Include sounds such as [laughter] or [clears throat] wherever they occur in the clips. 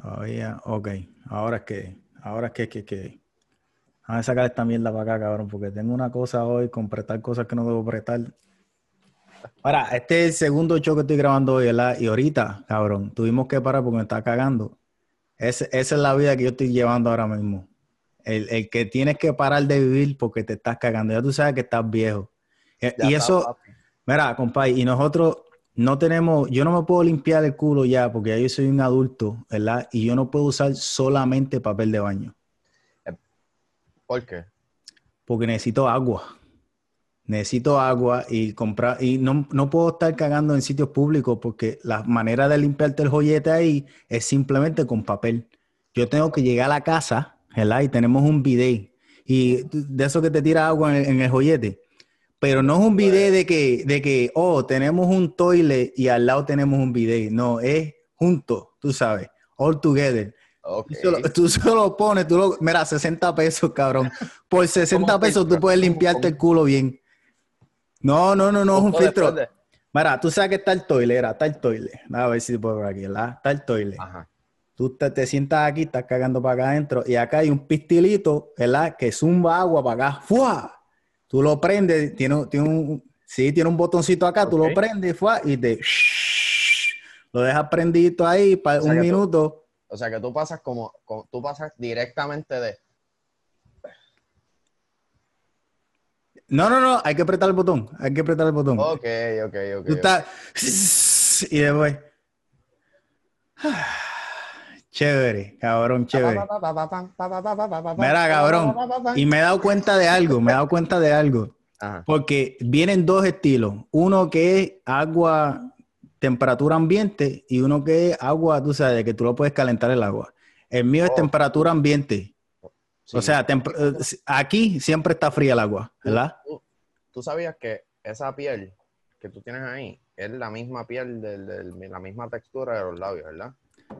Todavía, ok. Ahora es que, ahora es que, que, que. A sacar esta mierda para acá, cabrón, porque tengo una cosa hoy con prestar cosas que no debo prestar. Ahora, este es el segundo show que estoy grabando hoy, ¿verdad? Y ahorita, cabrón, tuvimos que parar porque me está cagando. esa es la vida que yo estoy llevando ahora mismo. El, el, que tienes que parar de vivir porque te estás cagando. Ya tú sabes que estás viejo. Eh, y eso, mira, compadre, y nosotros no tenemos, yo no me puedo limpiar el culo ya porque ya yo soy un adulto, ¿verdad? Y yo no puedo usar solamente papel de baño. ¿Por qué? Porque necesito agua. Necesito agua y comprar, y no, no puedo estar cagando en sitios públicos porque la manera de limpiarte el joyete ahí es simplemente con papel. Yo tengo que llegar a la casa, ¿verdad? Y tenemos un bidet. Y de eso que te tira agua en, el joyete. Pero no es un bidet de que, de que, oh, tenemos un toilet y al lado tenemos un bidet. No, es junto, tú sabes, all together. Tú, solo, lo pones, tú lo, mira, 60 pesos, cabrón. Por 60 pesos tú puedes limpiarte el culo bien. No, no, no, no, es un filtro. Mira, tú sabes que está el toilet, era, está el toilet. A ver si puedo por aquí, ¿verdad? Está el toilet. Ajá. Tú te, sientas aquí, estás cagando para acá adentro y acá hay un pistilito, ¿verdad? Que zumba agua para acá. ¡Fua! Tú lo prendes, tiene, tiene un, sí, tiene un botoncito acá, tú lo prendes ¡fua! y te... Lo dejas prendidito ahí para un minuto. o sea que tú pasas como, tú pasas directamente de No, no, no, hay que apretar el botón. Hay que apretar el botón. Ok, ok, ok. Tú estás. Y después. Chévere, cabrón, chévere. Mira, cabrón. Y me he dado cuenta de algo, me he dado cuenta de algo. Porque vienen dos estilos. Uno que es agua, temperatura ambiente, y uno que es agua, tú sabes, que tú lo puedes calentar el agua. El mío es temperatura ambiente. O sea, eh, aquí siempre está fría el agua, ¿verdad? Tú, sabías que esa piel que tú tienes ahí es la misma piel, de, la misma textura de los labios, ¿verdad?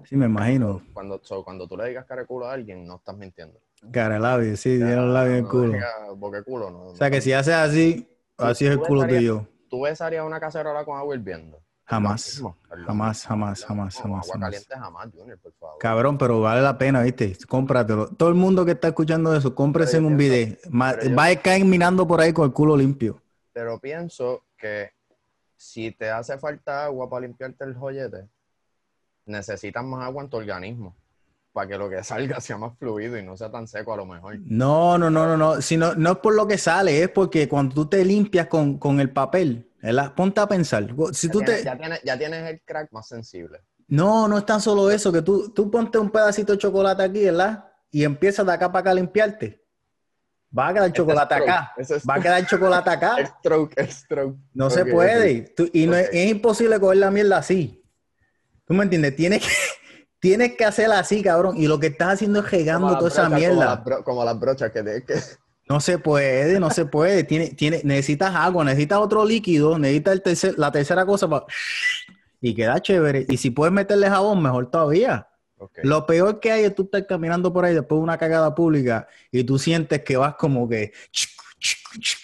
Sí, me imagino. Cuando, cuando tú le digas cara culo a alguien, no estás mintiendo. Cara labio, sí, tiene los labios en el culo. Porque culo, no. O sea, que si hace así, así es el culo tuyo. ¿Tú besarías una cacerola con agua hirviendo? Jamás. Jamás, jamás, jamás, jamás. Agua caliente jamás, Junior, por favor. Cabrón, pero vale la pena, ¿viste? Cómpratelo. Todo el mundo que está escuchando eso, cómprese en un video. Va a caer minando por ahí con el culo limpio. Pero pienso que si te hace falta agua para limpiarte el joyete, necesitas más agua en tu organismo para que lo que [laughs] salga sea más fluido y no sea tan seco a lo mejor. No, no, no, no, no. Si no, no es por lo que sale, es porque cuando tú te limpias con, con el papel, Ponte a pensar. Si ya, tú tienes, te... ya, tienes, ya tienes el crack más sensible. No, no es tan solo eso, que tú, tú ponte un pedacito de chocolate aquí, ¿verdad? Y empiezas de acá para acá a limpiarte. Va a quedar el chocolate acá. Va a quedar el chocolate acá. [laughs] stroke, stroke. No se puede. y no es, imposible coger la mierda así. ¿Tú me entiendes? Tienes que, [laughs] tienes que hacerla así, cabrón. Y lo que estás haciendo es regando toda esa mierda. Como las, brochas que, te, que, [laughs] no se puede, no se puede. Tiene, tiene, necesitas agua, necesitas otro líquido, necesitas el tercer, la tercera cosa para... Y queda chévere. Y si puedes meterle jabón, mejor todavía. Lo peor que hay es tú estar caminando por ahí después de una cagada pública y tú sientes que vas como que...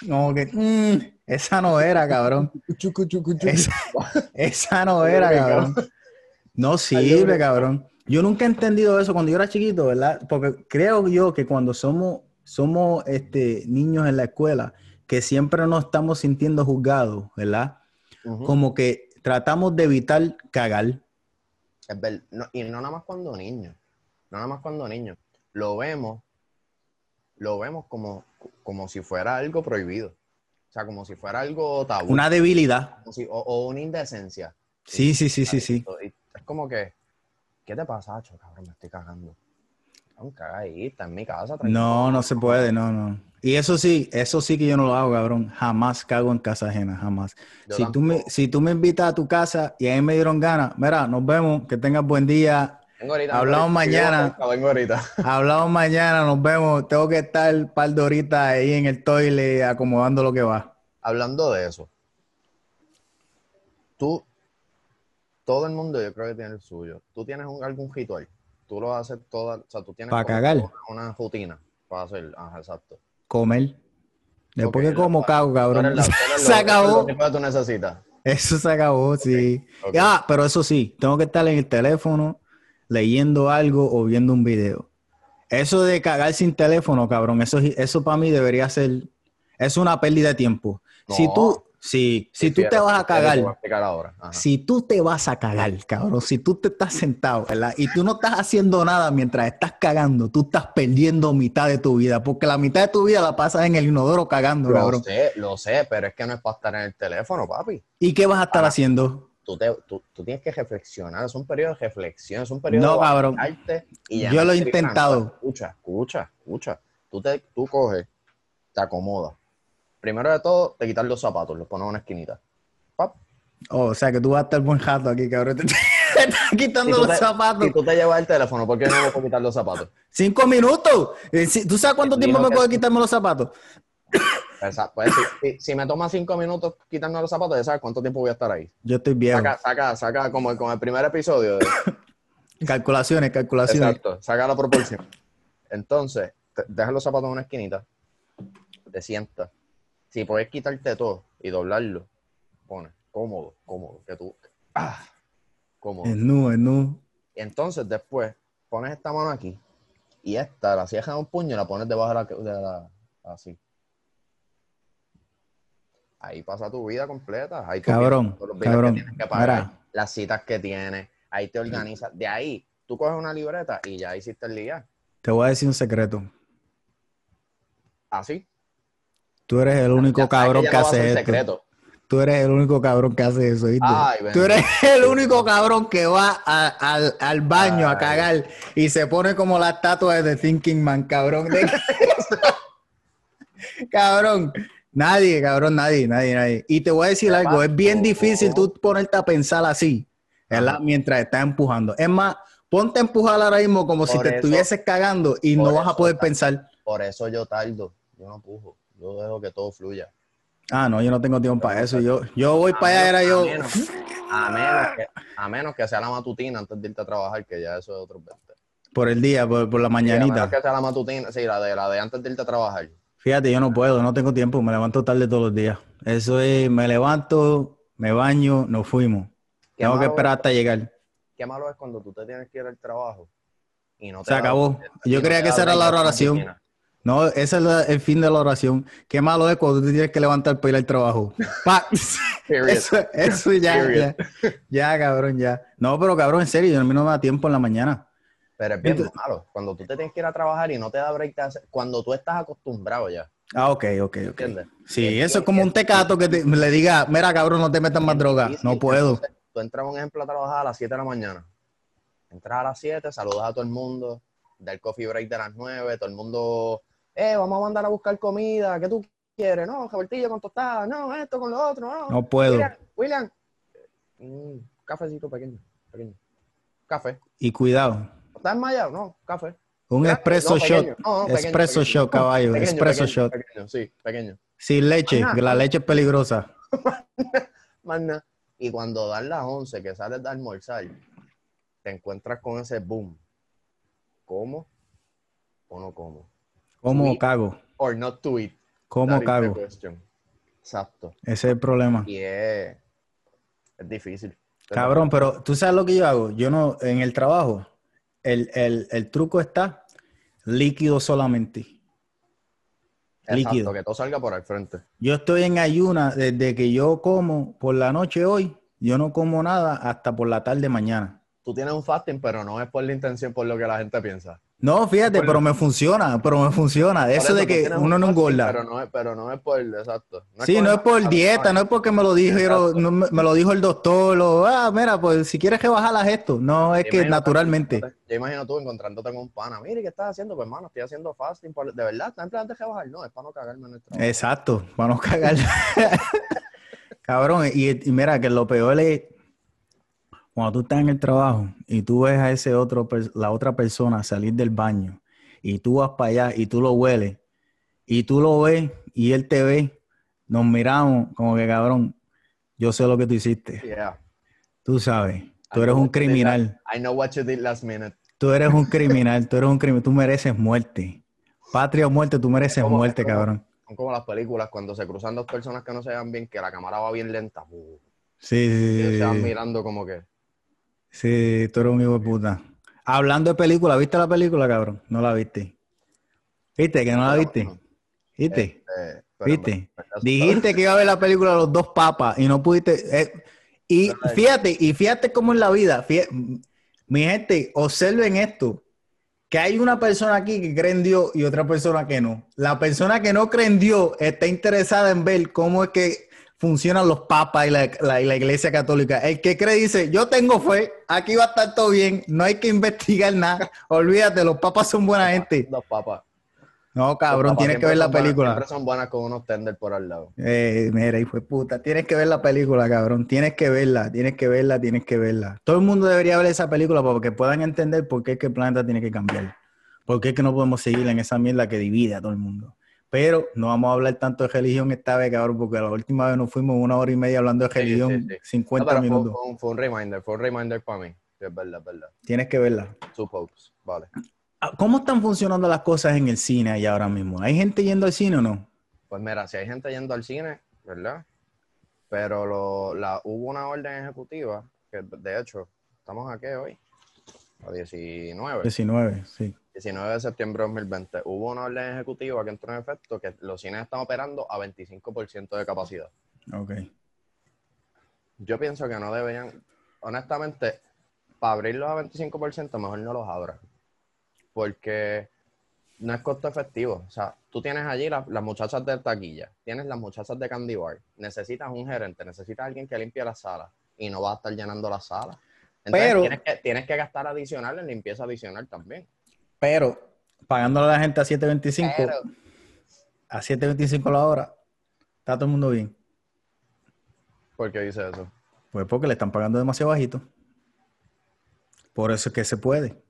Como que... Mm, esa no era, cabrón. [laughs] Esa, esa no era, cabrón. No sirve, cabrón. Yo nunca he entendido eso cuando yo era chiquito, ¿verdad? Porque creo yo que cuando somos somos este, niños en la escuela que siempre nos estamos sintiendo juzgados, ¿verdad? Como que tratamos de evitar cagar. y no nada más cuando niños, no nada más cuando niños. Lo vemos, lo vemos como, como si fuera algo prohibido. O sea, como si fuera algo tabú. Una debilidad. o, una indecencia. Sí, sí, sí, sí, sí. Como que, ¿qué te pasa, Acho? Cabrón, me estoy cagando en mi casa. No, no se puede, no, no. Y eso sí, eso sí que yo no lo hago, cabrón. Jamás cago en casa ajena, jamás. si tú, me, si tú me invitas a tu casa y ahí me dieron ganas, mira, nos vemos, que tengas buen día. Hablamos mañana. [laughs] Hablamos mañana, nos vemos. Tengo que estar un par de horitas ahí en el toile acomodando lo que va. Hablando de eso, tú, todo el mundo yo creo que tiene el suyo. ¿Tú tienes algún ritual? tú lo haces toda, o sea, tú tienes para cagar. Una, rutina para hacer, ajá, exacto. Comer. Después que como cago, cabrón. [laughs] se acabó. ¿Qué tú necesitas? Eso se acabó, sí. Ah, pero eso sí, tengo que estar en el teléfono leyendo algo o viendo un video. Eso de cagar sin teléfono, cabrón, eso, eso para mí debería ser, es una pérdida de tiempo. Si tú, si, si tú te vas a cagar, ahora. Si tú te vas a cagar, cabrón, si tú te estás sentado, ¿verdad? Y tú no estás haciendo nada mientras estás cagando, tú estás perdiendo mitad de tu vida, porque la mitad de tu vida la pasas en el inodoro cagando, Lo cabrón. sé, lo sé, pero es que no es para estar en el teléfono, papi. ¿Y qué vas a estar haciendo? Tú, te- tú, tú tienes que reflexionar, es un periodo de reflexión, es un periodo No, de cabrón. y Yo lo he intentado. Escucha, escucha, escucha. Tú, te, tú coges, te acomodas. Primero de todo, te quitas los zapatos, los pones en una esquinita. Pap. Oh, o sea que tú vas a estar buen jato aquí, cabrón. [laughs] Te estás quitando Si los te- zapatos. Si tú te llevas el teléfono, ¿por qué no me puedo quitar los zapatos? Cinco minutos. Eh, ¿Tú sabes cuánto tiempo me sí. quitarme los zapatos? Pues, si, me toma cinco minutos quitarme los zapatos, ya sabes cuánto tiempo voy a estar ahí. Yo estoy viejo. Saca, saca, saca como con el primer episodio. de- [coughs] Calculaciones, calculaciones. Exacto, saca la proporción. Entonces, te- dejas los zapatos en una esquinita, te sientas. Si puedes quitarte todo y doblarlo, pones cómodo, cómodo, que tú. Ah, cómodo. Es nu, es nu. Y entonces después pones esta mano aquí y esta la cierras en un puño y la pones debajo de la, de la- así. Ahí pasa tu vida completa. Ahí Cabrón, los cabrón. que tienes que pagar, Mira. las citas que tienes, ahí te organizas. De ahí, tú coges una libreta y ya hiciste el día. Te voy a decir un secreto. Así. Tú eres el único Ya cabrón que hace esto. secreto. Tú eres el único cabrón que hace eso, ¿viste? Ay, Tú eres el único cabrón que va a- al, al baño a cagar y se pone como la estatua de The Thinking Man, cabrón. De- [laughs] cabrón. Nadie, cabrón, nadie, nadie, nadie. Y te voy a decir ¿Qué algo, es bien difícil tú ponerte a pensar así, ¿verdad? Mientras estás empujando. Es más, ponte a empujar ahora mismo como si te eso- estuvieses cagando y no vas a poder pensar. Por eso yo tardo. Yo no pujo. Yo dejo que todo fluya. Ah, no, yo no tengo tiempo para eso. Yo, yo voy A para allá, era yo. A menos, a, menos que, a menos que sea la matutina antes de irte a trabajar, que ya eso es otro 20. Por el día, por, por la Sí, a mañanita. menos que sea la matutina, sí, la de, la de antes de irte a trabajar. Fíjate, yo no puedo, no tengo tiempo, me levanto tarde todos los días. Eso es, me levanto, me baño, nos fuimos. Tengo que esperar es- hasta llegar. Qué malo es cuando tú te tienes que ir al trabajo y no te Se acabó. Yo creía que esa era la oración. No, ese es la- el fin de la oración. Qué malo es cuando tú te tienes que levantar para ir al trabajo. Pa. [laughs] Eso, eso ya, ya, ya, cabrón, ya. No, pero cabrón, en serio, a mí no me da tiempo en la mañana. Pero es bien Entonces- malo. Cuando tú te tienes que ir a trabajar y no te da break cuando tú estás acostumbrado ya. Ah, ok, ok, ok. ¿Entiendes? Sí, Es eso es como un tecato que te- le diga, mira, cabrón, no te metas más droga. No puedo. Tú entras, un ejemplo, a trabajar a las 7 de la mañana. Entras a las 7, saludas a todo el mundo, da el coffee break de las 9, todo el mundo, eh, vamos a mandar a buscar comida, ¿qué tú quieres? No, jabertillo con tostada, no, esto con lo otro, no. No puedo. William, William, un cafecito pequeño, pequeño. Café. Y cuidado, ¿Estás desmayado? No, café. un Grande, espresso no, shot. No, espresso shot, caballo. Pequeño, espresso pequeño, shot. Pequeño, sí, pequeño. Sin leche, la leche es peligrosa. [laughs] Nada. Y cuando dan las 11, que sales de almorzar, te encuentras con ese boom. ¿Cómo o no como? ¿Cómo cago? Or not to eat. ¿Cómo That cago? Exacto. Ese es el problema. Y es, es difícil. Cabrón, pero tú sabes lo que yo hago. Yo no, en el trabajo, el, el- el truco está líquido solamente. Exacto, líquido. que todo salga por al frente. Yo estoy en ayuna desde que yo como por la noche hoy. Yo no como nada hasta por la tarde mañana. Tú tienes un fasting, pero no es por la intención, por lo que la gente piensa. No, fíjate, pero me funciona, pero me funciona. Eso de tú que uno un no engorda. Pero no es, pero no es por, exacto. Sí, no es por dieta, no es porque me lo Exacto. no me, lo dijo el doctor, o, ah, mira, pues si quieres que bajalas esto. No, es que naturalmente. Yo imagino tú encontrándote con un pana. Mire, ¿qué estás haciendo? Pues, hermano, estoy haciendo fasting. por- De verdad, ¿estás en plan de rebajar? No, es para no cagarme en el trabajo. Exacto, para no cagar. [laughs] Cabrón, y, y mira que lo peor es cuando tú estás en el trabajo y tú ves a ese otro, la otra persona salir del baño y tú vas para allá y tú lo hueles y tú lo ves y él te ve, nos miramos como que cabrón, yo sé lo que tú hiciste. Yeah. Tú sabes, tú I eres un criminal. I know what you did last minute. Tú eres un criminal, tú eres un criminal, tú mereces muerte. Patria o muerte, tú mereces como- muerte, como- cabrón. Son como las películas cuando se cruzan dos personas que no se vean bien, que la cámara va bien lenta. Sí, y sí, ellos sí, se van sí. mirando como que. Sí, tú eres un hijo de puta. Hablando de película, ¿viste la película, cabrón? No la viste. ¿Viste que no la viste? ¿Viste? Este, ¿Viste? Dijiste que iba a ver la película Los dos papas y no pudiste. eh, y fíjate, y fíjate cómo en la vida, fíjate, mi gente, observen esto, que hay una persona aquí que cree en Dios y otra persona que no. La persona que no cree en Dios está interesada en ver cómo es que funcionan los papas y la, la- y la iglesia católica. El que cree dice, yo tengo fe, aquí va a estar todo bien, no hay que [laughs] investigar nada, olvídate, los papas son buena gente. Dos papas. No, cabrón, Los papas tienes que ver la son buenas- película. Siempre son buenas con unos tender por al lado. Eh, mira, hijo de puta, tienes que ver la película, cabrón. Tienes que verla, tienes que verla, tienes que verla. Todo el mundo debería ver esa película para que puedan entender por qué es que el planeta tiene que cambiar. Por qué es que no podemos seguir en esa mierda que divide a todo el mundo. Pero no vamos a hablar tanto de religión esta vez, cabrón, porque la última vez nos fuimos una hora y media hablando de Sí, religión, sí, sí. 50 No, fue- minutos. Fue, un, fue un reminder, fue un reminder para mí. Sí, Es verdad, es verdad. Tienes que verla. Suppose, vale. Ah, ¿Cómo están funcionando las cosas en el cine ahí ahora mismo? ¿Hay gente yendo al cine o no? Pues mira, si hay gente yendo al cine, ¿verdad? Pero lo, la, hubo una orden ejecutiva, que de hecho, estamos aquí hoy, a 19, 19, sí. 19 de septiembre de 2020. Hubo una orden ejecutiva que entró en efecto que los cines están operando a 25% de capacidad. Ok. Yo pienso que no deberían, honestamente, para abrirlos a 25%, mejor no los abran. Porque no es costo efectivo. O sea, tú tienes allí la- las muchachas de taquilla, tienes las muchachas de candy bar, necesitas un gerente, necesitas alguien que limpie la sala y no va a estar llenando la sala. Entonces, Pero- tienes, que, tienes que gastar adicional en limpieza adicional también. Pero pagándole a la gente a 7.25, Pero, a 7.25 la hora, está todo el mundo bien. ¿por qué dice eso? Pues porque le están pagando demasiado bajito. Por eso es que se puede.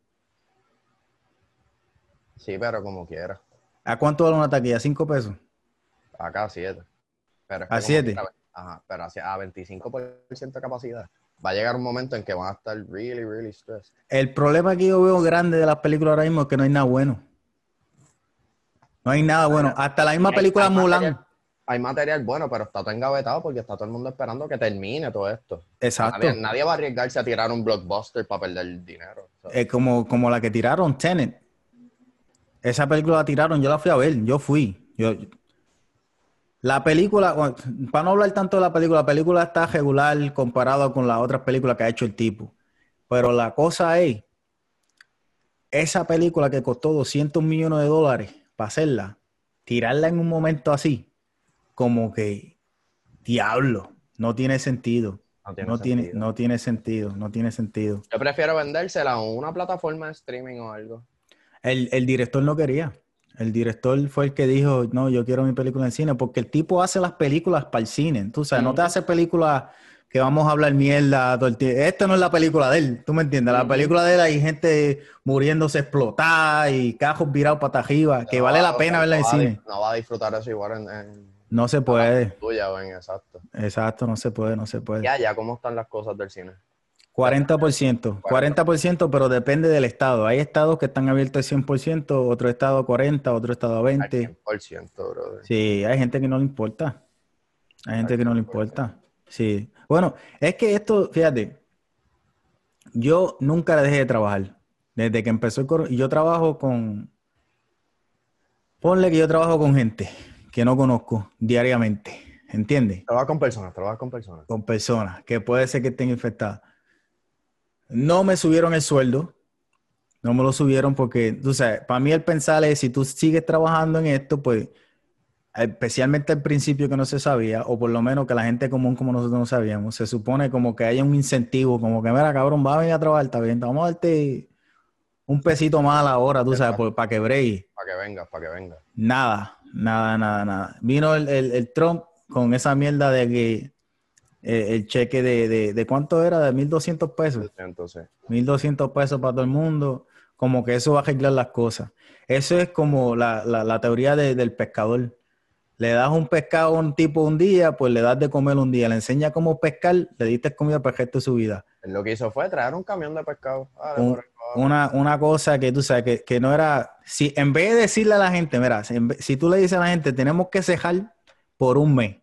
Sí, pero como quiera. ¿A cuánto vale una taquilla? ¿Cinco pesos? Acá a 7. Pero es que ¿A siete? quiera, Ajá, pero hacia- a 25% de capacidad. Va a llegar un momento en que van a estar really, really stressed. El problema que yo veo grande de las películas ahora mismo es que no hay nada bueno. No hay nada bueno. Hasta la misma Hay- película hay Mulan. material- hay material bueno, pero está todo engavetado porque está todo el mundo esperando que termine todo esto. Exacto. Nadie, nadie va a arriesgarse a tirar un blockbuster para perder dinero. Es como, como la que tiraron, Tenet. Esa película la tiraron, yo la fui a ver, yo fui. Yo, la película, bueno, para no hablar tanto de la película, la película está regular comparado con las otras películas que ha hecho el tipo. Pero la cosa es, esa película que costó 200 millones de dólares para hacerla, tirarla en un momento así, como que, diablo, no tiene sentido. no tiene No tiene, sentido. no tiene sentido, no tiene sentido. Yo prefiero vendérsela a una plataforma de streaming o algo. El, el director no quería. El director fue el que dijo, no, yo quiero mi película en cine, porque el tipo hace las películas para el cine. Tú sabes, no te hace películas que vamos a hablar mierda todo el tiempo. Esta no es la película de él, ¿tú me entiendes? La película de él hay gente muriéndose explotada y cajos virados para arriba, que No vale va- la pena verla en va cine. No va a disfrutar eso igual en, en No se puede. tuya exacto. Exacto, no se puede, no se puede. Ya, ya, ¿cómo están las cosas del cine? 40%, 40%, pero depende del estado. Hay estados que están abiertos al 100%, otro estado 40, otro estado Al 20. 100%, brother. Sí, hay gente que no le importa. Hay gente que no le importa. Sí. Bueno, es que esto, fíjate, yo nunca dejé de trabajar. Desde que empezó el coro, y yo trabajo con, ponle que yo trabajo con gente que no conozco diariamente, ¿entiendes? Trabaja con personas, trabaja con personas. Con personas que puede ser que estén infectadas. No me subieron el sueldo, no me lo subieron porque, tú sabes, para mí el pensar es, si tú sigues trabajando en esto, pues, especialmente al principio que no se sabía, o por lo menos que la gente común como nosotros no sabíamos, se supone como que haya un incentivo, como que, mira, cabrón, va a venir a trabajar, está bien, vamos a darte un pesito más a la hora, tú sabes, para que bregue. Para que venga, para que venga. Nada, nada, nada, nada. Vino el, el- el Trump con esa mierda de que eh, el cheque de, de, de cuánto era, de 1.200 pesos. Entonces, 1.200 pesos para todo el mundo, como que eso va a arreglar las cosas. Eso es como la, la- la teoría de- del pescador. Le das un pescado a un tipo un día, pues le das de comer un día. Le enseña cómo pescar, le diste comida para el resto de su vida. lo que hizo fue traer un camión de pescado. Ah, Un-. Una, una cosa que tú sabes que, que no era, si en vez de decirle a la gente, mira, si, en vez- si tú le dices a la gente, tenemos que cejar por un mes,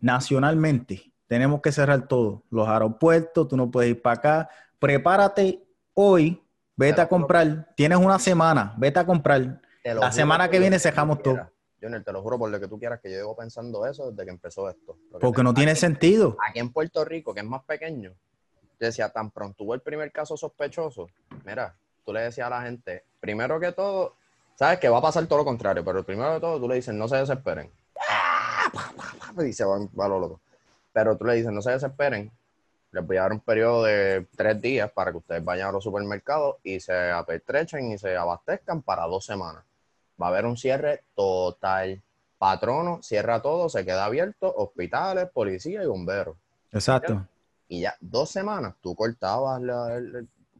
nacionalmente, tenemos que cerrar todo, los aeropuertos, tú no puedes ir para acá, prepárate hoy vete a comprar. Tienes una semana, vete a comprar. La semana que viene cejamos todo. Junior, te lo juro por lo que tú quieras, que yo llevo pensando eso desde que empezó esto. Porque no tiene sentido. Aquí en Puerto Rico, que es más pequeño, yo decía, tan pronto hubo el primer caso sospechoso, mira, tú le decías a la gente, primero que todo, sabes que va a pasar todo lo contrario, pero primero que todo tú le dices, no se desesperen. Y se van a lo loco. Pero tú le dices, no se desesperen, les voy a dar un periodo de tres días para que ustedes vayan a los supermercados y se apertrechen y se abastezcan para dos semanas. Va a haber un cierre total. Patrono cierra todo, se queda abierto, hospitales, policía y bomberos. Exacto. Y ya dos semanas tú cortabas, la-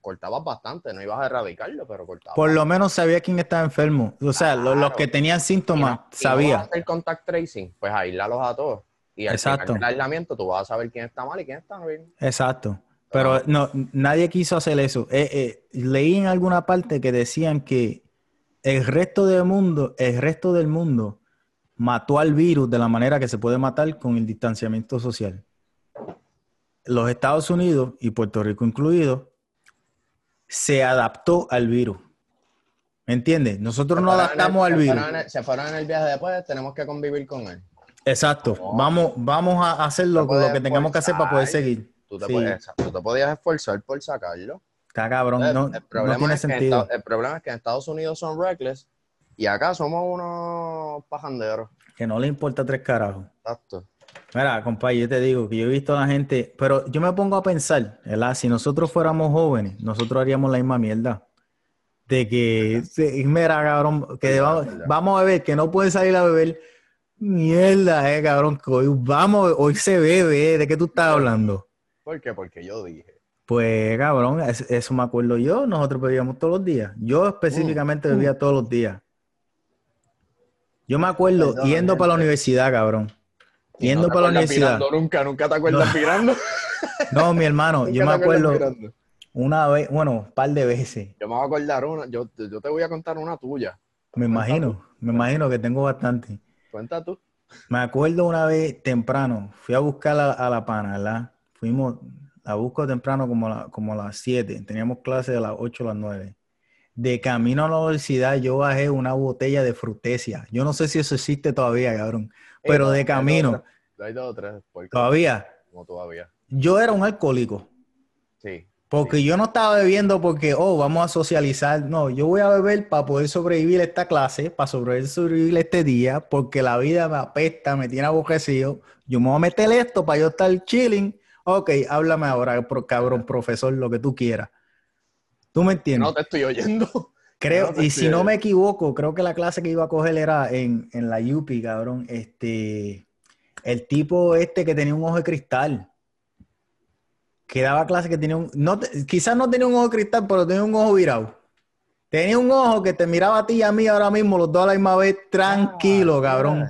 cortabas bastante, no ibas a erradicarlo, pero cortabas. Por lo menos sabía quién estaba enfermo. O sea, lo- los que tenían síntomas, y no vas a sabía. hacer contact tracing, pues aíslalos a todos. Y al Exacto. final del aislamiento tú vas a saber quién está mal y quién está bien. Exacto. Pero no, nadie quiso hacer eso. Eh, eh, leí en alguna parte que decían que el resto del mundo, el resto del mundo mató al virus de la manera que se puede matar con el distanciamiento social. Los Estados Unidos y Puerto Rico incluido se adaptó al virus. ¿Me entiendes? Nosotros Se el- adaptamos al se virus. fueron en el- Se fueron en el viaje después, tenemos que convivir con él. Exacto. No. Vamos, vamos a hacer lo, lo que tengamos que hacer para poder seguir. Tú te, Sí. puedes, tú te podías esforzar por sacarlo. Está cabrón. el, No, el no problema tiene es que en sentido. Esta- el problema es que en Estados Unidos son reckless y acá somos unos pajanderos. Que no le importa tres carajos. Exacto. Mira, compadre, yo te digo que yo he visto a la gente, pero yo me pongo a pensar, ¿verdad? Si nosotros fuéramos jóvenes, nosotros haríamos la misma mierda. De que, mira, cabrón, que vamos, vamos a beber, que no puedes salir a beber. Mierda, eh, cabrón, que hoy vamos, hoy se bebe, eh, ¿de qué tú estás hablando? ¿Por qué? Porque yo dije. Pues, cabrón, es- eso me acuerdo yo, nosotros bebíamos todos los días. Yo específicamente Mm. bebía todos los días. Yo me acuerdo Perdón, yendo para la universidad, cabrón. Y Yendo no te para la universidad. pirando nunca, nunca te acuerdas pirando. [laughs] No, mi hermano, yo me acuerdo pirando. una vez, bueno, un par de veces. Yo me voy a acordar una, yo, yo te voy a contar una tuya. Me imagino, me imagino que tengo bastante. Cuenta tú. Me acuerdo una vez temprano, fui a buscar a, a la pana, ¿verdad? Fuimos, la busco temprano como a, la- como a las 7, teníamos clase de las 8 a las 9. De camino a la universidad yo bajé una botella de frutesia. Yo no sé si eso existe todavía, cabrón, pero Eh, de hay dos o camino, tres, Hay dos o tres. porque- todavía. Como todavía. Yo era un alcohólico. Sí. Porque yo no estaba bebiendo porque, oh, vamos a socializar. No, yo voy a beber para poder sobrevivir esta clase, para sobrevivir, sobrevivir este día, porque la vida me apesta, me tiene aborrecido. Yo me voy a meter esto para yo estar chilling. Ok, háblame ahora, cabrón, profesor, lo que tú quieras. ¿Tú me entiendes? No te estoy oyendo. [laughs] Creo, no y si no me equivoco, creo que la clase que iba a coger era en, en la UPI, cabrón. Este, el tipo este que tenía un ojo de cristal. Que daba clase que tenía un. No, quizás no tenía un ojo cristal, pero tenía un ojo virado. Tenía un ojo que te miraba a ti y a mí ahora mismo, los dos a la misma vez, tranquilo, Ah, cabrón.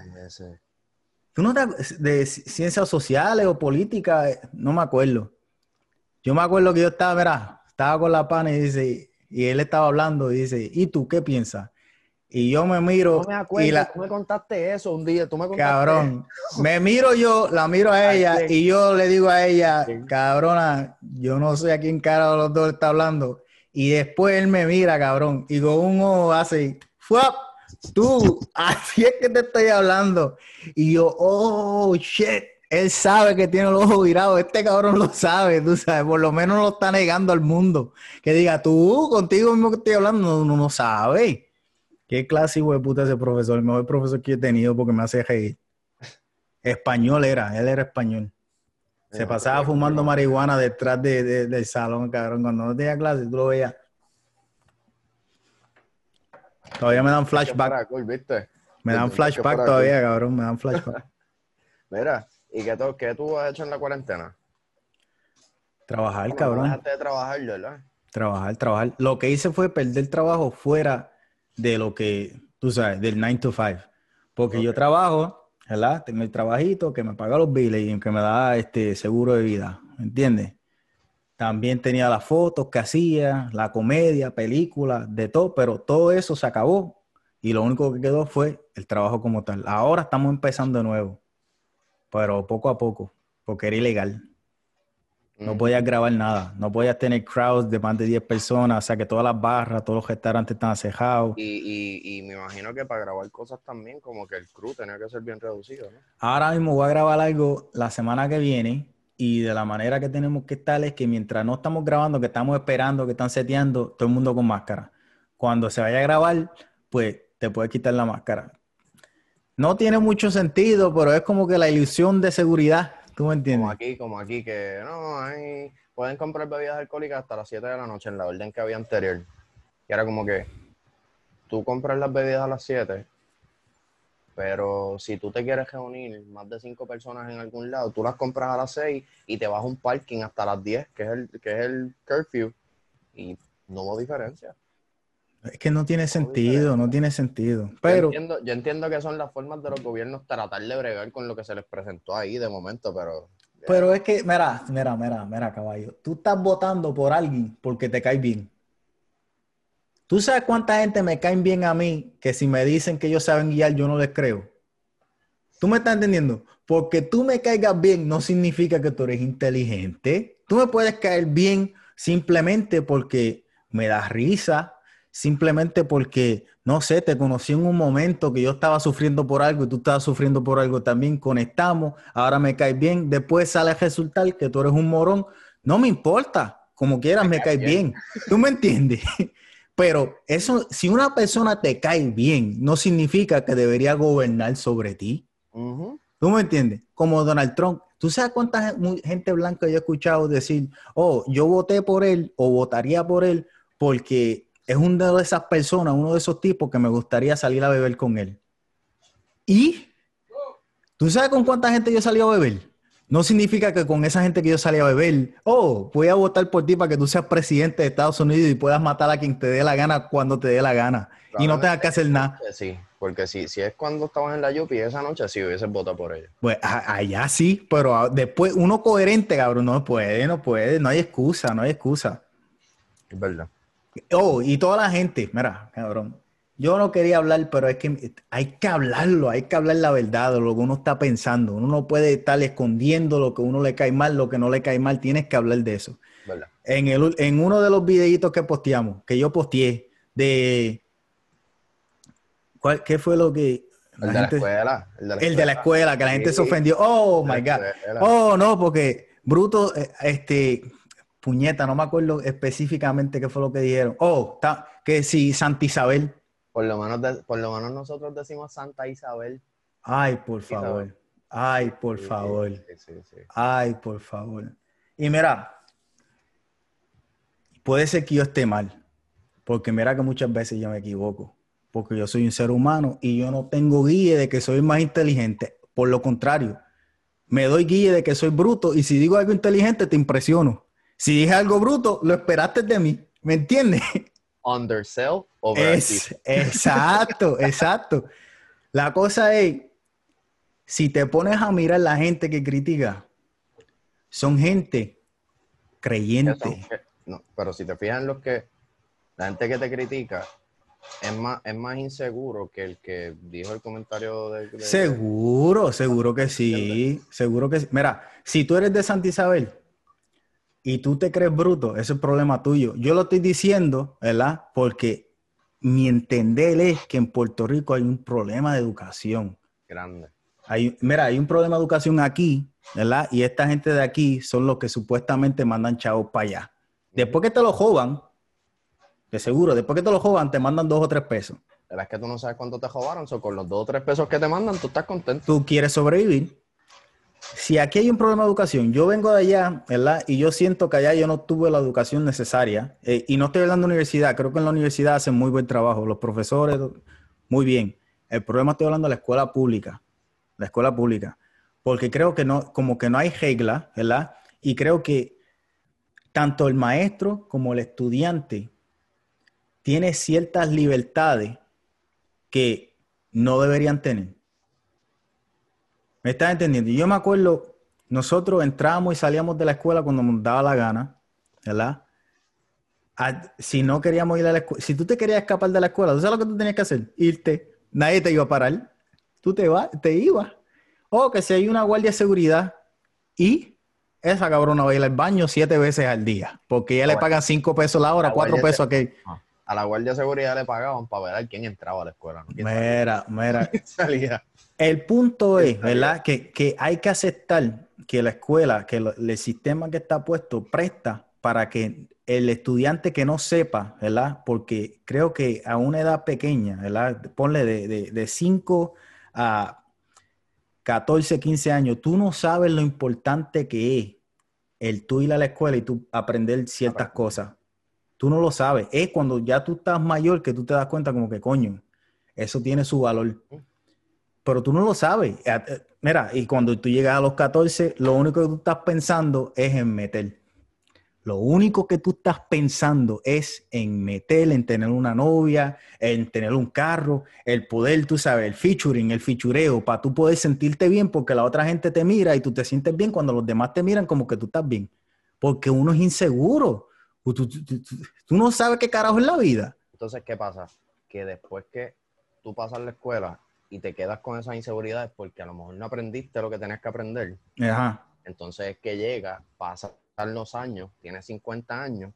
¿Tú no te de ci- ciencias sociales o política? Eh, No me acuerdo. Yo me acuerdo que yo estaba, mira, estaba con la pana y dice, y él estaba hablando y dice, ¿y tú qué piensas? Y yo me miro No me acuerdo, y la, tú me contaste eso un día, tú me contaste cabrón, me miro yo, la miro a [laughs] ¿A ella y yo le digo a ella, cabrona, yo no sé a quién cara de los dos está hablando. Y después él me mira, cabrón, y con un ojo hace, ¡fuap! Tú, [laughs] así es que te estoy hablando. Y yo, oh, shit, él sabe que tiene el ojo virado, este cabrón lo sabe, tú sabes, por lo menos lo está negando al mundo. Que diga, tú, contigo mismo que estoy hablando, no, no sabe. Qué clase de puta ese profesor, el mejor profesor que he tenido porque me hace reír. Español era, él era español. Se pasaba fumando marihuana detrás de- de- del salón, cabrón. Cuando no tenía clase, tú lo veías. Todavía me dan flashback. Me dan flashback todavía, cabrón. Me dan flashback. [laughs] Mira, ¿y qué, tú- qué tú has hecho en la cuarentena? Trabajar, Bueno, cabrón. dejaste de trabajar, ¿verdad? Trabajar, trabajar. Lo que hice fue perder trabajo fuera de lo que, tú sabes, del 9 to 5. Porque yo trabajo, ¿verdad? Tengo el trabajito que me paga los biles y que me da este seguro de vida, ¿me entiendes? También tenía las fotos que hacía, la comedia, películas, de todo, pero todo eso se acabó y lo único que quedó fue el trabajo como tal. Ahora estamos empezando de nuevo, pero poco a poco, porque era ilegal. No podías grabar nada, no podías tener crowds de más de 10 personas, o sea que todas las barras, todos los restaurantes estaban cejados. Y, y, y me imagino que para grabar cosas también, como que el crew tenía que ser bien reducido, ¿no? Ahora mismo voy a grabar algo la semana que viene y de la manera que tenemos que estar es que mientras no estamos grabando, que estamos esperando, que están seteando, todo el mundo con máscara. Cuando se vaya a grabar, pues te puedes quitar la máscara. No tiene mucho sentido, pero es como que la ilusión de seguridad ¿Tú me entiendes? Como aquí, como aquí, que no, hay, pueden comprar bebidas alcohólicas hasta las 7 de la noche en la orden que había anterior. Y era como que tú compras las bebidas a las 7, pero si tú te quieres reunir más de 5 personas en algún lado, tú las compras a las 6 y te vas a un parking hasta las 10, que es el, que es el curfew, y no hubo diferencia. Es que no tiene sentido, no tiene sentido. Pero... Yo entiendo, que son las formas de los gobiernos tratar de bregar con lo que se les presentó ahí de momento, pero... Pero es que, mira, mira, mira, mira, caballo. Tú estás votando por alguien porque te cae bien. ¿Tú sabes cuánta gente me cae bien a mí que si me dicen que ellos saben guiar, yo no les creo? ¿Tú me estás entendiendo? Porque tú me caigas bien no significa que tú eres inteligente. Tú me puedes caer bien simplemente porque me das risa, simplemente porque, no sé, te conocí en un momento que yo estaba sufriendo por algo y tú estabas sufriendo por algo también, conectamos, ahora me caes bien, después sale a resultar que tú eres un morón, no me importa, como quieras me, caes bien. [laughs] ¿tú me entiendes? [laughs] Pero eso, si una persona te cae bien, no significa que debería gobernar sobre ti. ¿Tú me entiendes? Como Donald Trump. ¿Tú sabes cuánta gente blanca yo he escuchado decir, oh, yo voté por él o votaría por él porque es una de esas personas, uno de esos tipos que me gustaría salir a beber con él. Y, ¿tú sabes con cuánta gente yo salí a beber? No significa que con esa gente que yo salí a beber, oh, voy a votar por ti para que tú seas presidente de Estados Unidos y puedas matar a quien te dé la gana cuando te dé la gana. Y no tengas que hacer nada. Sí, porque si, si es cuando estabas en la Yupi esa noche, sí hubieses votado por ella. Pues allá sí, pero después uno coherente, cabrón, no puede, no puede, no hay excusa, no hay excusa. Es verdad. Oh, y toda la gente, mira, cabrón. Yo no quería hablar, pero es que hay que hablarlo, hay que hablar la verdad, lo que uno está pensando. Uno no puede estar escondiendo lo que uno le cae mal, lo que no le cae mal. Tienes que hablar de eso. En, el, en uno de los videitos que posteamos, que yo posteé, de... ¿cuál, ¿Qué fue lo que... el, de la escuela, el, de la escuela. que la gente se ofendió. Oh, my God. Oh, no, porque Bruto, eh, este puñeta, no me acuerdo específicamente qué fue lo que dijeron. Oh, que sí, Santa Isabel. Por lo, menos por lo menos nosotros decimos Santa Isabel. Ay, por favor. Ay, por favor. Ay, por favor. Y mira, puede ser que yo esté mal, porque mira que muchas veces yo me equivoco, porque yo soy un ser humano y yo no tengo guía de que soy más inteligente. Por lo contrario, me doy guía de que soy bruto y si digo algo inteligente te impresiono. Si dije algo bruto, lo esperaste de mí. ¿Me entiendes? Undersell, es, Exacto, [laughs] exacto. La cosa es, si te pones a mirar la gente que critica, son gente creyente. No, pero si te fijas los que, la gente que te critica, es más, es más inseguro que el que dijo el comentario de... seguro, seguro que sí, seguro que sí. Mira, si tú eres de Santa Isabel, y tú te crees bruto, ese es problema tuyo. Yo lo estoy diciendo, ¿verdad? Porque mi entender es que en Puerto Rico hay un problema de educación. Grande. Hay, mira, hay un problema de educación aquí, ¿verdad? Y esta gente de aquí son los que supuestamente mandan chavos para allá. Después que te lo joban, de seguro, después que te lo joban, te mandan dos o tres pesos. Es que tú no sabes cuánto te jobaron, o con los dos o tres pesos que te mandan, tú estás contento. Tú quieres sobrevivir si aquí hay un problema de educación, yo vengo de allá, ¿verdad? Y yo siento que allá yo no tuve la educación necesaria. Eh, y no estoy hablando de universidad, creo que en la universidad hacen muy buen trabajo, los profesores, muy bien. El problema estoy hablando de la escuela pública, la escuela pública, porque creo que no, como que no hay regla, ¿verdad? Y creo que tanto el maestro como el estudiante tiene ciertas libertades que no deberían tener. ¿Me estás entendiendo? Yo me acuerdo, nosotros entrábamos y salíamos de la escuela cuando nos daba la gana, ¿verdad? si no queríamos ir a la escuela, si tú te querías escapar de la escuela, ¿tú sabes lo que tú tenías que hacer? Irte. Nadie te iba a parar. Tú te vas, te ibas. O que si hay una guardia de seguridad y esa cabrona va a ir al baño siete veces al día, porque ya le pagan cinco pesos la hora, cuatro pesos aquí. A la guardia de seguridad le pagaban para ver a quién entraba a la escuela. mira, mira. [laughs] El punto es, ¿verdad? Que, hay que aceptar que la escuela, que el sistema que está puesto presta para que el estudiante que no sepa, ¿verdad? Porque creo que a una edad pequeña, ¿verdad? Ponle de, de, 5 a 14, 15 años, tú no sabes lo importante que es el tú ir a la escuela y tú aprender ciertas cosas. Tú no lo sabes. Es cuando ya tú estás mayor que tú te das cuenta como que, coño, eso tiene su valor. Pero tú no lo sabes. Eh, eh, mira, y cuando tú llegas a los 14, lo único que tú estás pensando es en meter. Lo único que tú estás pensando es en meter, en tener una novia, en tener un carro, el poder, tú sabes, el featuring, el fichureo, para tú poder sentirte bien porque la otra gente te mira y tú te sientes bien cuando los demás te miran como que tú estás bien. Porque uno es inseguro. Tú, no sabes qué carajo es la vida. Entonces, ¿qué pasa? Que después que tú pasas la escuela y te quedas con esas inseguridades porque a lo mejor no aprendiste lo que tenías que aprender. Ajá. Entonces es que llega, pasa los años, tienes 50 años,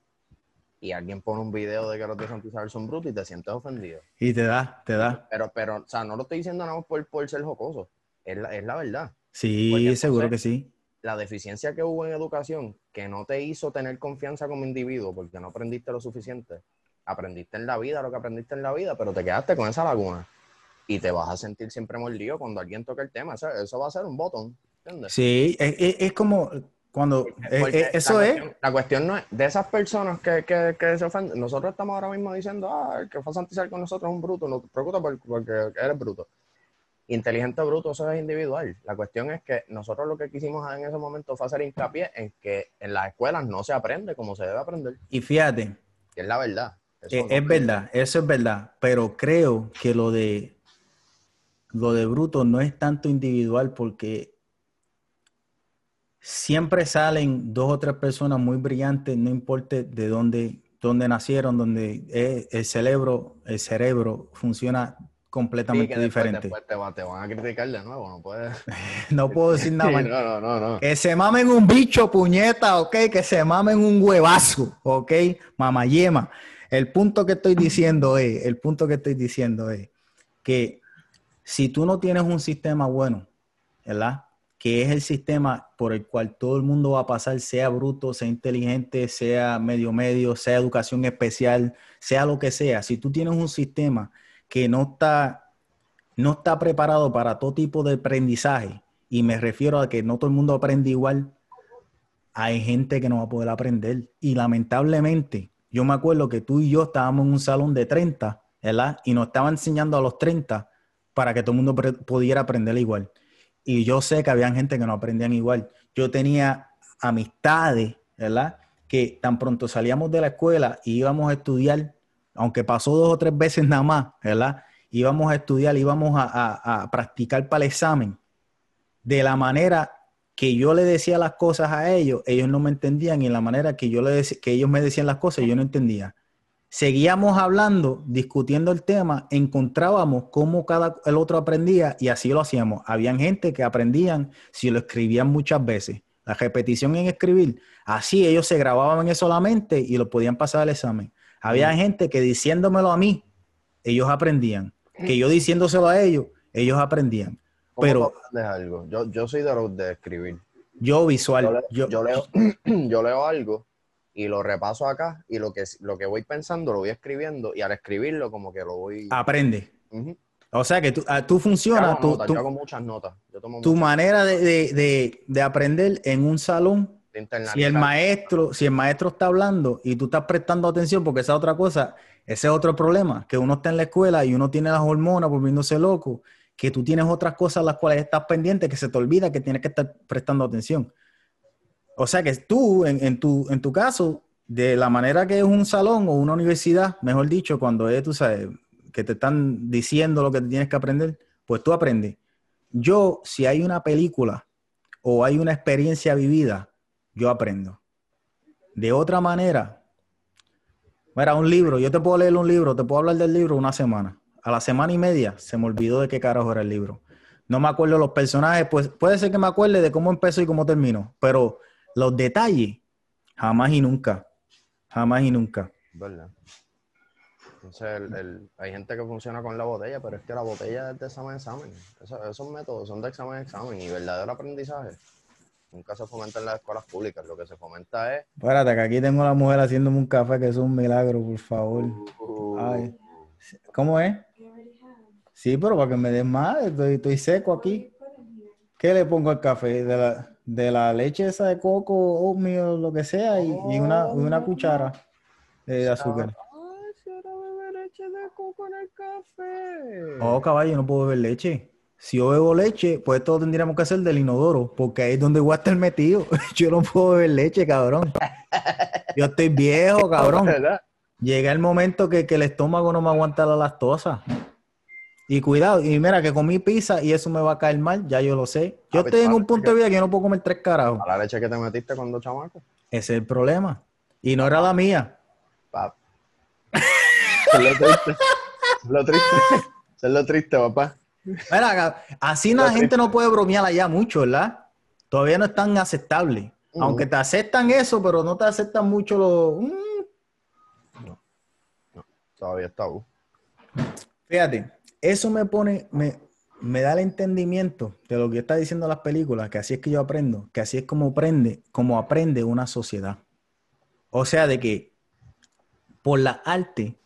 y alguien pone un video de que los de Santa Isabel son brutos y te sientes ofendido. Y te da, te da. Pero, pero, o sea, no lo estoy diciendo nada más por, por ser jocoso, es la, es la verdad. Sí, seguro que sí. La deficiencia que hubo en educación, que no te hizo tener confianza como individuo porque no aprendiste lo suficiente, aprendiste en la vida lo que aprendiste en la vida, pero te quedaste con esa laguna y te vas a sentir siempre mordido cuando alguien toque el tema. eso va a ser un botón. ¿entiendes? Sí, es, es como cuando eh, eh, eso es. la cuestión no es de esas personas que, que, se ofenden. Nosotros estamos ahora mismo diciendo, ah, el que fue a santizar con nosotros es un bruto. No te preocupes porque eres bruto. Inteligente bruto, eso es individual. La cuestión es que nosotros lo que quisimos en ese momento fue hacer hincapié en que en las escuelas no se aprende como se debe aprender. Y fíjate. Que es la verdad. Eh, es verdad, eso es verdad. Pero creo que lo de lo de bruto no es tanto individual porque siempre salen dos o tres personas muy brillantes, no importa de dónde, dónde nacieron, donde el cerebro, el cerebro funciona completamente diferente. te, van a criticar de nuevo, no puedes. [laughs] no puedo decir [laughs] nada más. no, no, no, Que se mamen un bicho, puñeta, ok, que se mamen un huevazo, ok, mamayema. El punto que estoy diciendo es, el punto que estoy diciendo es que si tú no tienes un sistema bueno, ¿verdad? que es el sistema por el cual todo el mundo va a pasar, sea bruto, sea inteligente, sea medio medio, sea educación especial, sea lo que sea. Si tú tienes un sistema que no está, no está preparado para todo tipo de aprendizaje, y me refiero a que no todo el mundo aprende igual, hay gente que no va a poder aprender. Y lamentablemente, yo me acuerdo que tú y yo estábamos en un salón de 30, ¿verdad? Y nos estaban enseñando a los 30 para que todo el mundo pudiera aprender igual y yo sé que había gente que no aprendían igual. Yo tenía amistades, ¿verdad? Que tan pronto salíamos de la escuela y íbamos a estudiar, aunque pasó dos o tres veces nada más, ¿verdad? Íbamos a estudiar, íbamos a, practicar para el examen. De la manera que yo le decía las cosas a ellos, ellos no me entendían y la manera que yo le que ellos me decían las cosas, yo no entendía seguíamos hablando, discutiendo el tema, encontrábamos cómo cada el otro aprendía y así lo hacíamos. Habían gente que aprendían si lo escribían muchas veces. La repetición en escribir, así ellos se grababan eso solamente y lo podían pasar al examen. Había mm. gente que diciéndomelo a mí, ellos aprendían. Que yo diciéndoselo a ellos, ellos aprendían. Pero algo? Yo, yo soy de los de escribir. Yo visual. yo, leo, yo [clears throat] leo algo y lo repaso acá y lo que, lo que voy pensando lo voy escribiendo y al escribirlo como que lo voy... Aprende. O sea que tú, ah, tú funcionas... Yo, hago muchas notas. tu manera de, aprender en un salón, si el maestro, si el maestro está hablando y tú estás prestando atención, porque esa es otra cosa, ese es otro problema, que uno está en la escuela y uno tiene las hormonas volviéndose loco, que tú tienes otras cosas a las cuales estás pendiente, que se te olvida que tienes que estar prestando atención. O sea que tú, en, tu, en tu caso, de la manera que es un salón o una universidad, mejor dicho, cuando es, tú sabes, que te están diciendo lo que tienes que aprender, pues tú aprendes. Yo, si hay una película o hay una experiencia vivida, yo aprendo. De otra manera, mira, un libro, yo te puedo leer un libro, te puedo hablar del libro una semana. A la semana y media se me olvidó de qué carajo era el libro. No me acuerdo los personajes, pues puede ser que me acuerde de cómo empezó y cómo terminó, pero los detalles, jamás y nunca. Jamás y nunca. ¿Verdad? Entonces, el- el- hay gente que funciona con la botella, pero es que la botella es de examen a examen. Eso- esos métodos son de examen a examen y verdadero aprendizaje nunca se fomenta en las escuelas públicas. Lo que se fomenta es... Espérate, que aquí tengo a la mujer haciéndome un café, que es un milagro, por favor. Ay. ¿Cómo es? Sí, pero para que me des más, estoy, estoy seco aquí. ¿Qué le pongo al café? De la, de la leche esa de coco, oatmeal, lo que sea, y, y una, una cuchara de azúcar. Ay, si ahora bebe leche de coco en el café. Oh, caballo, no puedo beber leche. Si yo bebo leche, pues todo tendríamos que hacer del inodoro, porque ahí es donde voy a estar metido. [laughs] Yo no puedo beber leche, cabrón. Yo estoy viejo, [laughs] cabrón. Llega el momento que, que el estómago no me aguanta la lactosa. Y cuidado, y mira que comí pizza y eso me va a caer mal, ya yo lo sé. Yo estoy en un punto de vida que yo no puedo comer tres carajos. A la leche que te metiste cuando chamaco. Ese es el problema. Y no era la mía. Pap. [laughs] Eso es lo triste. Es lo triste. Es lo triste, papá. Mira, así la gente no puede bromear allá mucho, ¿verdad? Todavía no es tan aceptable. Aunque te aceptan eso, pero no te aceptan mucho los... Mm. Todavía está uh. Fíjate, eso me pone, me, me da el entendimiento de lo que está diciendo las películas, que así es que yo aprendo, que así es como aprende, como aprende una sociedad. O sea, de que por la arte,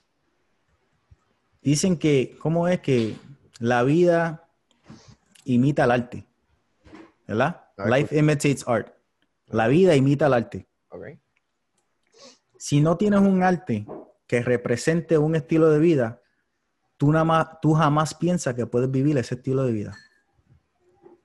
dicen que, ¿cómo es que la vida imita el arte? ¿Verdad? Ah, Life imitates art. La vida imita el arte. Si no tienes un arte que represente un estilo de vida, tú, nada más, tú jamás piensas que puedes vivir ese estilo de vida.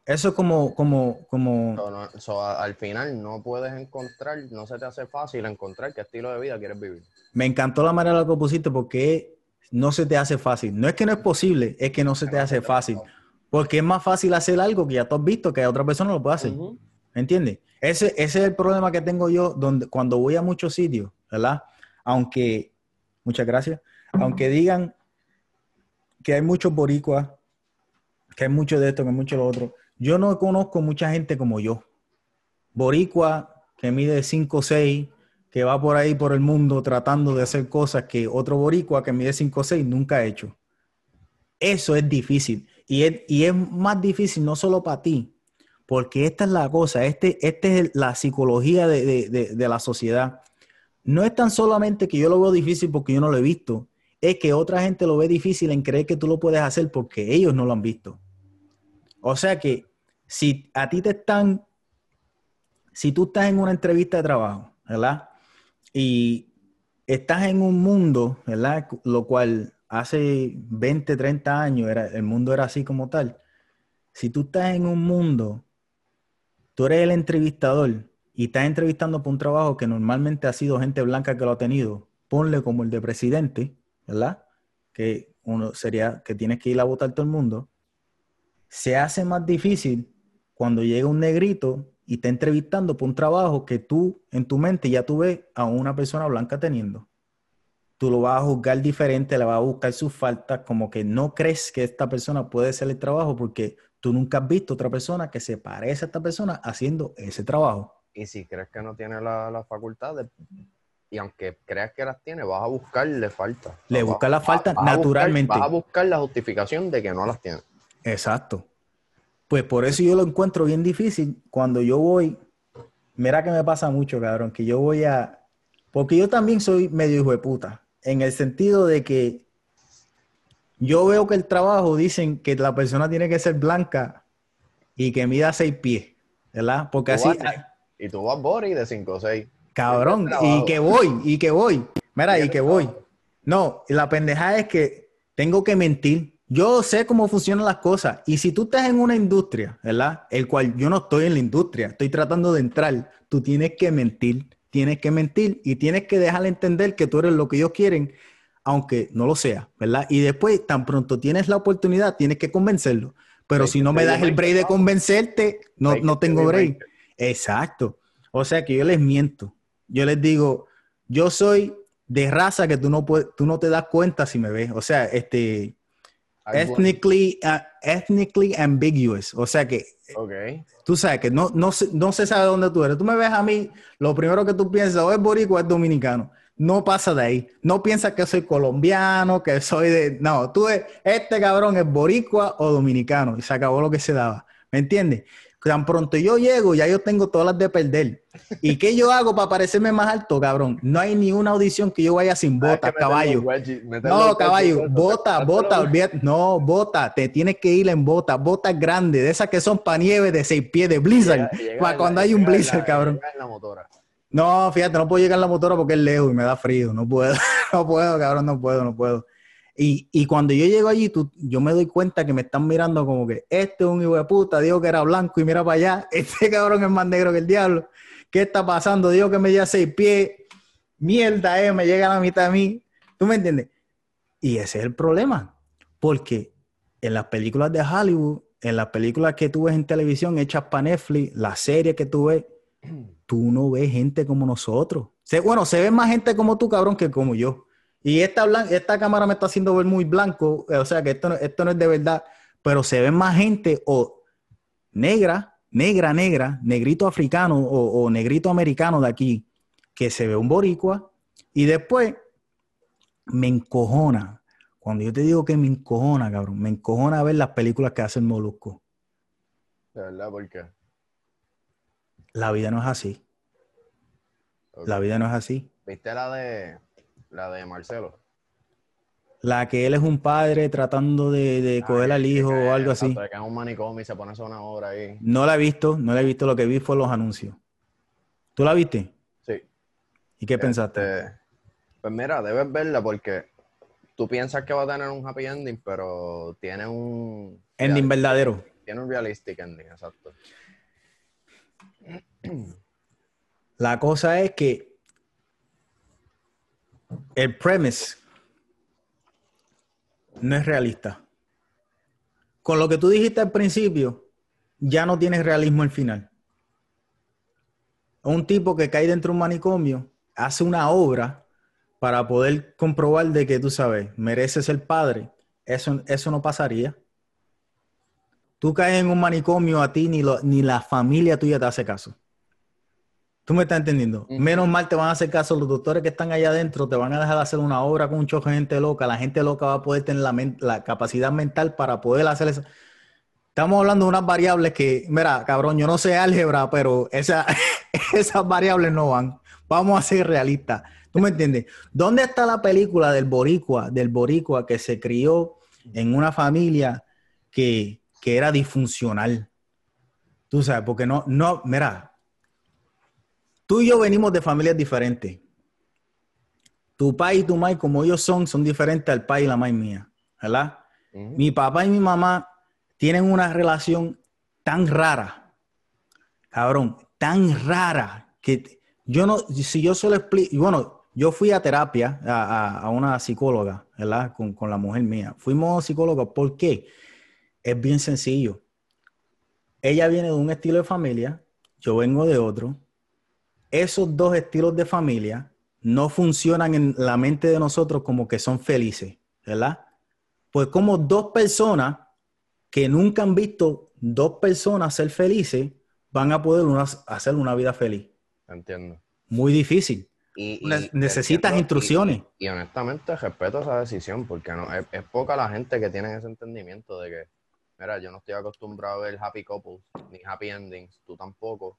Eso es como, como, como, So, no- so, a- al final no puedes encontrar, no se te hace fácil encontrar qué estilo de vida quieres vivir. me encantó la manera en la que pusiste porque no se te hace fácil. No es que no es posible, es que no se te hace fácil. Porque es más fácil hacer algo que ya tú has visto que otra persona lo puede hacer. Ujú. ¿Entiendes? Ese, ese es el problema que tengo yo donde, cuando voy a muchos sitios, ¿verdad? Aunque, muchas gracias, aunque digan que hay muchos boricuas, que hay mucho de esto, que hay mucho de lo otro, yo no conozco mucha gente como yo. Boricua que mide 5 o 6, que va por ahí por el mundo tratando de hacer cosas que otro boricua que mide 5 o 6 nunca ha hecho. Eso es difícil. Y es, y es más difícil no solo para ti, porque esta es la cosa, este, este es la psicología de, de- de- de la sociedad. No es tan solamente que yo lo veo difícil porque yo no lo he visto, es que otra gente lo ve difícil en creer que tú lo puedes hacer porque ellos no lo han visto. O sea que si a ti te están, si tú estás en una entrevista de trabajo, ¿verdad? Y estás en un mundo, ¿verdad? Lo cual hace 20, 30 años era, el mundo era así como tal. Si tú estás en un mundo, tú eres el entrevistador y estás entrevistando por un trabajo que normalmente ha sido gente blanca que lo ha tenido, ponle como el de presidente, ¿verdad? Que uno sería que tienes que ir a votar todo el mundo. Se hace más difícil cuando llega un negrito y está entrevistando por un trabajo que tú en tu mente ya tú ves a una persona blanca teniendo. Tú lo vas a juzgar diferente, le vas a buscar sus faltas, como que no crees que esta persona puede hacer el trabajo porque tú nunca has visto otra persona que se parece a esta persona haciendo ese trabajo. Y si crees que no tiene la- las facultades, y aunque creas que las tiene, vas a buscarle falta. Le buscas la vas- falta vas a buscar- naturalmente. vas a buscar la justificación de que no las tiene. Exacto. Pues por eso yo lo encuentro bien difícil cuando yo voy. Mira que me pasa mucho, cabrón, que yo voy a. Porque yo también soy medio hijo de puta. En el sentido de que yo veo que el trabajo dicen que la persona tiene que ser blanca y que mida seis pies, ¿verdad? Porque Tú así, vas- y tú vas Bori de 5 o 6. Cabrón, y que voy, y que voy. Mira, y que voy. No, la pendejada es que tengo que mentir. Yo sé cómo funcionan las cosas. Y si tú estás en una industria, ¿verdad? El cual yo no estoy en la industria, estoy tratando de entrar, tú tienes que mentir, tienes que mentir y tienes que dejarle entender que tú eres lo que ellos quieren, aunque no lo sea, ¿verdad? Y después, tan pronto tienes la oportunidad, tienes que convencerlo. Pero si no me das el break de convencerte, no, no tengo break. Exacto. O sea que yo les miento. Yo les digo, yo soy de raza que tú no puedes, tú no te das cuenta si me ves. O sea, este, ethnically, uh, ethnically ambiguous. O sea que Ok. tú sabes que no, no, no se sabe dónde tú eres. Tú me ves a mí, lo primero que tú piensas o es boricua o es dominicano. No pasa de ahí. No piensas que soy colombiano, que soy de... No, tú es, este cabrón es boricua o dominicano. Y se acabó lo que se daba. ¿Me entiendes? Tan pronto yo llego, ya yo tengo todas las de perder. ¿Y qué yo hago para parecerme más alto, cabrón? No hay ni una audición que yo vaya sin botas, caballo. No, caballo, bota, bota, olvídate. No, bota, te tienes que ir en bota, botas grandes, de esas que son para nieve de seis pies de blizzard, para cuando hay un blizzard, cabrón. No, fíjate, no puedo llegar en la motora porque es lejos y me da frío, no puedo, [laughs] no puedo, cabrón, no puedo, no puedo. Y, cuando yo llego allí, tú, yo me doy cuenta que me están mirando como que este es un hijo de puta, dijo que era blanco y mira para allá, [laughs] este cabrón es más negro que el diablo. ¿Qué está pasando? Dijo que me lleva seis pies. Mierda, eh, me llega a la mitad de mí. ¿Tú me entiendes? Y ese es el problema. Porque en las películas de Hollywood, en las películas que tú ves en televisión hechas para Netflix, las series que tú ves, tú no ves gente como nosotros. Bueno, se ve más gente como tú, cabrón, que como yo. Y esta, blan- esta cámara me está haciendo ver muy blanco, eh, o sea que esto, no- esto no es de verdad, pero se ve más gente o negra, negra, negra, negrito africano o, o negrito americano de aquí, que se ve un boricua, y después me encojona. Cuando yo te digo que me encojona, cabrón, me encojona ver las películas que hace el Molusco. De verdad, ¿por qué? La vida no es así. La vida no es así. ¿Viste la de la de Marcelo? La que él es un padre tratando de, de coger al hijo o algo así. Que es un manicomio y se pone a una obra ahí. No la he visto, no la he visto. Lo que vi fue los anuncios. ¿Tú la viste? Sí. ¿Y qué pensaste? Este, pues mira, debes verla porque tú piensas que va a tener un happy ending, pero tiene un Ending verdadero. tiene un realistic ending, exacto. La cosa es que el premise no es realista. Con lo que tú dijiste al principio, ya no tienes realismo al final. Un tipo que cae dentro de un manicomio hace una obra para poder comprobar de que tú sabes, mereces ser padre. Eso, eso no pasaría. Tú caes en un manicomio, a ti ni, lo- ni la familia tuya te hace caso. ¿Tú me estás entendiendo? Menos mal te van a hacer caso los doctores que están allá adentro, te van a dejar hacer una obra con un choque de gente loca. La gente loca va a poder tener la, la capacidad mental para poder hacer eso. Estamos hablando de unas variables que, mira, cabrón, yo no sé álgebra, pero esa- [laughs] esas variables no van. Vamos a ser realistas. ¿Tú me entiendes? ¿Dónde está la película del boricua, del boricua que se crió en una familia que, que era disfuncional? Tú sabes, porque no, no, mira, tú y yo venimos de familias diferentes. Tu pai y tu mai, como ellos son, son diferentes al pai y la mai mía, ¿verdad? Mi papá y mi mamá tienen una relación tan rara, cabrón, tan rara, que yo no, si yo solo explico, bueno, yo fui a terapia, a, a- a una psicóloga, ¿verdad? Con, con la mujer mía. Fuimos psicólogos, ¿por qué? Es bien sencillo. Ella viene de un estilo de familia, yo vengo de otro. Esos dos estilos de familia no funcionan en la mente de nosotros como que son felices, ¿verdad? Pues como dos personas que nunca han visto dos personas ser felices van a poder una- hacer una vida feliz. Entiendo. Muy difícil. Y, Ne- y necesitas entiendo, y- instrucciones. Y, honestamente respeto esa decisión porque no es, es poca la gente que tiene ese entendimiento de que, mira, yo no estoy acostumbrado a ver happy couples ni happy endings, tú tampoco.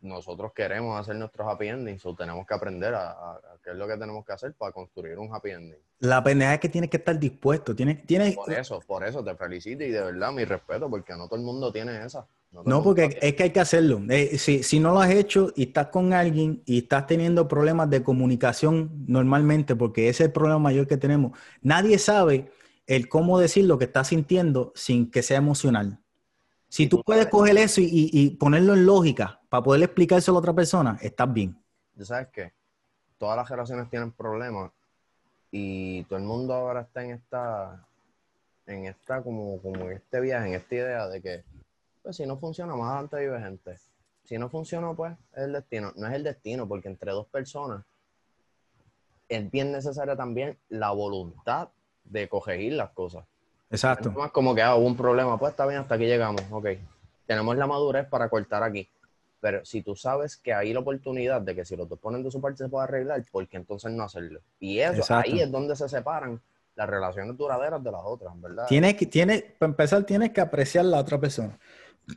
Nosotros queremos hacer nuestros happy endings o tenemos que aprender a, a- a qué es lo que tenemos que hacer para construir un happy ending. La pendeja es que tienes que estar dispuesto. Tienes, tienes, Por eso, por eso te felicito y de verdad mi respeto porque no todo el mundo tiene esa. No, porque tiene. es que hay que hacerlo. Eh, si, si no lo has hecho y estás con alguien y estás teniendo problemas de comunicación normalmente, porque ese es el problema mayor que tenemos, nadie sabe el cómo decir lo que estás sintiendo sin que sea emocional. Si tú puedes coger eso y, y- y ponerlo en lógica para poder explicárselo a otra persona, estás bien. ¿Tú sabes qué? Todas las relaciones tienen problemas y todo el mundo ahora está en esta, en esta como, como en este viaje, en esta idea de que, pues si no funciona, más adelante vive gente. Si no funciona, pues es el destino. No es el destino, porque entre dos personas es bien necesaria también la voluntad de corregir las cosas. Exacto. Es más como que ah, hubo un problema, pues está bien, hasta aquí llegamos, ok. Tenemos la madurez para cortar aquí. Pero si tú sabes que hay la oportunidad de que si los dos ponen de su parte se puede arreglar, ¿por qué entonces no hacerlo? Y eso, Exacto. ahí es donde se separan las relaciones duraderas de las otras, ¿verdad? Tienes que, tienes, para empezar, tienes que apreciar la otra persona.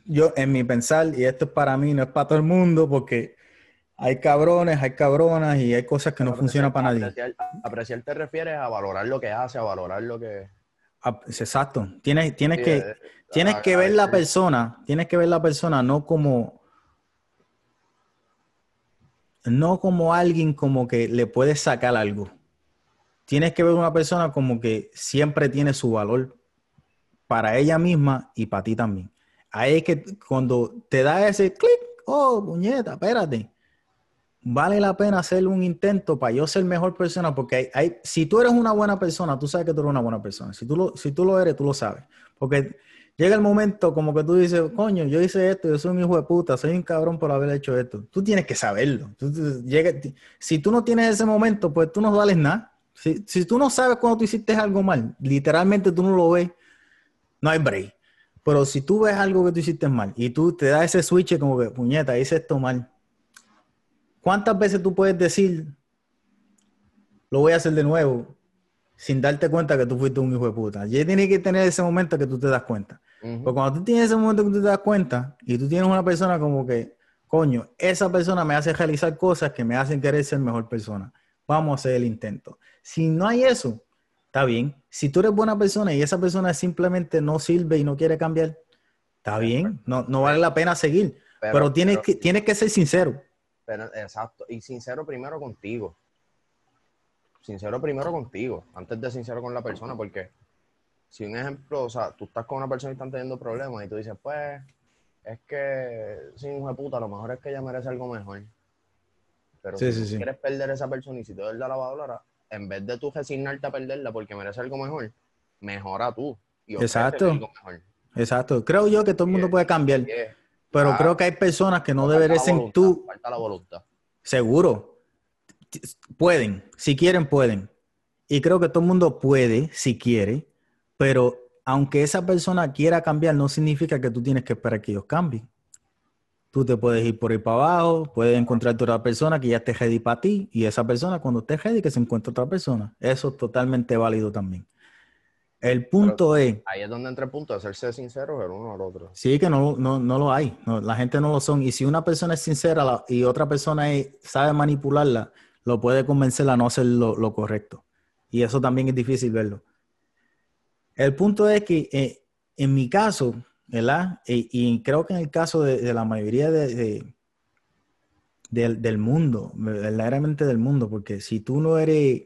Yo, en mi pensar, y esto es para mí, no es para todo el mundo, porque hay cabrones, hay cabronas y hay cosas que no Apreciar- funcionan para nadie. Apreciar, apreciar te refieres a valorar lo que hace, a valorar lo que... Ah, Exacto. Tienes, tienes que, eh, tienes que ver la persona, tienes que ver la persona no como, no como alguien como que le puedes sacar algo. Tienes que ver una persona como que siempre tiene su valor para ella misma y para ti también. Ahí es que cuando te da ese clic, oh, puñeta, espérate. Vale la pena hacer un intento para yo ser mejor persona, porque hay, hay- si tú eres una buena persona, tú sabes que tú eres una buena persona. Si tú, lo, si tú lo eres, tú lo sabes. Porque llega el momento como que tú dices, coño, yo hice esto, yo soy un hijo de puta, soy un cabrón por haber hecho esto. Tú tienes que saberlo. Llega- si tú no tienes ese momento, pues tú no vales nada. Si, si tú no sabes cuando tú hiciste algo mal, literalmente tú no lo ves, no hay break. Pero si tú ves algo que tú hiciste mal y tú te das ese switch como que, puñeta, hice esto mal. ¿Cuántas veces tú puedes decir, lo voy a hacer de nuevo, sin darte cuenta que tú fuiste un hijo de puta? Ya tienes que tener ese momento que tú te das cuenta. Ujú. Porque cuando tú tienes ese momento que tú te das cuenta y tú tienes una persona como que, coño, esa persona me hace realizar cosas que me hacen querer ser mejor persona. Vamos a hacer el intento. Si no hay eso, está bien. Si tú eres buena persona y esa persona simplemente no sirve y no quiere cambiar, está bien. No, no vale la pena seguir. Pero, tienes, pero- que, tienes que ser sincero. Pero- exacto. Y sincero primero contigo. Sincero primero contigo, antes de sincero con la persona, porque si un ejemplo, o sea, tú estás con una persona y están teniendo problemas y tú dices, pues, es que sin hijo de puta, a lo mejor es que ella merece algo mejor. Pero Sí, si sí, quieres perder a esa persona y si tú eres la lavadora, en vez de tú resignarte a perderla porque merece algo mejor, mejora tú. Y Exacto. algo mejor. Exacto. Creo yo que todo el mundo puede cambiar, Yeah. Pero Ah, creo que hay personas que no voluntad, tú. Falta la voluntad. Seguro. Pueden, si quieren, pueden. Y creo que todo el mundo puede, si quiere, pero aunque esa persona quiera cambiar, no significa que tú tienes que esperar que ellos cambien. Tú te puedes ir por ahí para abajo, puedes encontrarte otra persona que ya esté ready para ti, y esa persona cuando esté ready que se encuentre otra persona. Eso es totalmente válido también. El punto es, Ahí es donde entra el punto de serse sinceros el uno al otro. Sí, que no, no, no lo hay. No, la gente no lo son. Y si una persona es sincera la- y otra persona es- sabe manipularla, lo puede convencer a no hacer lo, lo correcto. Y eso también es difícil verlo. El punto es que eh, en mi caso, ¿verdad? E- y creo que en el caso de, de la mayoría de, de- del, del mundo, verdaderamente del mundo, porque si tú no eres,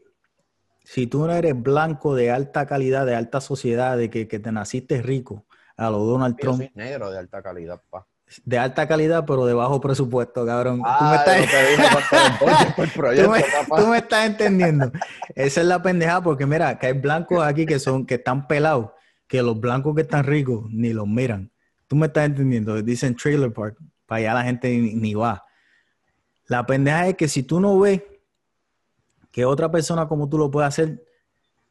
si tú no eres blanco de alta calidad, de alta sociedad, de que, que te naciste rico, a lo Donald Yo Trump, soy negro de alta calidad, pa. de alta calidad, pero de bajo presupuesto, cabrón. me estás, dije [laughs] [laughs] me- tú me estás entendiendo. Esa es la pendejada, porque mira, que hay blancos aquí que son, que están pelados, que los blancos que están ricos ni los miran. Tú me estás entendiendo. Dicen trailer park, para allá la gente ni, ni va. La pendeja es que si tú no ves que otra persona como tú lo puede hacer,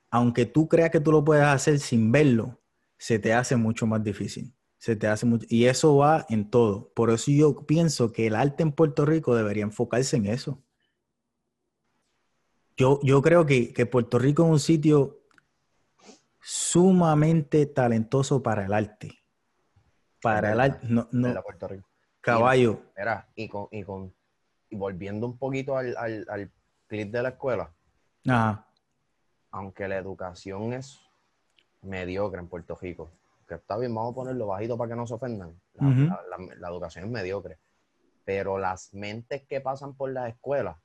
aunque tú creas que tú lo puedes hacer sin verlo, se te hace mucho más difícil. Se te hace mucho, y eso va en todo. Por eso yo pienso que el arte en Puerto Rico debería enfocarse en eso. Yo, yo creo que, que Puerto Rico es un sitio sumamente talentoso para el arte. Para el arte, no, no, Puerto Rico. caballo. Mira, y con, y con, y volviendo un poquito al, al, al clip de la escuela, Ajá, aunque la educación es mediocre en Puerto Rico, que está bien, vamos a ponerlo bajito para que no se ofendan. La, Ujú. la- la- la educación es mediocre. Pero las mentes que pasan por las escuelas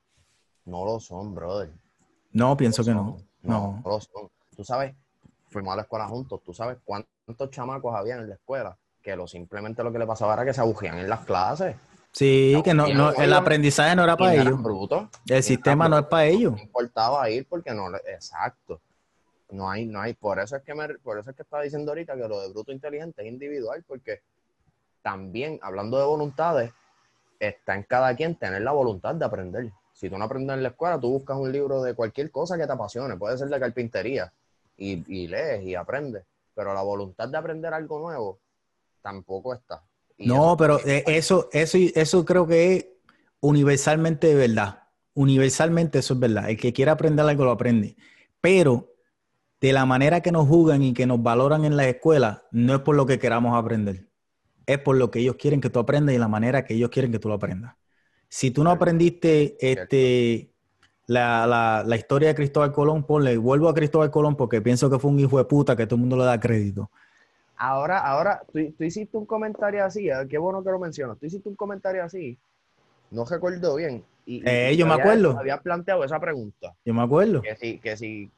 no lo son, brother. no, pienso que no. No, No. no lo son. Tú sabes, fuimos a la escuela juntos, tú sabes cuántos chamacos habían en la escuela que lo simplemente lo que le pasaba era que se abujían en las clases. Sí, que no, no, el aprendizaje no era para ellos. brutos. El sistema no es para ellos. No importaba ir porque no, exacto. No hay, no hay, por eso es que me, por eso es que estaba diciendo ahorita que lo de bruto inteligente es individual, porque también, hablando de voluntades, está en cada quien tener la voluntad de aprender. Si tú no aprendes en la escuela, tú buscas un libro de cualquier cosa que te apasione, puede ser de carpintería, y, y lees y aprendes. pero la voluntad de aprender algo nuevo tampoco está. No, pero eh, eso, eso, eso creo que es universalmente de verdad. Universalmente eso es verdad. El que quiera aprender algo lo aprende. Pero de la manera que nos juzgan y que nos valoran en la escuela, no es por lo que queramos aprender. Es por lo que ellos quieren que tú aprendas y la manera que ellos quieren que tú lo aprendas. Si tú no aprendiste este, la, la- la historia de Cristóbal Colón, ponle, vuelvo a Cristóbal Colón porque pienso que fue un hijo de puta que todo el mundo le da crédito. Ahora, ahora, tú, tú hiciste un comentario así, ¿eh? qué bueno que lo mencionas. Tú hiciste un comentario así, no recuerdo bien. Y, Eh, y yo me acuerdo. Había planteado esa pregunta. Yo me acuerdo. Que si, que si,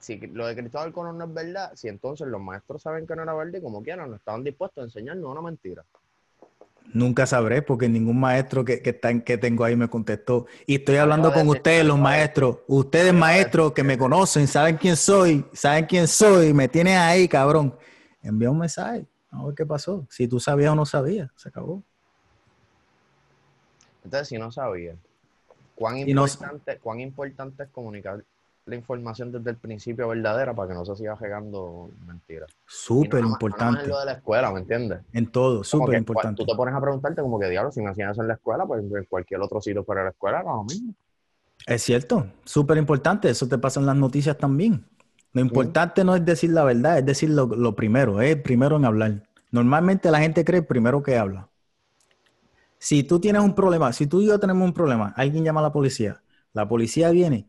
si lo de Cristóbal Colón no es verdad, si entonces los maestros saben que no era verdad y como quieran, no estaban dispuestos a enseñarnos una mentira. Nunca sabré porque ningún maestro que, que, está que tengo ahí me contestó. Y estoy hablando con ustedes, los maestros. Ustedes, maestros que me conocen, saben quién soy, saben quién soy, me tienes ahí, cabrón. Envía un mensaje. A ver qué pasó. Si tú sabías o no sabías, se acabó. Entonces, si no sabía, ¿cuán Y no- importante, cuán importante es comunicar la información desde el principio verdadera para que no se siga regando mentiras? Súper no más- no importante. en lo de la escuela, ¿me entiendes? En todo, súper importante. Tú te pones a preguntarte como que, diablo, si me hacían eso en la escuela, pues en cualquier otro sitio fuera de la escuela era lo mismo. Es cierto, súper importante. Eso te pasa en las noticias también. Lo importante no es decir la verdad, es decir lo, lo primero, es el primero en hablar. Normalmente la gente cree el primero que habla. Si tú tienes un problema, si tú y yo tenemos un problema, alguien llama a la policía, la policía viene,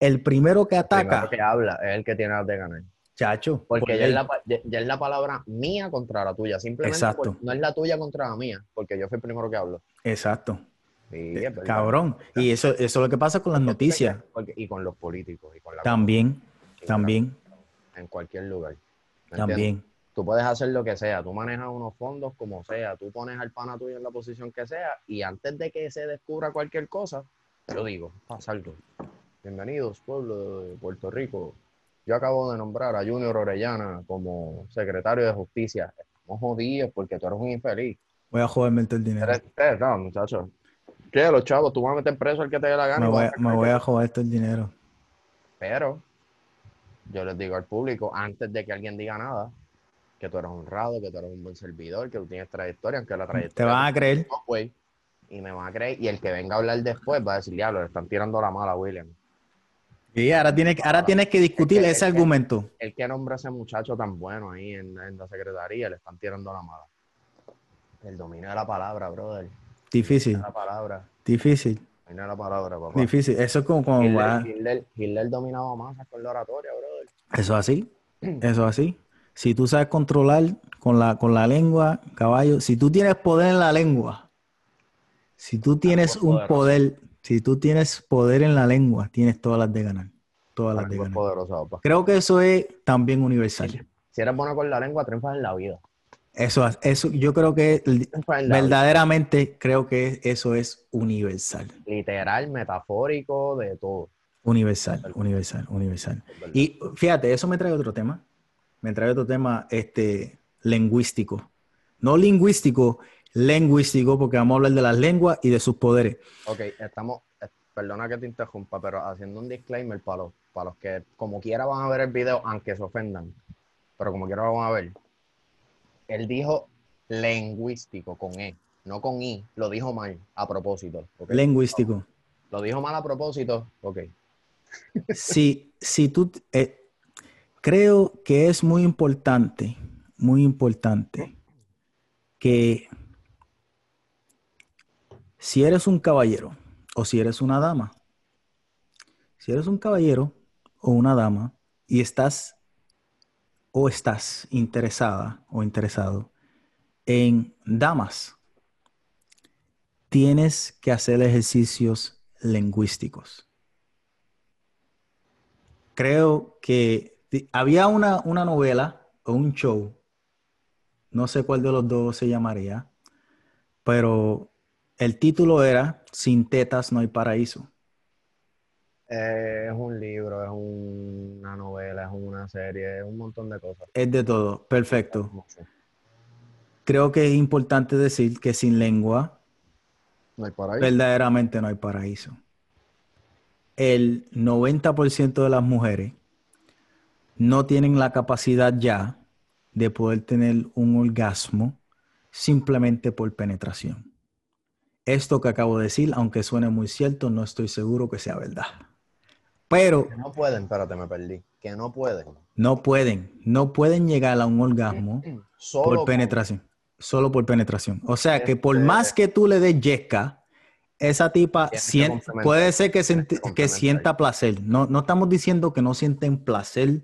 el primero que El ataca, primero que habla es el que tiene las de ganar. chacho, Porque por ya es, la, pa- ya, ya es la palabra mía contra la tuya. Simplemente Exacto. no es la tuya contra la mía, porque yo fui el primero que hablo. Exacto, Sí, verdad. cabrón. Y eso, eso es lo que pasa con las noticias. porque- y con los políticos. Y con la También, también, en cualquier lugar. ¿Me entiendes? también. Tú puedes hacer lo que sea, tú manejas unos fondos como sea, tú pones al pana tuyo en la posición que sea y antes de que se descubra cualquier cosa, yo digo, pasa algo. Bienvenidos, pueblo de Puerto Rico. Yo acabo de nombrar a Junior Orellana como secretario de justicia. Estamos jodidos porque tú eres un infeliz. Voy a joderme todo el dinero. Eh, no, muchachos. ¿Qué? Los chavos, tú vas a meter preso al que te dé la gana. Me voy, a me voy a joder todo el dinero. Pero yo les digo al público, antes de que alguien diga nada, que tú eres honrado, que tú eres un buen servidor, que tú tienes trayectoria, aunque la trayectoria... Te van a creer. güey, y me van a creer, y el que venga a hablar después va a decir, diablo, le están tirando la mala a William. Y ahora tienes, ahora tienes que discutir que- ese que- argumento. El que nombra a ese muchacho tan bueno ahí en, en la secretaría, le están tirando la mala. El dominio de la palabra, brother. Difícil, La palabra. difícil, La palabra, papá. difícil. Eso es como cuando va- Hitler, Hitler- Hitler dominaba masas con la oratoria, brother. Eso es así. [clears throat] Eso es así. Si tú sabes controlar con la, con la lengua, caballo, si tú tienes poder en la lengua, si tú tienes Algo un poderoso. poder, si tú tienes poder en la lengua, tienes todas las de ganar. Todas La las de ganar. poderosa, papá. Creo que eso es también universal. Si eres bueno con la lengua, triunfas en la vida. Eso, eso yo creo que verdaderamente creo que eso es universal. Literal, metafórico, de todo. Universal, universal, universal. Y fíjate, eso me trae otro tema. Me trae otro tema este, lingüístico. No lingüístico, lingüístico, porque vamos a hablar de las lenguas y de sus poderes. Ok, estamos, eh, perdona que te interrumpa, pero haciendo un disclaimer para los, para los que como quiera van a ver el video, aunque se ofendan, pero como quiera lo van a ver. Él dijo lingüístico con E, no con I, lo dijo mal a propósito. ¿ok? Lingüístico. Lo dijo mal a propósito, ok. Si, si tú, eh, creo que es muy importante, muy importante que si eres un caballero o si eres una dama, si eres un caballero o una dama y estás o estás interesada o interesado en damas, tienes que hacer ejercicios lingüísticos. Creo que había una, una novela o un show, no sé cuál de los dos se llamaría, pero el título era Sin tetas no hay paraíso. Eh, es un libro, es una novela, es una serie, es un montón de cosas. Es de todo, perfecto. Creo que es importante decir que sin lengua No hay verdaderamente no hay paraíso. El 90% de las mujeres no tienen la capacidad ya de poder tener un orgasmo simplemente por penetración. Esto que acabo de decir, aunque suene muy cierto, no estoy seguro que sea verdad. Pero... Que no pueden, espérate, me perdí. Que no pueden. No pueden, no pueden llegar a un orgasmo [clears throat] por penetración. Solo por penetración. O sea que por este más que tú le des yesca, esa tipa puede ser que, que sienta placer. No, no estamos diciendo que no sienten placer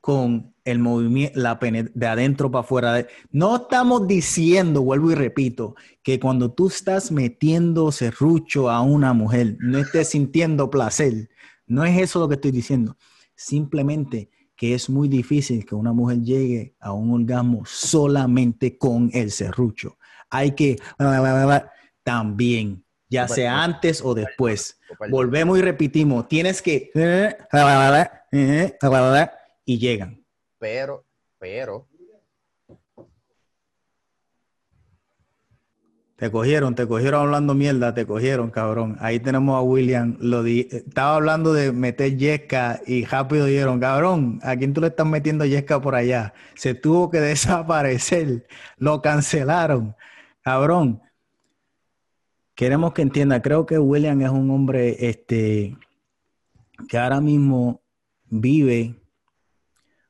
con el movimiento, la de adentro para afuera. No estamos diciendo, vuelvo y repito, que cuando tú estás metiendo serrucho a una mujer, no estés sintiendo placer. No es eso lo que estoy diciendo. Simplemente que es muy difícil que una mujer llegue a un orgasmo solamente con el serrucho. Hay que también, ya sea antes o después. Volvemos y repetimos, tienes que y llegan. Pero, pero, Te cogieron, te cogieron hablando mierda, te cogieron, cabrón. Ahí tenemos a William. Lo estaba hablando de meter yesca y rápido dijeron, cabrón, ¿a quién tú le estás metiendo yesca por allá? Se tuvo que [laughs] desaparecer. Lo cancelaron. Cabrón. Queremos que entienda, creo que William es un hombre este, que ahora mismo vive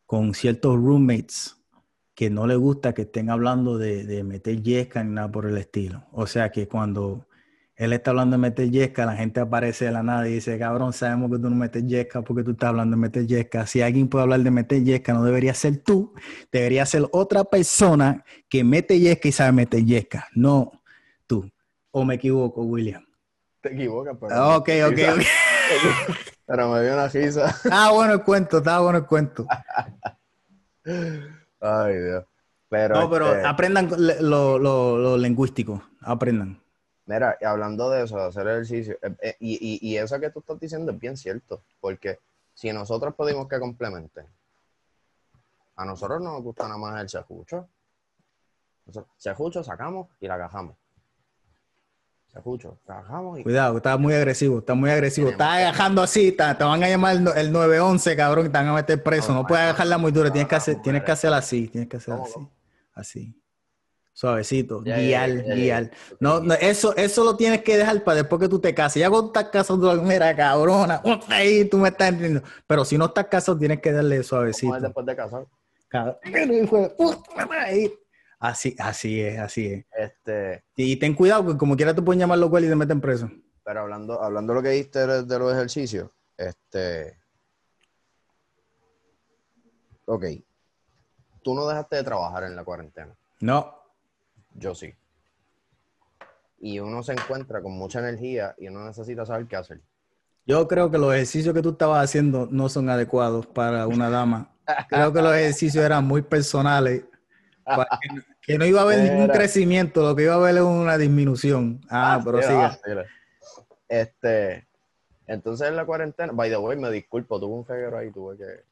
con ciertos roommates que no le gusta que estén hablando de, meter yesca ni nada por el estilo. O sea que cuando él está hablando de meter yesca, la gente aparece de la nada y dice, cabrón, sabemos que tú no metes yesca porque tú estás hablando de meter yesca. Si alguien puede hablar de meter yesca, no debería ser tú, debería ser otra persona que mete yesca y sabe meter yesca, no tú. ¿O me equivoco, William? Te equivocas, pero... Ah, ok, ok, ok. [laughs] pero me dio una risa. Ah, bueno el cuento, estaba bueno el cuento. [laughs] Ay, Dios. Pero, no, pero este, aprendan lo, lingüístico, aprendan. Mira, hablando de eso, de hacer ejercicio, eh, eh, y, eso que tú estás diciendo es bien cierto, porque si nosotros pedimos que complementen, a nosotros no nos gusta nada más el chajucho. Chajucho sacamos y la cajamos. Trabajamos y... Cuidado, está muy agresivo, está muy agresivo. Está agajando así, te van a llamar el, 911, cabrón, te van a meter preso. No, puedes agajarla muy duro, tienes que, hacer, tienes que hacerla así, tienes que hacerla así. Así. Suavecito, guiar, guiar. No, no, eso, eso lo tienes que dejar para después que tú te cases. Ya cuando estás casado, mira, cabrona, [laughs] ahí tú me estás entendiendo. Pero si no estás casado, tienes que darle suavecito. después de casar? Cabrón, [laughs] Así, así es, así es. Este, y ten cuidado, que como quiera te pueden llamar los y te meten preso. Pero hablando, hablando de lo que diste de, los ejercicios, este. Ok. Tú no dejaste de trabajar en la cuarentena. No. Yo sí. Y uno se encuentra con mucha energía y uno necesita saber qué hacer. Yo creo que los ejercicios que tú estabas haciendo no son adecuados para una dama. [laughs] Creo que los ejercicios eran muy personales que, no iba a haber ningún crecimiento, lo que iba a haber es una disminución. Ah, ah pero sigue. Este, entonces en la cuarentena, by the way, me disculpo, tuve un feguero ahí, tuve que.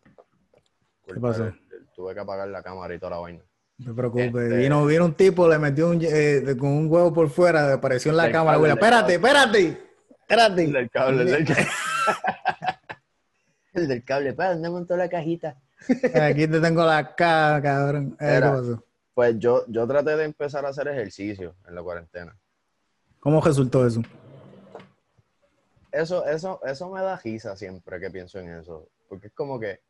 ¿Qué pasó? Tuve que apagar la cámara y toda la vaina. No te preocupes. Este vino, vino, un tipo, le metió un, eh, con un huevo por fuera, apareció en la cámara. espérate, espérate, espérate. El del [laughs] cable, el del cable. el del cable, para, ¿dónde montó la cajita? Aquí te tengo la cara, cabrón. Pues yo, yo traté de empezar a hacer ejercicio en la cuarentena. ¿Cómo resultó eso? Eso, eso, eso me da risa siempre que pienso en eso. Porque es como que.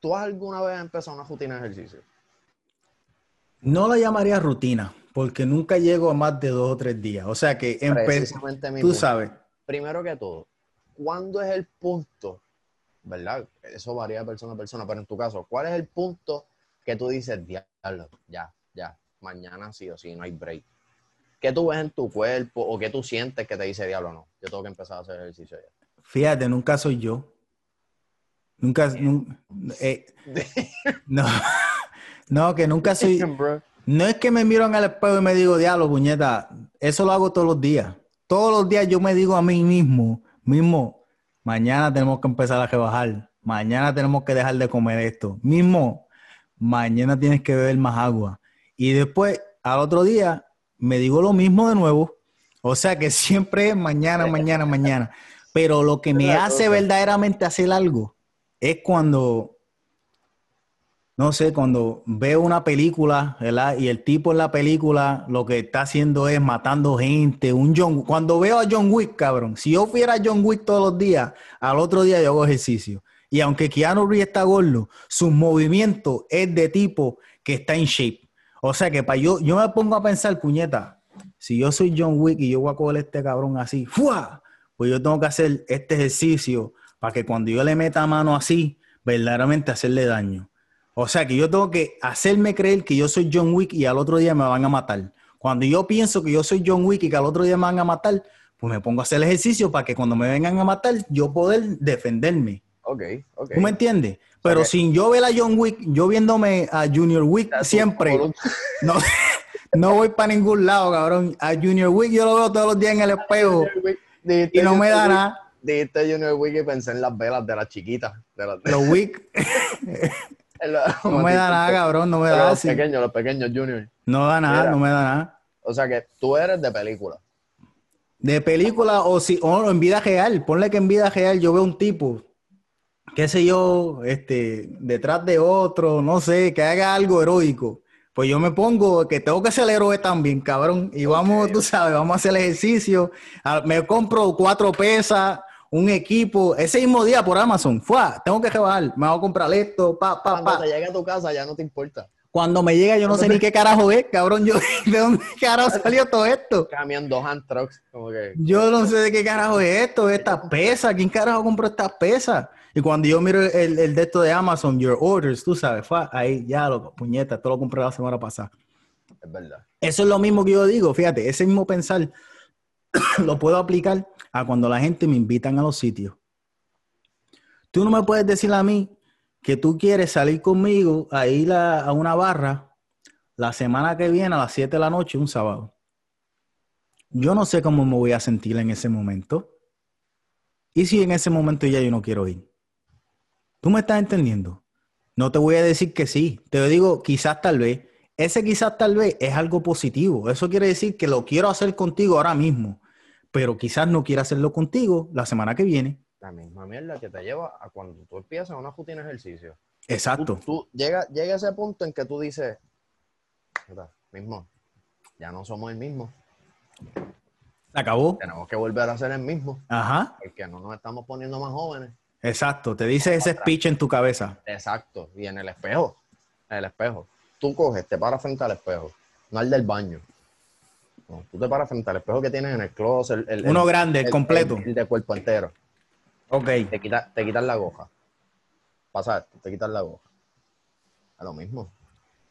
¿Tú has alguna vez empezado una rutina de ejercicio? No la llamaría rutina, porque nunca llego a más de dos o tres días. O sea que tú sabes. Primero que todo, ¿cuándo es el punto? ¿Verdad? Eso varía de persona a persona, pero en tu caso, ¿cuál es el punto que tú dices, diablo, ya, ya, mañana sí o sí, no hay break? ¿Qué tú ves en tu cuerpo o qué tú sientes que te dice, diablo, no, yo tengo que empezar a hacer ejercicio ya? Fíjate, nunca soy yo. Nunca, eh, no, [laughs] no, que nunca soy. [laughs] No es que me miro en el espejo y me digo, diablo, puñeta, eso lo hago todos los días. Todos los días yo me digo a mí mismo, mismo, mañana tenemos que empezar a rebajar, mañana tenemos que dejar de comer esto, mismo, mañana tienes que beber más agua. Y después, al otro día, me digo lo mismo de nuevo. O sea que [laughs] siempre es mañana, mañana, mañana. Pero lo que me hace verdaderamente hacer algo es cuando no sé, cuando veo una película, ¿verdad? Y el tipo en la película lo que está haciendo es matando gente, un John, cuando veo a John Wick, cabrón, si yo fuera John Wick todos los días, al otro día yo hago ejercicio. Y aunque Keanu Reeves está gordo, su movimiento es de tipo que está en shape. O sea que para yo, yo me pongo a pensar, puñeta, si yo soy John Wick y yo voy a coger a este cabrón así, ¡fua! pues yo tengo que hacer este ejercicio para que cuando yo le meta mano así, verdaderamente hacerle daño. O sea que yo tengo que hacerme creer que yo soy John Wick y al otro día me van a matar. Cuando yo pienso que yo soy John Wick y que al otro día me van a matar, pues me pongo a hacer el ejercicio para que cuando me vengan a matar, yo poder defenderme. Ok, ok. ¿Tú me entiendes? Pero sin yo ver a John Wick, yo viéndome a Junior Wick siempre, [laughs] no, no voy para ningún lado, cabrón. A Junior Wick yo lo veo todos los días en el espejo y no me da nada. Dijiste Junior Wick y pensé en las velas de las chiquitas. De Los Wick. [laughs] no me da nada, cabrón, no me da Los pequeños, los pequeños Junior. No da nada, no me da nada. O sea que tú eres de película. De película o si o en vida real. Ponle que en vida real yo veo un tipo, qué sé yo, este, detrás de otro, no sé, que haga algo heroico. Pues yo me pongo que tengo que ser el héroe también, cabrón. Y vamos, tú sabes, vamos a hacer el ejercicio. Ah, me compro cuatro pesas, un equipo, ese mismo día por Amazon, fue, tengo que rebajar, me voy a comprar esto, pa, pa, Cuando te llegue a tu casa ya no te importa. Cuando me llega yo no sé ni qué carajo es, cabrón, yo, [laughs] ¿de dónde carajo salió todo esto? Cambiando hand trucks, como que... Yo no sé de qué carajo es esto, estas pesas, ¿quién carajo compró estas pesas? Y cuando yo miro el, el de esto de Amazon, Your Orders, tú sabes, fue ahí ya, lo, puñeta, esto lo compré la semana pasada. Es verdad. Eso es lo mismo que yo digo, fíjate, ese mismo pensar [coughs] lo puedo aplicar a cuando la gente me invitan a los sitios. Tú no me puedes decir a mí que tú quieres salir conmigo a ir a, una barra la semana que viene a las 7 de la noche, un sábado. Yo no sé cómo me voy a sentir en ese momento. Y si en ese momento ya yo no quiero ir. ¿Tú me estás entendiendo? No te voy a decir que sí. Te digo quizás tal vez. Ese quizás tal vez es algo positivo. Eso quiere decir que lo quiero hacer contigo ahora mismo pero quizás no quiera hacerlo contigo la semana que viene. La misma mierda que te lleva a cuando tú empiezas una rutina de ejercicio. Exacto. Tú, llega, llega ese punto en que tú dices, mismo, ya no somos el mismo. Se acabó. Tenemos que volver a ser el mismo. Ajá. Porque no nos estamos poniendo más jóvenes. Exacto. Te dice ese speech en tu cabeza. Exacto. Y en el espejo. En el espejo. Tú coges, te paras frente al espejo. No al del baño tú te paras frente al espejo que tienes en el closet. Uno grande, el, completo. El, de cuerpo entero. Ok. Te, quita, te quitas la goja. Pasa esto, te quitas la goja. A lo mismo.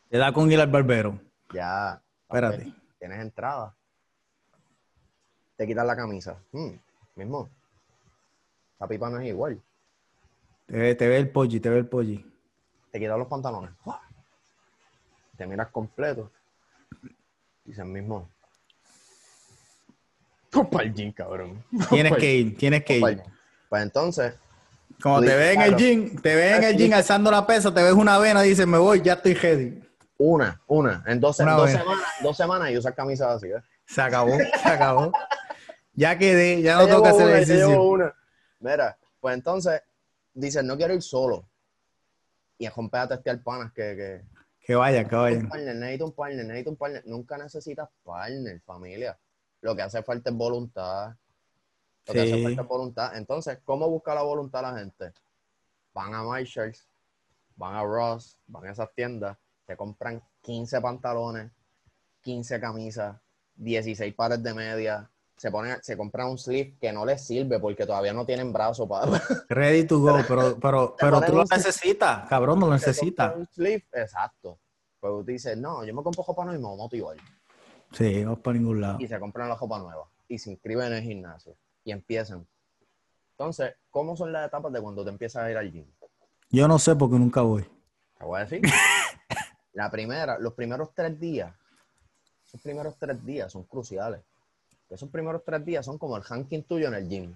Te da con ir al barbero. Ya. Espérate. Tienes entrada. Te quitas la camisa. Hmm, mismo. La pipa no es igual. Te ve, te ve el polli, te ve el polli. Te quitas los pantalones. Te miras completo. Dices mismo, para el gym, cabrón. Tienes que ir, tienes que ir. Pues entonces. Como te ves en el gym, te ves en el gym alzando la pesa, te ves una vena dices, me voy, ya estoy ready. Una, una. En dos, dos semanas, dos semanas y usas camisas así, ¿eh? Se acabó, se acabó. Ya quedé, ya no tengo que hacer ejercicio. Una. Mira, pues entonces, dices, no quiero ir solo. Y romper a testear panas que, que, que vayan, que vayan. Necesito un partner, necesito un partner. Nunca necesitas partner, familia. Lo que hace falta es voluntad. Lo que hace falta es voluntad. Entonces, ¿cómo busca la voluntad la gente? Van a Marshalls, van a Ross, van a esas tiendas, te compran 15 pantalones, 15 camisas, 16 pares de medias, se ponen, se compran un sleeve que no les sirve porque todavía no tienen brazo para. [laughs] Ready to go, pero, pero, pero tú lo necesitas, cabrón, no lo necesitas. Un sleeve, exacto. Pero tú dices, no, yo me compro ropa no y me motivo Sí, no para ningún lado. Y se compran la ropa nueva y se inscriben en el gimnasio y empiezan. Entonces, ¿cómo son las etapas de cuando te empiezas a ir al gym? Yo no sé porque nunca voy. Te voy a decir. [laughs] la primera, los primeros tres días, esos primeros tres días son cruciales. Esos primeros tres días son como el ranking tuyo en el gym.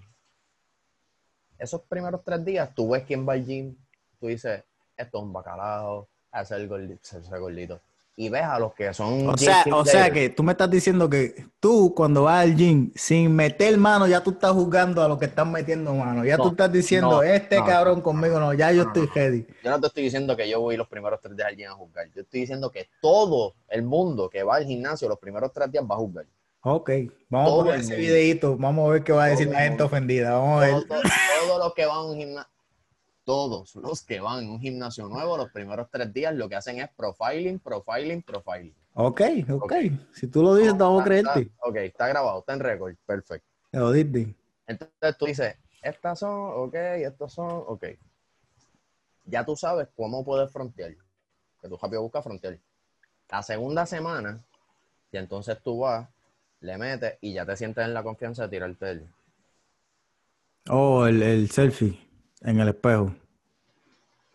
Esos primeros tres días, tú ves quién va al gym, tú dices, esto es un bacalao, hace el gordito, gordito. y ves a los que son... O sea, o sea que tú me estás diciendo que tú cuando vas al gym sin meter mano, ya tú estás jugando a los que están metiendo mano. Ya No, tú estás diciendo, no, este no, cabrón conmigo, no, ya yo estoy ready. Yo no te estoy diciendo que yo voy los primeros tres días al gym a jugar. Yo estoy diciendo que todo el mundo que va al gimnasio los primeros tres días va a jugar. Ok, vamos Todo a poner el ese videito, vamos a ver qué va a decir Todo la gente ofendida. Vamos a ver. Todo- todos los que van a un gimnasio, todos los que van a un gimnasio nuevo los primeros tres días lo que hacen es profiling, profiling, profiling. Ok, ok. Si tú lo dices, vamos a creerte. está- ok, está grabado, está en récord, perfecto. Jodiste. Entonces tú dices, estas son, ok, estos son, ok. Ya tú sabes cómo puedes frontear. Que tú rápido buscas frontear. La segunda semana, y entonces tú vas, le metes y ya te sientes en la confianza de tirarte el. Oh, el, el selfie en el espejo.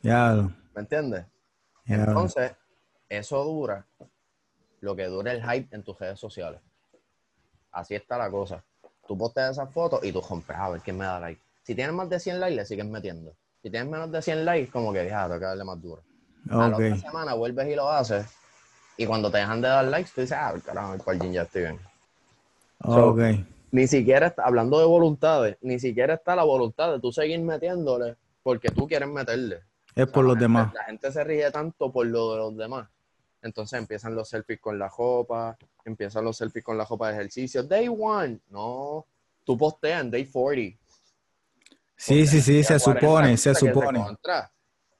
Ya, lo- ¿Me entiendes? ya. lo- Entonces, eso dura lo que dura el hype en tus redes sociales. Así está la cosa. Tú posteas esas fotos y tú compras a ver quién me da like. Si tienes más de 100 likes, le sigues metiendo. Si tienes menos de 100 likes, como que ya, que darle más duro. A la otra semana vuelves y lo haces. Y cuando te dejan de dar likes, tú dices, ah, carajo, el parking ya estoy bien. So, Ok. Ni siquiera está, hablando de voluntades, ni siquiera está la voluntad de tú seguir metiéndole porque tú quieres meterle. Es por los gente- demás. La gente se ríe tanto por lo de los demás. Entonces empiezan los selfies con la ropa, empiezan los selfies con la ropa de ejercicio. Day one, no, tú posteas en day 40. Sí, sí, sí, se Posteas 40 supone, se supone.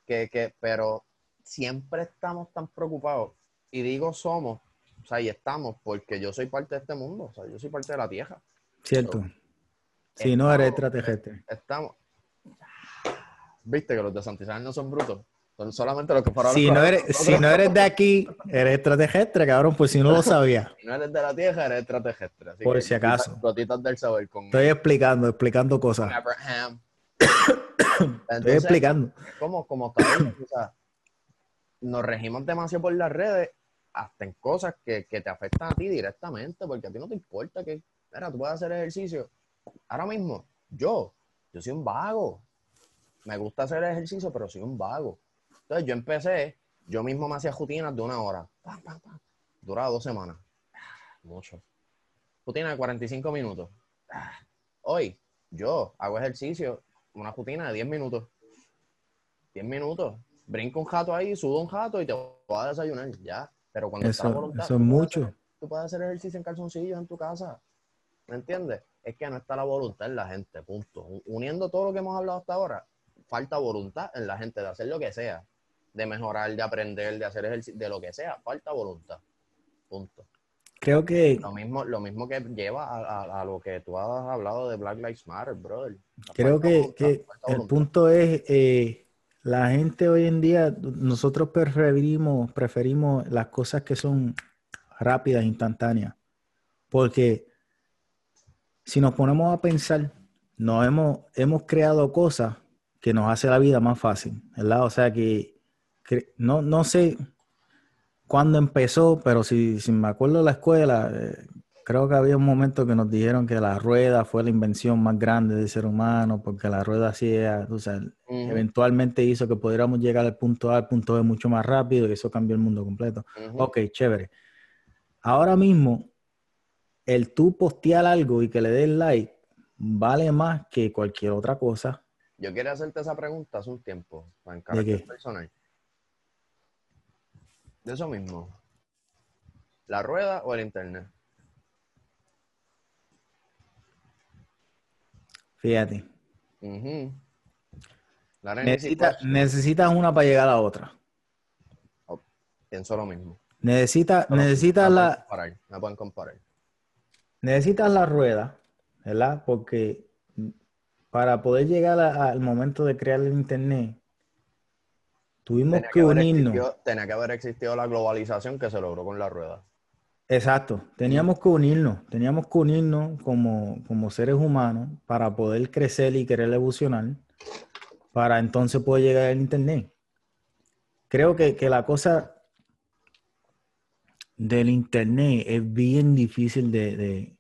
Que, que, pero siempre estamos tan preocupados. Y digo somos, sea, y estamos, porque yo soy parte de este mundo, o sea, yo soy parte de la tierra. Cierto. Si no eres Estamos- extraterrestre. Estamos. Viste que los de Santizal no son brutos. Son solamente los que fueron Si no, eres, si no eres de aquí, eres extraterrestre, cabrón, pues si no lo sabía. [laughs] Si no eres de la tierra, eres extraterrestre. Así Por que si acaso. gotitas- del saber con Estoy explicando, explicando cosas. [coughs] Estoy explicando. como, como cabrón, o sea, nos regimos demasiado por las redes, hasta en cosas que, que te afectan a ti directamente, porque a ti no te importa que, mira, tú puedes hacer ejercicio. Ahora mismo, yo, yo soy un vago. Me gusta hacer ejercicio, pero soy un vago. Entonces yo empecé, yo mismo me hacía rutinas de una hora. Pam. Duraba dos semanas. Ah, Mucho. Rutina de 45 minutos. Ah. Hoy, yo hago ejercicio, una rutina de 10 minutos. 10 minutos. Brinco un jato ahí, sudo un jato y te voy a desayunar, ya. Pero cuando está la Eso, voluntad, eso es tú puedes mucho. hacer- tú puedes hacer ejercicio en calzoncillos en tu casa. ¿Me entiendes? Es que no está la voluntad en la gente, punto. Uniendo todo lo que hemos hablado hasta ahora, falta voluntad en la gente de hacer lo que sea, de mejorar, de aprender, de hacer ejercicio, de lo que sea, falta voluntad. Punto. Creo que, Lo mismo, lo mismo que lleva a, a- a lo que tú has hablado de Black Lives Matter, brother. creo que, voluntad, que el voluntad. punto es, eh, la gente hoy en día, nosotros preferimos, preferimos las cosas que son rápidas, instantáneas. Porque si nos ponemos a pensar, nos hemos, hemos creado cosas que nos hace la vida más fácil, ¿verdad? O sea que, no, no sé cuándo empezó, pero si, si me acuerdo de la escuela, eh, creo que había un momento que nos dijeron que la rueda fue la invención más grande del ser humano, porque la rueda hacía, o sea, eventualmente hizo que pudiéramos llegar al punto A al punto B mucho más rápido y eso cambió el mundo completo. Ujú. Ok, chévere. Ahora mismo, el tú postear algo y que le des like vale más que cualquier otra cosa. Yo quería hacerte esa pregunta hace un tiempo, en ¿De carácter personal. De eso mismo. ¿La rueda o el internet? Fíjate. Necesita- necesitas una para llegar a la otra. Pienso lo mismo. Necesita, necesitas pueden la, comparar, pueden comparar. necesitas la rueda, ¿verdad? Porque para poder llegar a- al momento de crear el internet, tuvimos Tenía que unirnos. tenía que haber existido la globalización que se logró con la rueda. Exacto, teníamos que unirnos, teníamos que unirnos como, como seres humanos para poder crecer y querer evolucionar, para entonces poder llegar al Internet. Creo que, que la cosa del Internet es bien difícil de, de,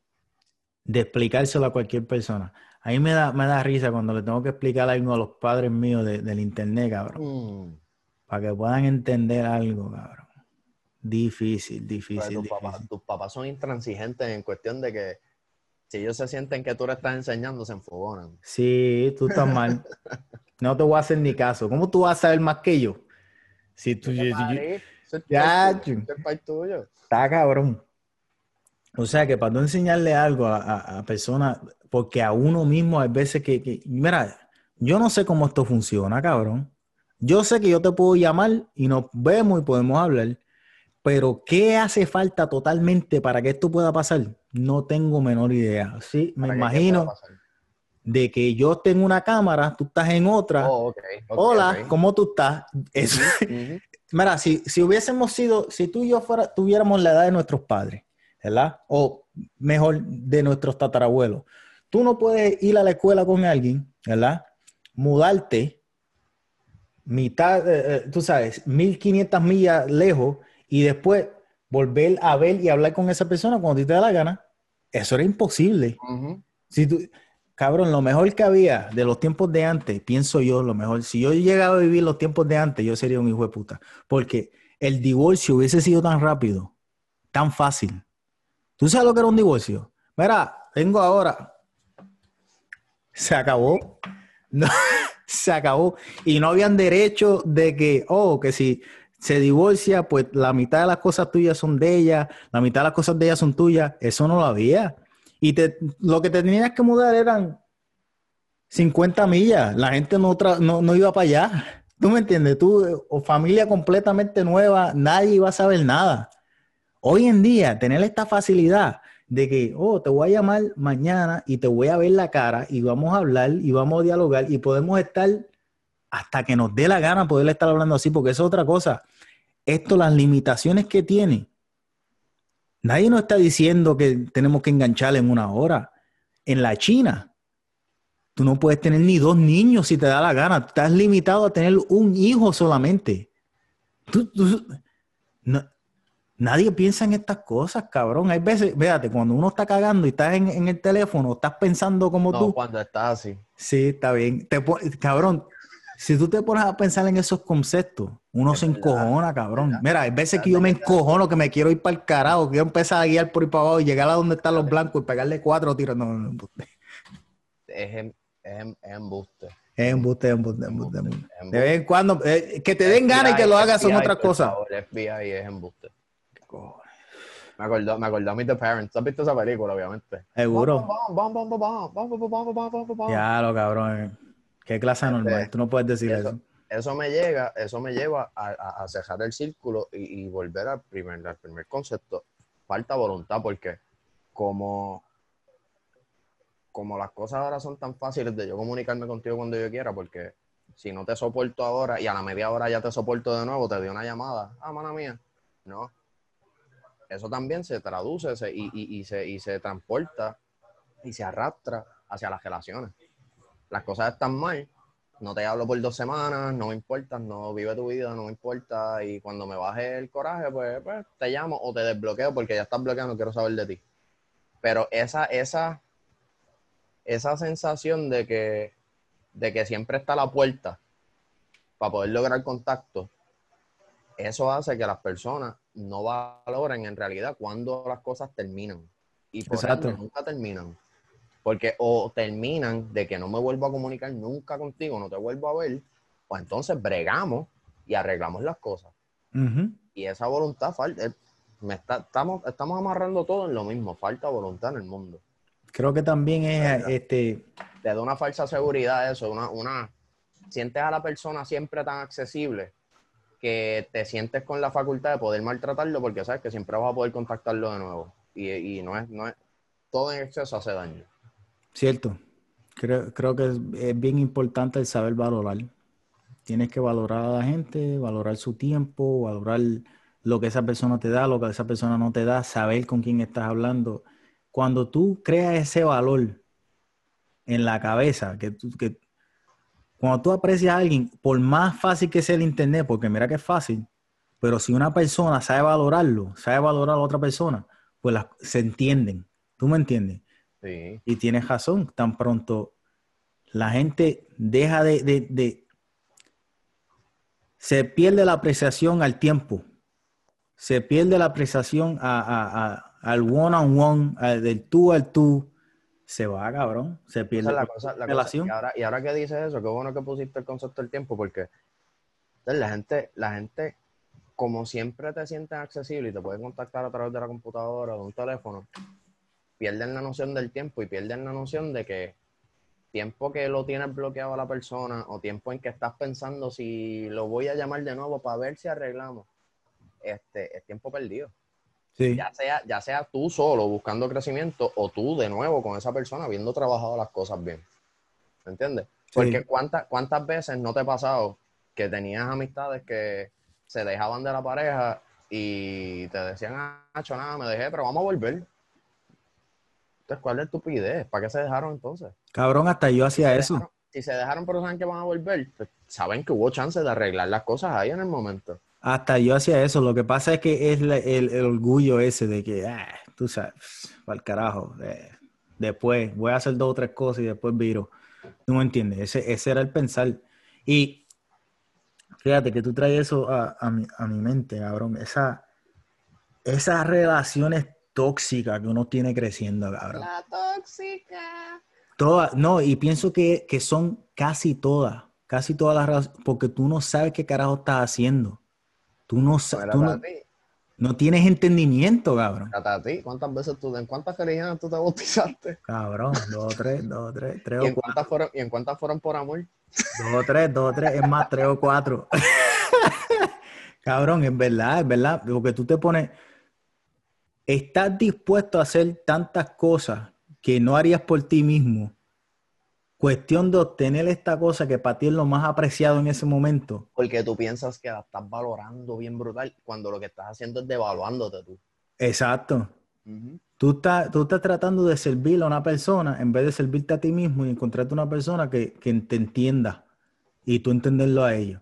de explicárselo a cualquier persona. A mí me da, me da risa cuando le tengo que explicar algo a los padres míos de- del Internet, cabrón Mm. para que puedan entender algo, cabrón. Difícil, Pero difícil. tus, papás, difícil. tus papás son intransigentes en cuestión de que si ellos se sienten que tú le estás enseñando, se enfogonan. Sí, tú estás mal. [laughs] No te voy a hacer ni caso. ¿Cómo tú vas a saber más que yo? Si tú, ¿Qué yo- yo- Ya, tuyo. Está cabrón. O sea que para no enseñarle algo a, a- a personas, porque a uno mismo hay veces que, que- mira, yo no sé cómo esto funciona, cabrón. Yo sé que yo te puedo llamar y nos vemos y podemos hablar, pero ¿qué hace falta totalmente para que esto pueda pasar? No tengo menor idea. Sí, me Para que- ¿qué imagino de que yo tengo una cámara, tú estás en otra. Oh, Hola. ¿cómo tú estás? Eso. [laughs] Mira, si, si hubiésemos sido, si tú y yo fuera, tuviéramos la edad de nuestros padres, ¿verdad? O mejor, de nuestros tatarabuelos. Tú no puedes ir a la escuela con alguien, ¿verdad? Mudarte mitad, eh, eh, tú sabes, 1500 millas lejos y después volver a ver y hablar con esa persona cuando te da la gana. Eso era imposible. Si tú, cabrón, lo mejor que había de los tiempos de antes, pienso yo, lo mejor, si yo llegaba a vivir los tiempos de antes, yo sería un hijo de puta. Porque el divorcio hubiese sido tan rápido, tan fácil. ¿Tú sabes lo que era un divorcio? Mira, tengo ahora. Se acabó. [laughs] No, se acabó. Y no habían derecho de que, oh, que si se divorcia, pues la mitad de las cosas tuyas son de ella, la mitad de las cosas de ella son tuyas. Eso no lo había. Y te, lo que te tenías que mudar eran 50 millas. La gente no, no, no iba para allá. [laughs] ¿Tú me entiendes? Tú, o familia completamente nueva, nadie iba a saber nada. Hoy en día, tener esta facilidad de que, oh, te voy a llamar mañana y te voy a ver la cara y vamos a hablar y vamos a dialogar y podemos estar hasta que nos dé la gana poder estar hablando así, porque es otra cosa. Esto, las limitaciones que tiene, nadie nos está diciendo que tenemos que enganchar en una hora. En la China, tú no puedes tener ni dos niños si te da la gana. Tú estás limitado a tener un hijo solamente. Tú- tú- no- nadie piensa en estas cosas, cabrón. Hay veces, fíjate, cuando uno está cagando y estás en, en el teléfono, estás pensando como No, tú. cuando estás así. Sí, está bien. Te cabrón, si tú te pones a pensar en esos conceptos, uno se encojona, cabrón. Mira, hay veces que yo me encojono, que me quiero ir para el carajo, quiero empezar a guiar por ir para abajo y llegar a donde están los blancos y pegarle cuatro tiros. No, no, no. Es, es, es embuste. Es embuste, embuste, embuste. De vez en cuando, que te den ganas y que lo hagas son otras cosas. FBI es embuste. Me acordó, me acordó a mí The Parents. ¿Has visto esa película, obviamente? Seguro. Ya, lo cabrón. Qué clase normal. Tú no puedes decir Eso, eso. eso me llega, eso me lleva a, a- a cerrar el círculo y, y volver al primer, al primer concepto. Falta voluntad, porque como, como las cosas ahora son tan fáciles de yo comunicarme contigo cuando yo quiera, porque si no te soporto ahora y a la media hora ya te soporto de nuevo, te doy una llamada, ah, mana mía, no. Eso también se traduce se- y, y- y se, y se transporta y se arrastra hacia las relaciones. Las cosas están mal, no te hablo por dos semanas, no me importa, no vive tu vida, no me importa. Y cuando me baje el coraje, pues, pues, te llamo o te desbloqueo porque ya estás bloqueado, no quiero saber de ti. Pero esa, esa, esa sensación de que, de que siempre está a la puerta para poder lograr contacto, eso hace que las personas no valoren en realidad cuando las cosas terminan. Y por Exacto. ende nunca terminan. Porque o terminan de que no me vuelvo a comunicar nunca contigo, no te vuelvo a ver, o entonces bregamos y arreglamos las cosas. Y esa voluntad falta. eh, Me está, estamos, estamos amarrando todo en lo mismo, falta voluntad en el mundo. Creo que también es este. Te da una falsa seguridad eso, una, una, sientes a la persona siempre tan accesible que te sientes con la facultad de poder maltratarlo porque sabes que siempre vas a poder contactarlo de nuevo. Y, y no es, no es, todo en exceso hace daño. Cierto. Creo, creo que es, bien importante el saber valorar. Tienes que valorar a la gente, valorar su tiempo, valorar lo que esa persona te da, lo que esa persona no te da, saber con quién estás hablando. Cuando tú creas ese valor en la cabeza, que, que cuando tú aprecias a alguien, por más fácil que sea el internet, porque mira que es fácil, pero si una persona sabe valorarlo, sabe valorar a otra persona, pues las- se entienden. ¿Tú me entiendes? Sí. Y tienes razón, tan pronto la gente deja de, de- de- se pierde la apreciación al tiempo. se pierde la apreciación al one-on-one, del tú al tú, se va, cabrón. Se pierde la, relación. Y, ahora, que dices eso, qué bueno que pusiste el concepto del tiempo, porque la gente, la gente, como siempre te sienten accesible y te pueden contactar a través de la computadora o de un teléfono, pierden la noción del tiempo y pierden la noción de que tiempo que lo tienes bloqueado a la persona o tiempo en que estás pensando si lo voy a llamar de nuevo para ver si arreglamos, este, es tiempo perdido. Ya, sea, ya sea tú solo buscando crecimiento o tú de nuevo con esa persona habiendo trabajado las cosas bien. ¿Me entiendes? Porque ¿cuántas, ¿cuántas veces no te ha pasado que tenías amistades que se dejaban de la pareja y te decían, ah, nada, me dejé, pero vamos a volver? Entonces, ¿cuál es la estupidez? ¿Para qué se dejaron entonces? Cabrón, hasta yo hacía eso. si se dejaron pero saben que van a volver, pues saben que hubo chance de arreglar las cosas ahí en el momento. Hasta yo hacía eso. Lo que pasa es que es el, orgullo ese de que, ah, tú sabes, para el carajo. después voy a hacer dos o tres cosas y después viro. ¿Tú me entiendes? Ese, ese era el pensar. Y fíjate que tú traes eso a, mi, a mi, mente, cabrón. Esa, esas relaciones tóxica que uno tiene creciendo, cabrón. La tóxica. Todas, no, y pienso que, son casi todas, casi todas las razones, porque tú no sabes qué carajo estás haciendo. Tú no sabes. no, tienes entendimiento, cabrón. A ti, ¿cuántas veces tú, en cuántas religiones tú te bautizaste? Cabrón, dos o tres, dos o tres, tres ¿Y en Cuántas fueron, ¿Y en cuántas fueron por amor? Dos o tres, dos o tres, es más, tres o cuatro. [laughs] cabrón, es verdad, es verdad, porque tú te pones estás dispuesto a hacer tantas cosas que no harías por ti mismo, cuestión de obtener esta cosa que para ti es lo más apreciado en ese momento. Porque tú piensas que la estás valorando bien brutal cuando lo que estás haciendo es devaluándote tú. Exacto. tú, estás, tú estás tratando de servir a una persona en vez de servirte a ti mismo y encontrarte una persona que, que te entienda y tú entenderlo a ellos.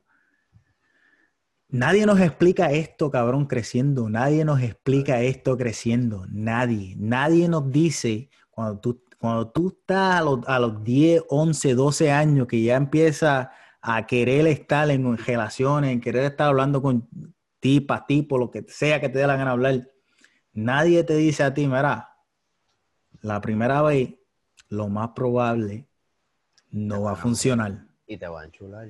Nadie nos explica esto, cabrón, creciendo. Nadie nos explica esto creciendo. Nadie. Nadie nos dice cuando tú, cuando tú estás a los, a los 10, 11, 12 años que ya empiezas a querer estar en relaciones, en querer estar hablando con tipas, tipo, lo que sea que te dé la gana hablar. Nadie te dice a ti, mira, la primera vez, lo más probable, no va a funcionar. Y te va a enchular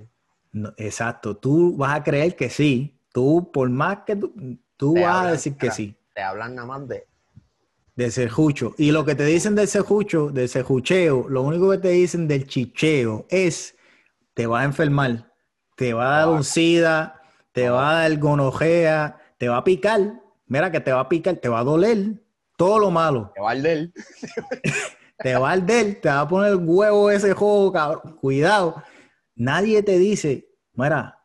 exacto, tú vas a creer que sí. Tú, por más que tú, tú vas a decir que sí. Te hablan nada más de... De serjucho. Y lo que te dicen del serjucho, del serjucheo, lo único que te dicen del chicheo es, te va a enfermar, te va a dar un sida, te va a dar gonojea, te va a picar. Mira que te va a picar, te va a doler. Todo lo malo. Te va a arder. [laughs] te va a arder, te va a poner el huevo ese juego, cabrón. Cuidado. Nadie te dice, mira,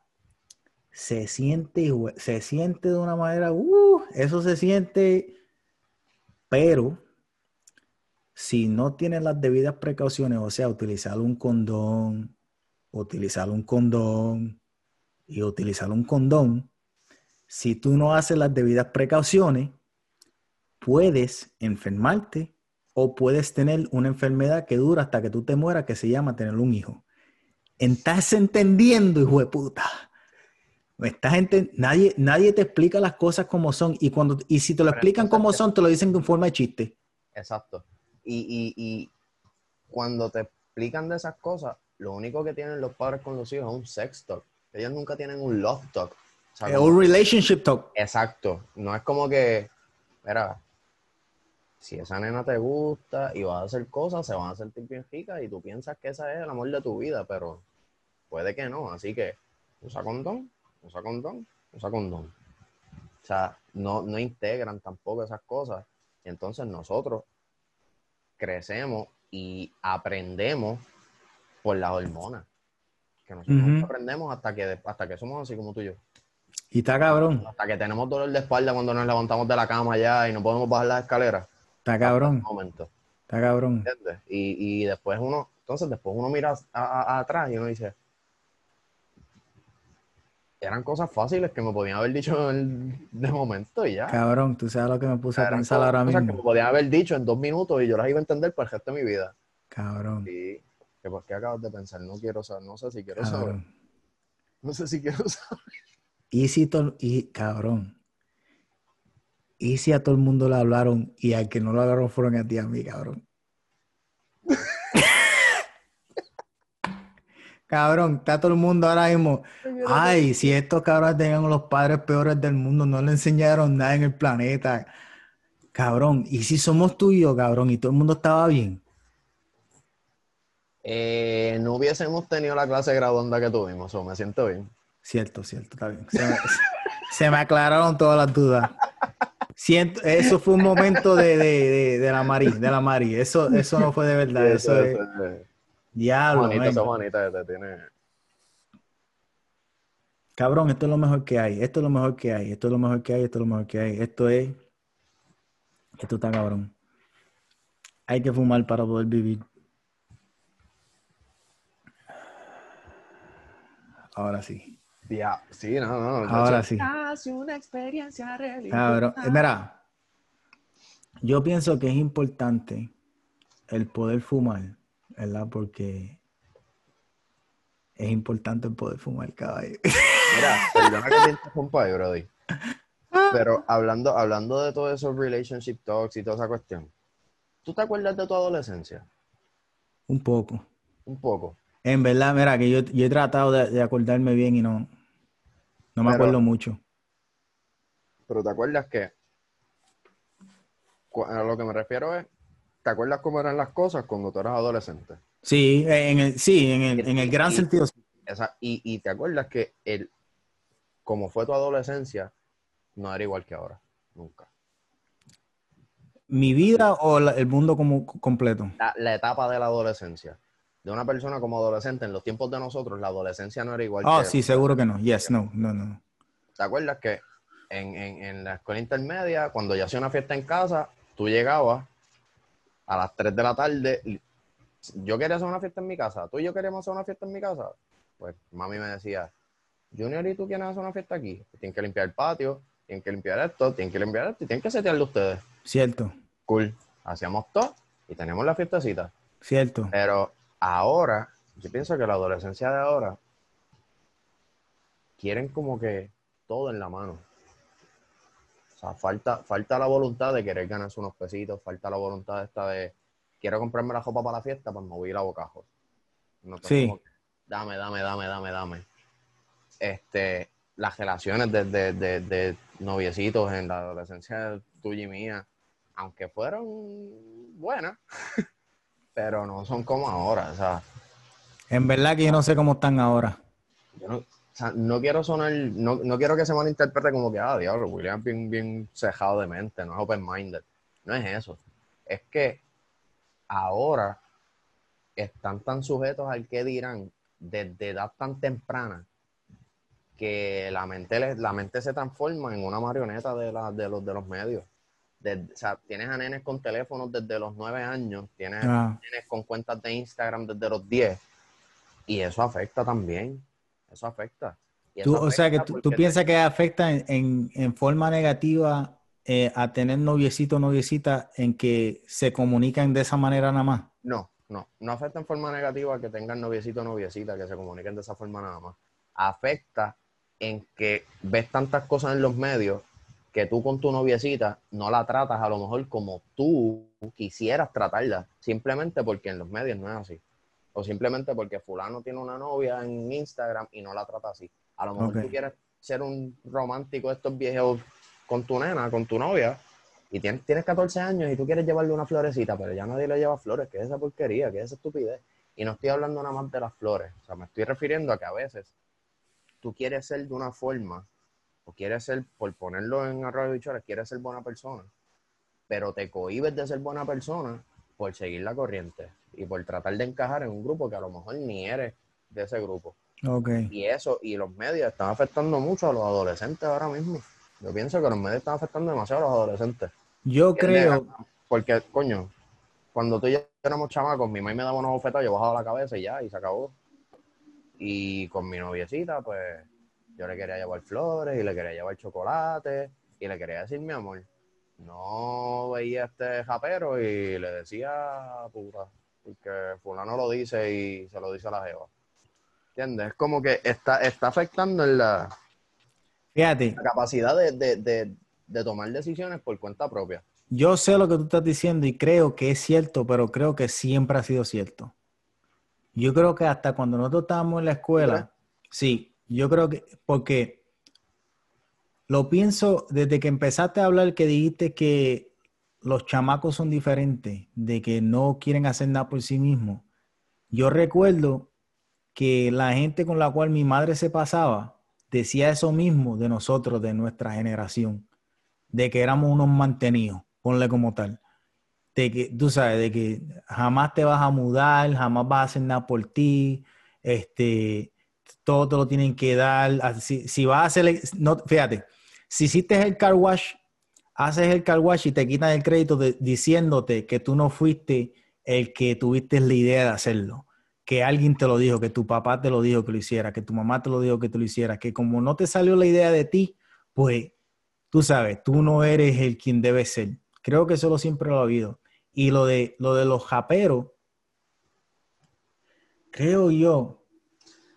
se siente, se siente de una manera, uh, eso se siente, pero si no tienes las debidas precauciones, o sea, utilizar un condón, utilizar un condón y utilizar un condón, si tú no haces las debidas precauciones, puedes enfermarte o puedes tener una enfermedad que dura hasta que tú te mueras, que se llama tener un hijo. Estás entendiendo, hijo de puta. Estás nadie, nadie te explica las cosas como son. Y, cuando, y si te lo explican como son, te lo dicen en forma de chiste. Exacto. Y, cuando te explican de esas cosas, lo único que tienen los padres con los hijos es un sex talk. Ellos nunca tienen un love talk. Es un relationship talk. Exacto. No es como que, mira, si esa nena te gusta y vas a hacer cosas, se van a sentir bien ricas y tú piensas que ese es el amor de tu vida, pero Puede que no, así que usa condón, usa condón, usa condón. O sea, no, no integran tampoco esas cosas. Entonces nosotros crecemos y aprendemos por las hormonas. Que nosotros aprendemos hasta que, hasta que somos así como tú y yo. Y está cabrón. Hasta que tenemos dolor de espalda cuando nos levantamos de la cama ya y no podemos bajar las escaleras. Está cabrón. momento. Está cabrón. Y, y, después uno, entonces después uno mira atrás y uno dice, eran cosas fáciles que me podían haber dicho de momento y ya. Cabrón, tú sabes lo que me puse a pensar ahora mismo. que me podían haber dicho en dos minutos y yo las iba a entender por el resto de mi vida. Cabrón. Y que por qué acabas de pensar, no quiero saber, no sé si quiero saber. No sé si quiero saber. Y si y cabrón. ¿Y si a todo el mundo le hablaron y al que no lo hablaron fueron a ti a mí, cabrón? [laughs] cabrón, está todo el mundo ahora mismo. Ay, si estos cabrones tenían los padres peores del mundo, no le enseñaron nada en el planeta. Cabrón, ¿y si somos tuyos, cabrón? Y todo el mundo estaba bien. Eh, no hubiésemos tenido la clase graduanda que tuvimos, o me siento bien. Cierto, cierto, está bien. [laughs] Se me, aclararon todas las dudas. Siento, eso fue un momento de, la Mari, de la Mari. Eso, eso no fue de verdad. eso, es, Diablo. tiene. Cabrón, esto es lo mejor que hay. Esto es lo mejor que hay. Esto es lo mejor que hay. Esto es lo mejor que hay. Esto es. Esto está cabrón. Hay que fumar para poder vivir. Ahora sí. Ya, sí, no, no. Ahora sí. una experiencia Cabrón. Eh, mira, yo pienso que es importante el poder fumar ¿verdad? Porque es importante poder fumar caballo. Mira, perdona que te interrumpa ahí, Brody. Pero hablando, hablando de todos esos relationship talks y toda esa cuestión, ¿tú te acuerdas de tu adolescencia? Un poco. Un poco. En verdad, mira, que yo, he tratado de, acordarme bien y no, no me acuerdo mucho. Pero te acuerdas que a lo que me refiero es ¿Te acuerdas cómo eran las cosas cuando tú eras adolescente? Sí, en el, sí, en el, en el gran sentido. y, y, te acuerdas que el, como fue tu adolescencia, no era igual que ahora, nunca. ¿Mi vida o el mundo como completo? La, etapa de la adolescencia. De una persona como adolescente, en los tiempos de nosotros, la adolescencia no era igual oh, sí, seguro que no. Yes, no, no, no. ¿Te acuerdas que en, en, en la escuela intermedia, cuando ya hacía una fiesta en casa, tú llegabas a las 3 de la tarde. Yo quería hacer una fiesta en mi casa. ¿Tú y yo queríamos hacer una fiesta en mi casa? Pues mami me decía, Junior, ¿y tú quieres hacer una fiesta aquí? tienen que limpiar el patio, tienen que limpiar esto, tienen que limpiar esto y tienen que setearlo ustedes. Cierto. Cool. Hacíamos todo y teníamos la fiestecita. Cierto. Pero ahora, yo pienso que la adolescencia de ahora quieren como que todo en la mano. O sea, falta, falta la voluntad de querer ganarse unos pesitos, falta la voluntad esta de quiero comprarme la ropa para la fiesta, pues me voy a ir a bocajos. sí. dame, dame, dame, dame, dame. Este, las relaciones de, de, de, noviecitos en la adolescencia tuya y mía, aunque fueron buenas, [laughs] pero no son como ahora. O sea, en verdad que yo no sé cómo están ahora. Yo no, no quiero sonar, no, no, quiero que se malinterprete como que, ah, diablo, William es bien, bien cejado de mente, no es open-minded. No es eso. Es que ahora están tan sujetos al que dirán desde edad tan temprana que la mente, la mente se transforma en una marioneta de, la, de, los, de los medios. o sea, tienes a nenes con teléfonos desde los nueve años, tienes a ah. nenes con cuentas de Instagram desde los 10 y eso afecta también eso afecta. o sea, que tú, piensas que afecta en, forma negativa eh, a tener noviecito o noviecita en que se comunican de esa manera nada más. No, no, no afecta en forma negativa que tengan noviecito o noviecita, que se comuniquen de esa forma nada más. Afecta en que ves tantas cosas en los medios que tú con tu noviecita no la tratas a lo mejor como tú quisieras tratarla, simplemente porque en los medios no es así o simplemente porque fulano tiene una novia en Instagram y no la trata así. A lo mejor tú quieres ser un romántico de estos viejos con tu nena, con tu novia, y tienes, tienes 14 años y tú quieres llevarle una florecita, pero ya nadie le lleva flores, que es esa porquería, que es esa estupidez. Y no estoy hablando nada más de las flores, o sea, me estoy refiriendo a que a veces tú quieres ser de una forma, o quieres ser, por ponerlo en arroyo de quieres ser buena persona, pero te cohibes de ser buena persona por seguir la corriente y por tratar de encajar en un grupo que a lo mejor ni eres de ese grupo. Okay. Y eso, y los medios están afectando mucho a los adolescentes ahora mismo. Yo pienso que los medios están afectando demasiado a los adolescentes. Yo creo. Porque, coño, cuando tú y yo éramos chamacos, mi mamá me daba una bofetada, yo bajaba la cabeza y ya, y se acabó. Y con mi noviecita, pues, yo le quería llevar flores y le quería llevar chocolate y le quería decir mi amor. No veía este japero y le decía puta porque fulano lo dice y se lo dice a la jeva. ¿Entiendes? Es como que está, está afectando en la, Fíjate. capacidad de, de tomar decisiones por cuenta propia. Yo sé lo que tú estás diciendo y creo que es cierto, pero creo que siempre ha sido cierto. Yo creo que hasta cuando nosotros estábamos en la escuela, sí, yo creo que, porque lo pienso desde que empezaste a hablar que dijiste que los chamacos son diferentes, de que no quieren hacer nada por sí mismos. Yo recuerdo que la gente con la cual mi madre se pasaba decía eso mismo de nosotros, de nuestra generación, de que éramos unos mantenidos, ponle como tal. De que, tú sabes, de que jamás te vas a mudar, jamás vas a hacer nada por ti, este, todo te lo tienen que dar. Si, si vas a hacer, no, fíjate, si hiciste el car wash, haces el car wash y te quitan el crédito diciéndote que tú no fuiste el que tuviste la idea de hacerlo que alguien te lo dijo, que tu papá te lo dijo que lo hiciera, que tu mamá te lo dijo que tú lo hicieras, que como no te salió la idea de ti, pues tú sabes, tú no eres el quien debe ser. Creo que eso lo siempre lo ha habido. Y lo de, lo de los japeros, creo yo.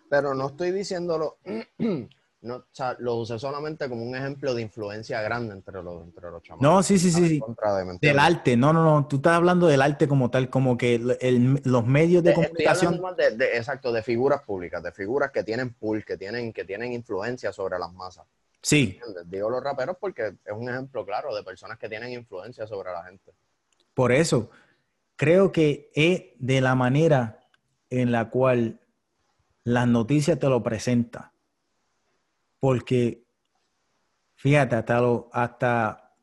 Pero no estoy diciéndolo [clears throat] no, o sea, lo usé solamente como un ejemplo de influencia grande entre los, entre los. No, sí, sí, sí. sí. del arte, no, no, no. Tú estás hablando del arte como tal, como que los medios de, comunicación. de, exacto, de figuras públicas, de figuras que tienen pull, que tienen, que tienen influencia sobre las masas. Sí. Digo los raperos porque es un ejemplo claro de personas que tienen influencia sobre la gente. Por eso, creo que es de la manera en la cual las noticias te lo presentan porque, fíjate, hasta, hasta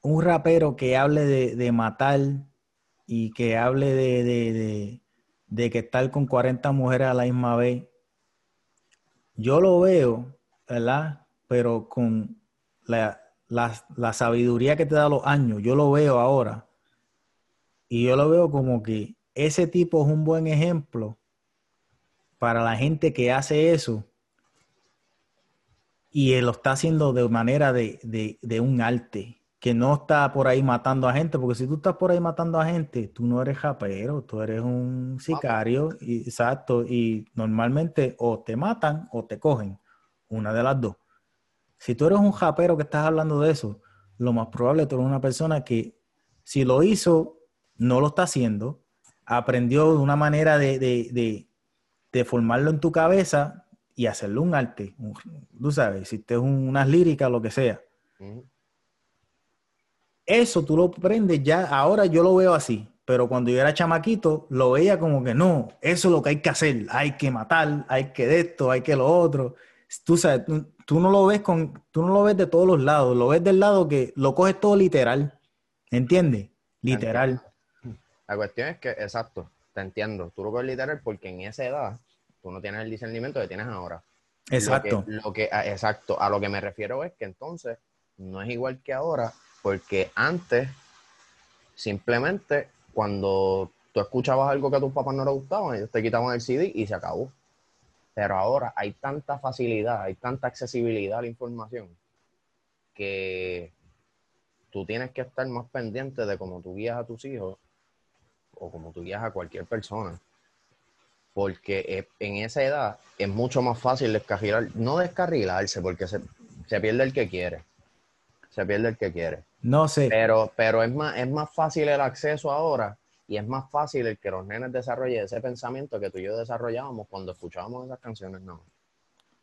un rapero que hable de, matar y que hable de, de, que estar con 40 mujeres a la misma vez, yo lo veo, ¿verdad? Pero con la, la, sabiduría que te da los años, yo lo veo ahora. Y yo lo veo como que ese tipo es un buen ejemplo para la gente que hace eso y él lo está haciendo de manera de, un arte, que no está por ahí matando a gente, porque si tú estás por ahí matando a gente, tú no eres japero, tú eres un sicario, y, exacto, y normalmente o te matan o te cogen, una de las dos. Si tú eres un japero que estás hablando de eso, lo más probable es que tú eres una persona que si lo hizo, no lo está haciendo, aprendió de una manera de, de formarlo en tu cabeza y hacerlo un arte. tú sabes, si te es unas líricas, lo que sea. Eso tú lo prendes ya, ahora yo lo veo así, pero cuando yo era chamaquito, lo veía como que no, eso es lo que hay que hacer, hay que matar, hay que de esto, hay que lo otro. Tú sabes, tú, no lo ves con, tú no lo ves de todos los lados, lo ves del lado que lo coges todo literal, ¿entiendes? Literal. La cuestión es que, exacto, te entiendo, tú lo ves literal porque en esa edad tú no tienes el discernimiento que tienes ahora. Exacto. Lo que, ah, exacto. A lo que me refiero es que entonces no es igual que ahora, porque antes simplemente cuando tú escuchabas algo que a tus papás no les gustaba, ellos te quitaban el CD y se acabó. Pero ahora hay tanta facilidad, hay tanta accesibilidad a la información que tú tienes que estar más pendiente de cómo tú guías a tus hijos o cómo tú guías a cualquier persona porque eh, en esa edad es mucho más fácil descarrilar, no descarrilarse, porque se, pierde el que quiere. Se pierde el que quiere. No sé. Pero, pero es, más, es más fácil el acceso ahora y es más fácil el que los nenes desarrollen ese pensamiento que tú y yo desarrollábamos cuando escuchábamos esas canciones, no.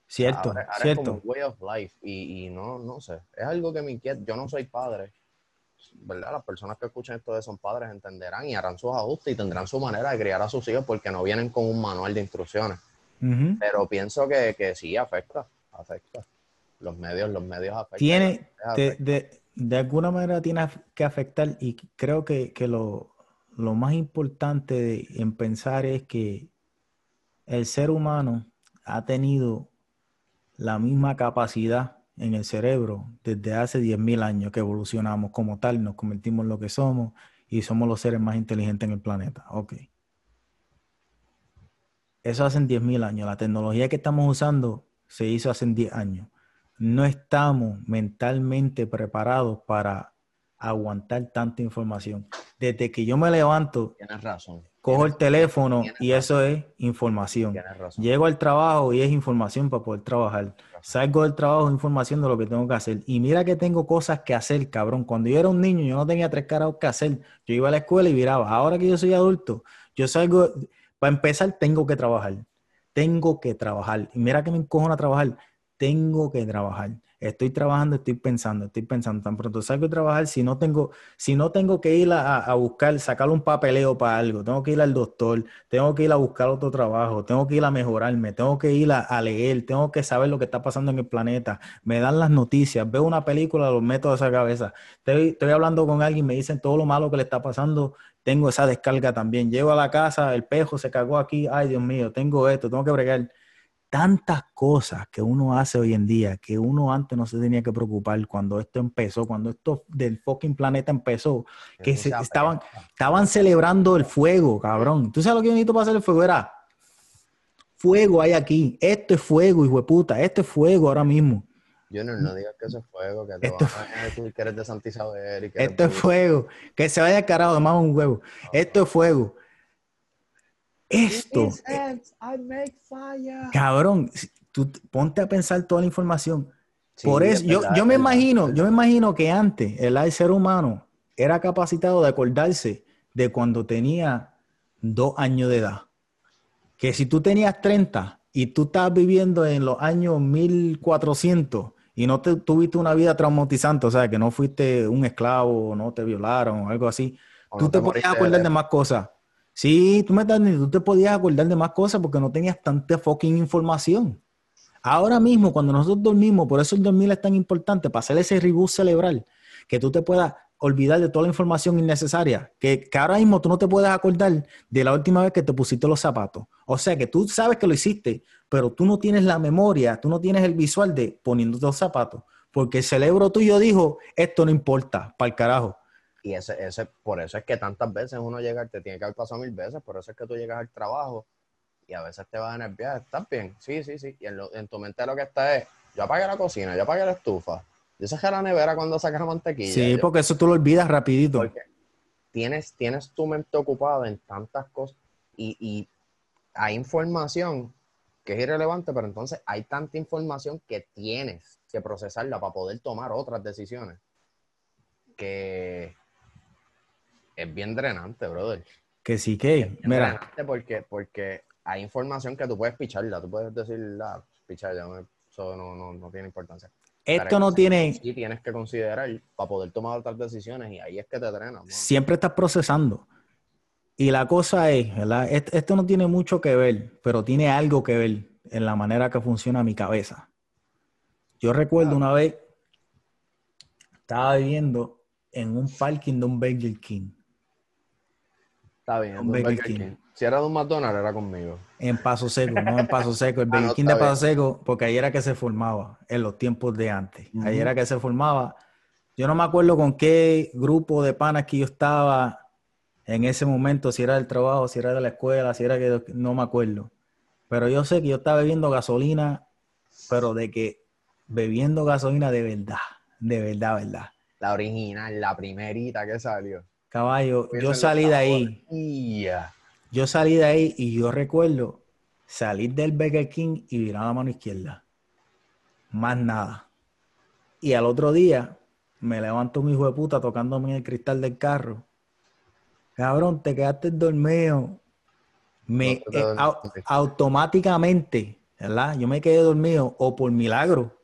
Cierto, cierto. Es como way of life y, y, no, no sé, es algo que me inquieta. Yo no soy padre, ¿verdad? Las personas que escuchan esto de son padres entenderán y harán sus ajustes y tendrán su manera de criar a sus hijos porque no vienen con un manual de instrucciones. Pero pienso que, que, sí afecta, afecta. Los medios, los medios afectan. Tiene, de, de, alguna manera tiene que afectar y creo que, que lo, lo, más importante en pensar es que el ser humano ha tenido la misma capacidad en el cerebro desde hace 10.000 años que evolucionamos como tal, nos convertimos en lo que somos y somos los seres más inteligentes en el planeta. Ok. Eso hace 10.000 años. La tecnología que estamos usando se hizo hace 10 años. No estamos mentalmente preparados para aguantar tanta información. Desde que yo me levanto. Tienes razón. cojo el teléfono y eso es información. Llego al trabajo y es información para poder trabajar. Salgo del trabajo información de lo que tengo que hacer. Y mira que tengo cosas que hacer, cabrón. Cuando yo era un niño, yo no tenía tres carajos que hacer. Yo iba a la escuela y viraba. Ahora que yo soy adulto, yo salgo, para empezar, tengo que trabajar. Tengo que trabajar. Y mira que me encojona trabajar. Tengo que trabajar. Estoy trabajando, estoy pensando, estoy pensando. Tan pronto salgo a trabajar, si no tengo, si no tengo que ir a, buscar, sacar un papeleo para algo, tengo que ir al doctor, tengo que ir a buscar otro trabajo, tengo que ir a mejorarme, tengo que ir a, leer, tengo que saber lo que está pasando en el planeta. Me dan las noticias, veo una película, lo meto a esa cabeza. Estoy, estoy hablando con alguien, me dicen todo lo malo que le está pasando, tengo esa descarga también. Llego a la casa, el pejo se cagó aquí, ay Dios mío, tengo esto, tengo que bregar. Tantas cosas que uno hace hoy en día que uno antes no se tenía que preocupar cuando esto empezó, cuando esto del fucking planeta empezó, que se- estaban, estaban celebrando el fuego, cabrón. ¿Tú sabes lo que yo necesito para hacer el fuego? Era fuego hay aquí. Esto es fuego, hijo de puta. Esto es fuego ahora mismo. Junior, no digas que eso es fuego, que Esto- a decir que eres de Santa Isabel y que Esto es fuego. Que se vaya al carajo, además un huevo. Esto es fuego. Esto, cabrón, tú ponte a pensar toda la información. Sí, Por es eso, yo, verdad, yo me imagino, yo me imagino que antes el, el ser humano era capacitado de acordarse de cuando tenía dos años de edad. Que si tú tenías 30 y tú estabas viviendo en los años 1400 y no te, tuviste una vida traumatizante, o sea, que no fuiste un esclavo, no te violaron o algo así, O tú no te, te podías acordar de más cosas. Sí, tú me estás diciendo, tú te podías acordar de más cosas porque no tenías tanta fucking información. Ahora mismo, cuando nosotros dormimos, por eso el dormir es tan importante, para hacer ese reboot cerebral, que tú te puedas olvidar de toda la información innecesaria, que, que ahora mismo tú no te puedes acordar de la última vez que te pusiste los zapatos. O sea, que tú sabes que lo hiciste, pero tú no tienes la memoria, tú no tienes el visual de poniéndote los zapatos, porque el cerebro tuyo dijo, esto no importa, para el carajo. Y ese, ese, por eso es que tantas veces uno llega, te tiene que haber pasado mil veces, por eso es que tú llegas al trabajo y a veces te vas a nerviar, ¿estás bien? Sí, sí, sí. Y en, lo- en tu mente lo que está es, yo apagué la cocina, yo apagué la estufa, yo saqué la nevera cuando sacas la mantequilla. Sí, yo- porque eso tú lo olvidas rapidito. porque tienes, tienes tu mente ocupada en tantas cosas y, y hay información que es irrelevante, pero entonces hay tanta información que tienes que procesarla para poder tomar otras decisiones que es bien drenante, brother. Que sí que, Bien mira, drenante porque, porque hay información que tú puedes picharla, tú puedes decir, la pichar, ya me- eso no, no, no tiene importancia. Esto no tiene, Sí tienes que considerar para poder tomar otras decisiones y ahí es que te drenan. mano. siempre estás procesando. Y la cosa es, ¿verdad? Est- Esto no tiene mucho que ver, pero tiene algo que ver en la manera que funciona mi cabeza. Yo recuerdo una vez, estaba viviendo en un parking de un Burger King, Está bien, Un un Burger Burger King. King. Si era de un McDonald's, era conmigo. en Paso Seco, no en Paso Seco, el [laughs] Ah, Burger no, King de Paso Seco, porque ahí era que se formaba, en los tiempos de antes. Ahí era que se formaba. Yo no me acuerdo con qué grupo de panas que yo estaba en ese momento, si era del trabajo, si era de la escuela, si era que no me acuerdo. Pero yo sé que yo estaba bebiendo gasolina, pero de que bebiendo gasolina de verdad, de verdad, verdad. La original, la primerita que salió. Caballo, yo Esos salí de ahí, yo salí de ahí y yo recuerdo salir del Burger King y virar la mano izquierda. Más nada. Y al otro día me levantó un hijo de puta tocándome en el cristal del carro. Cabrón, te quedaste dormido. Me, No, eh, au- automáticamente, ¿verdad? Yo me quedé dormido o por milagro.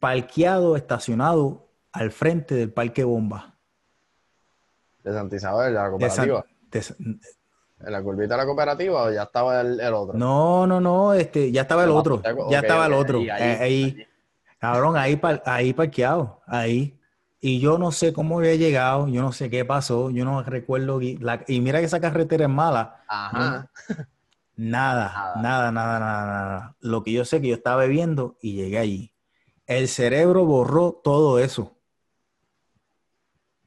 Parqueado, estacionado al frente del parque bomba. De Santa Isabel, de la De San- cooperativa. de ¿En la curvita de la cooperativa o ya estaba el, el otro? No, no, no, este, ya estaba el De otro, ya estaba el otro, ahí, eh, ahí, cabrón, ahí, par- ahí parqueado, ahí. Y yo no sé cómo había llegado, yo no sé qué pasó, yo no recuerdo, y, la- y mira que esa carretera es mala, Ajá. nada, Nada. nada, nada, nada, nada. Lo que yo sé que yo estaba bebiendo y llegué allí. El cerebro borró todo eso.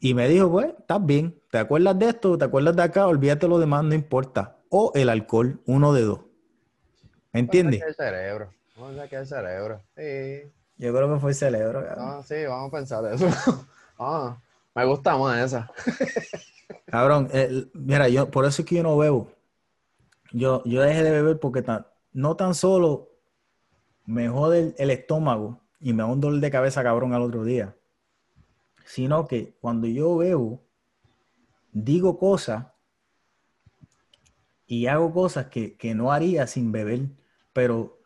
Y me dijo, pues, estás bien, ¿te acuerdas de esto? ¿Te acuerdas de acá? Olvídate lo demás, no importa. O el alcohol, uno de dos. ¿Me entiendes? Vamos a sacar el cerebro. Vamos a sacar el cerebro. Sí. Yo creo que fue el cerebro, cabrón. Ah, sí, vamos a pensar eso. [laughs] ah, Me gusta más esa. [laughs] Cabrón, mira, yo, por eso es que yo no bebo. Yo, yo dejé de beber porque tan- no tan solo me jode el, el estómago y me da un dolor de cabeza, cabrón, al otro día, sino que cuando yo bebo, digo cosas y hago cosas que, que no haría sin beber, pero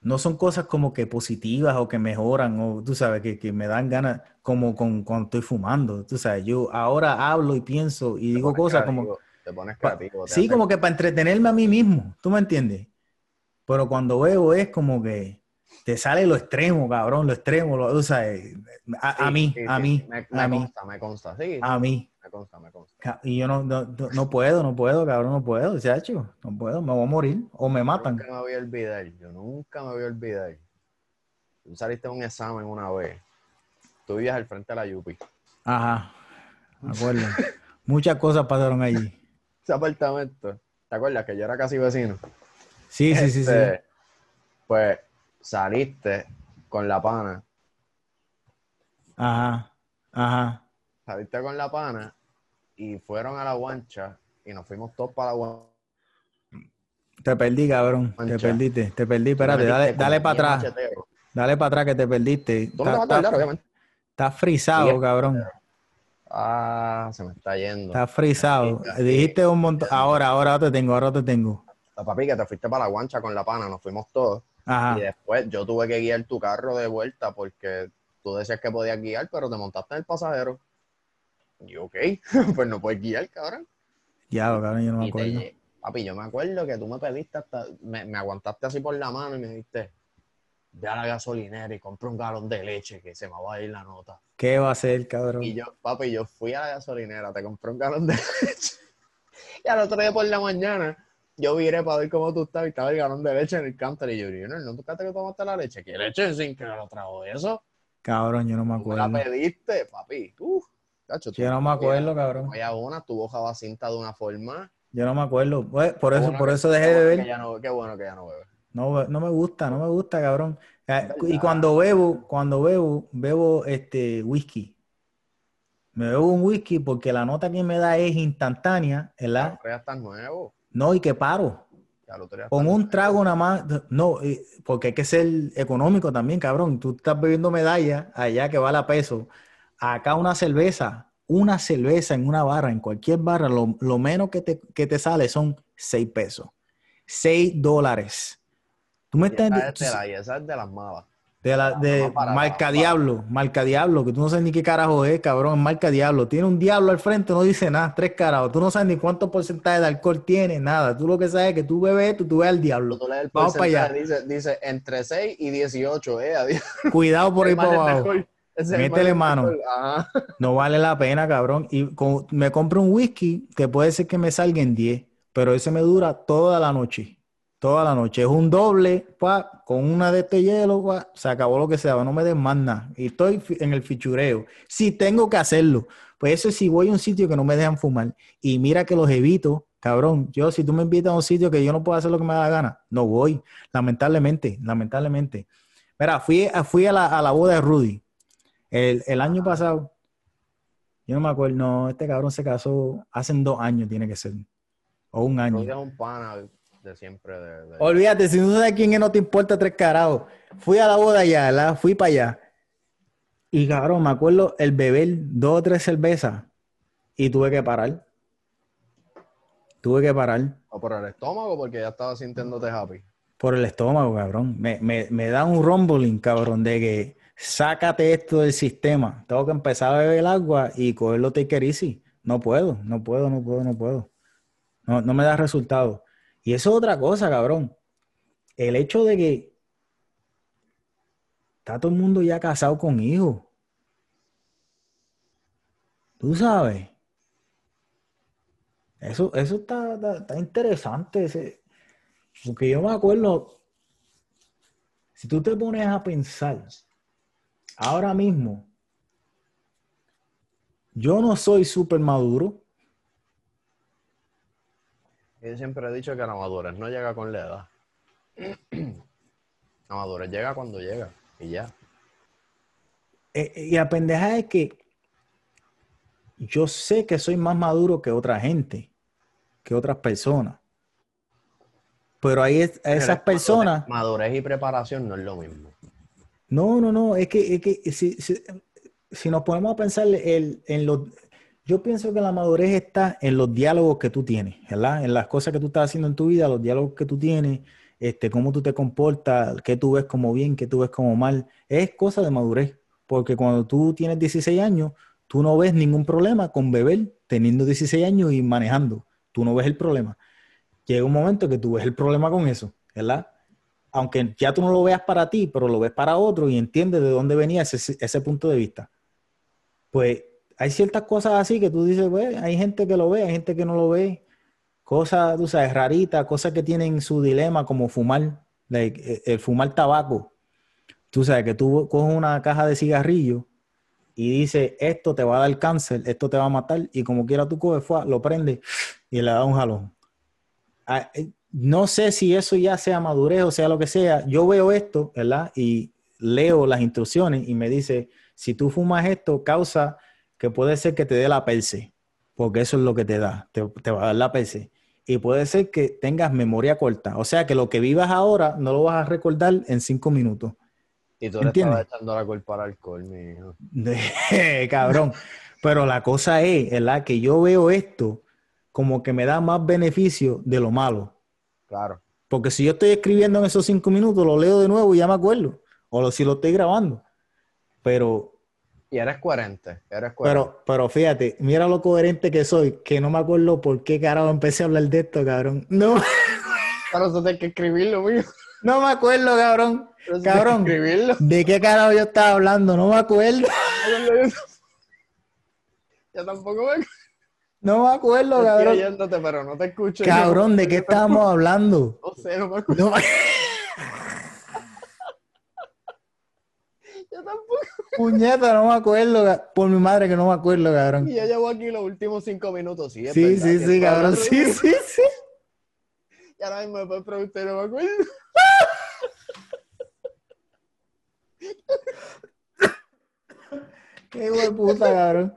no son cosas como que positivas o que mejoran o tú sabes, que, que me dan ganas como con, cuando estoy fumando. Tú sabes, yo ahora hablo y pienso y Te digo cosas como... Te pones creativo. te Sí, haces- como que para entretenerme a mí mismo, ¿tú me entiendes? Pero cuando bebo es como que te sale lo extremo, cabrón, lo extremo, lo, tú sabes, a, a Sí, mí, sí, a mí, Me, a me mí, consta, me consta. Sí, a mí. me consta, me consta. Y yo no, no, no- puedo, no puedo, cabrón, no puedo, chacho, no puedo, me voy a morir o me matan. Nunca me voy a olvidar. Yo nunca me voy a olvidar. Tú saliste de un examen una vez. Tú vivías al frente de la Yupi. Ajá, me acuerdo. [laughs] Muchas cosas pasaron allí. [laughs] Ese apartamento. ¿Te acuerdas que yo era casi vecino? Sí, sí, sí, sí. Este, Pues saliste con la pana. Ajá, ajá. Saliste con la pana y fueron a la guancha y nos fuimos todos para la guancha. Te perdí, cabrón, te perdiste, te perdí, espérate, dale, dale para 10 atrás, dale para atrás que te perdiste. Tú no te vas a tardar, obviamente. Estás frisado, cabrón. Ah, se me está yendo. Estás frisado. Sí, sí. Dijiste un montón. Ahora, ahora te tengo, ahora te tengo. Papi, que te fuiste para la guancha con la pana, nos fuimos todos. Ajá. Y después yo tuve que guiar tu carro de vuelta porque tú decías que podías guiar, pero te montaste en el pasajero. Y ok, [laughs] pues no puedes guiar, cabrón. Ya, cabrón, yo no me te acuerdo. papi, yo me acuerdo que tú me pediste hasta, me, me aguantaste así por la mano y me dijiste, ve a la gasolinera y compra un galón de leche que se me va a ir la nota. ¿Qué va a hacer, cabrón? Y yo, papi, yo fui a la gasolinera, te compré un galón de [laughs] leche. Y al otro día por la mañana, yo viré para ver cómo tú estabas y estaba el galón de leche en el counter. Y yo, Junior, ¿no tocaste que tomaste la leche? ¿Qué leche sin que lo trajo eso? Cabrón, yo no me Tú me la acuerdo. pediste, papi. Uf, cacho, tú Yo no me acuerdo, cabrón. Había una, tu hoja va cinta de una forma. Yo no me acuerdo. Pues, por eso, por eso dejé de beber. que ya no- Qué bueno que ya no bebe. No, no me gusta, no me gusta, cabrón. Eh, Y cuando bebo, cuando bebo, bebo este whisky. Me bebo un whisky porque la nota que me da es instantánea, ¿verdad? otro ya estás nuevo. No, y que paro. Con un trago nada más, no, porque hay que ser económico también, cabrón. Tú estás bebiendo medalla allá que vale a peso. Acá una cerveza, una cerveza en una barra, en cualquier barra, lo, lo menos que te, que te sale son 6 pesos. 6 dólares. ¿Tú me Y esa estás es de la- y esa es de las malas. De la de marca diablo, marca diablo, que tú no sabes ni qué carajo es, cabrón, marca diablo. Tiene un diablo al frente, no dice nada, tres carajos. Tú no sabes ni cuánto porcentaje de alcohol tiene, nada. Tú lo que sabes es que tú bebes, tú, tú ves al diablo. Tú lees el Vamos para allá. Dice, dice entre 6 y 18, eh. Adiós. [laughs] Cuidado por ahí para abajo. Métele mano. Ajá. [laughs] No vale la pena, cabrón. Y con- me compro un whisky que puede ser que me salga en 10, pero ese me dura toda la noche. Toda la noche. Es un doble, pa, con una de este hielo, se acabó lo que sea, no me más nada. Y estoy en el fichureo. Si tengo que hacerlo, pues eso es si voy a un sitio que no me dejan fumar. Y mira que los evito, cabrón. Yo, si tú me invitas a un sitio que yo no puedo hacer lo que me da la gana, no voy. Lamentablemente, lamentablemente. Mira, fui, a- fui a, la, a la boda de Rudy el, el año pasado. Yo no me acuerdo, no, este cabrón se casó hace dos años, tiene que ser. O un año. Rudy es un pana de siempre. De, de- Olvídate, si no sabes quién es, no te importa tres carajos. Fui a la boda allá, ¿verdad? Fui para allá. Y cabrón, me acuerdo el beber dos o tres cervezas y tuve que parar. Tuve que parar O por el estómago, porque ya estaba sintiéndote happy. por el estómago, cabrón. Me, me, me da un rumbling, cabrón, de que sácate esto del sistema. Tengo que empezar a beber agua y cogerlo take it easy. No puedo, no puedo, no puedo, no puedo. No, no me da resultado. Y eso es otra cosa, cabrón. El hecho de que está todo el mundo ya casado con hijos. Tú sabes. Eso, eso está, está, interesante. porque yo me acuerdo, si tú te pones a pensar, ahora mismo, yo no soy súper maduro. Yo siempre he dicho que la madurez no llega con la edad. [clears throat] La madurez llega cuando llega. Y ya. eh, y la pendeja es que yo sé que soy más maduro que otra gente, que otras personas. Pero ahí es, a esas personas... Madurez y preparación no es lo mismo. No, no, no, es que, es que si, si, si nos ponemos a pensar el, en los... Yo pienso que la madurez está en los diálogos que tú tienes, ¿verdad? En las cosas que tú estás haciendo en tu vida, los diálogos que tú tienes, este, cómo tú te comportas, qué tú ves como bien, qué tú ves como mal. Es cosa de madurez, porque cuando tú tienes 16 años, tú no ves ningún problema con beber teniendo 16 años y manejando. Tú no ves el problema. Llega un momento que tú ves el problema con eso, ¿verdad? Aunque ya tú no lo veas para ti, pero lo ves para otro y entiendes de dónde venía ese, ese punto de vista pues hay ciertas cosas así que tú dices, hay gente que lo ve, hay gente que no lo ve. Cosas, tú sabes, raritas, cosas que tienen su dilema, como fumar, e, el fumar tabaco. Tú sabes que tú coges una caja de cigarrillos y dices, esto te va a dar cáncer, esto te va a matar, y como quiera tú coges, lo prende y le da un jalón. Ah, eh, no sé si eso ya sea madurez o sea lo que sea. Yo veo esto, ¿verdad? Y leo las instrucciones y me dice, si tú fumas esto, causa que puede ser que te dé la perse, porque eso es lo que te da, te, va a dar la perse. Y puede ser que tengas memoria corta, o sea que lo que vivas ahora no lo vas a recordar en cinco minutos. Y tú le estabas echando la culpa al alcohol, mi hijo. [laughs] Cabrón. Pero la cosa es, ¿verdad? Que yo veo esto como que me da más beneficio de lo malo. Claro. Porque si yo estoy escribiendo en esos cinco minutos, lo leo de nuevo y ya me acuerdo. O si lo estoy grabando pero... Y eres coherente, eres coherente. Pero, pero fíjate, mira lo coherente que soy, que no me acuerdo por qué carajo empecé a hablar de esto, cabrón. No. Claro, [laughs] eso hay que escribirlo, mío. No me acuerdo, cabrón. cabrón. ¿De qué carajo yo estaba hablando? No me acuerdo. [laughs] yo tampoco me No me acuerdo, cabrón. Estoy pero no te escucho. Cabrón, ¿de qué estábamos [laughs] hablando? No sé, no me acuerdo. yo tampoco. Puñeta, no me acuerdo, por mi madre que no me acuerdo, cabrón. Y yo llevo aquí los últimos cinco minutos, sí, Sí, sí, sí, cabrón, sí, sí, sí. Y ahora mismo después pregunté, no me acuerdo. [laughs] Qué hijo de puta, cabrón.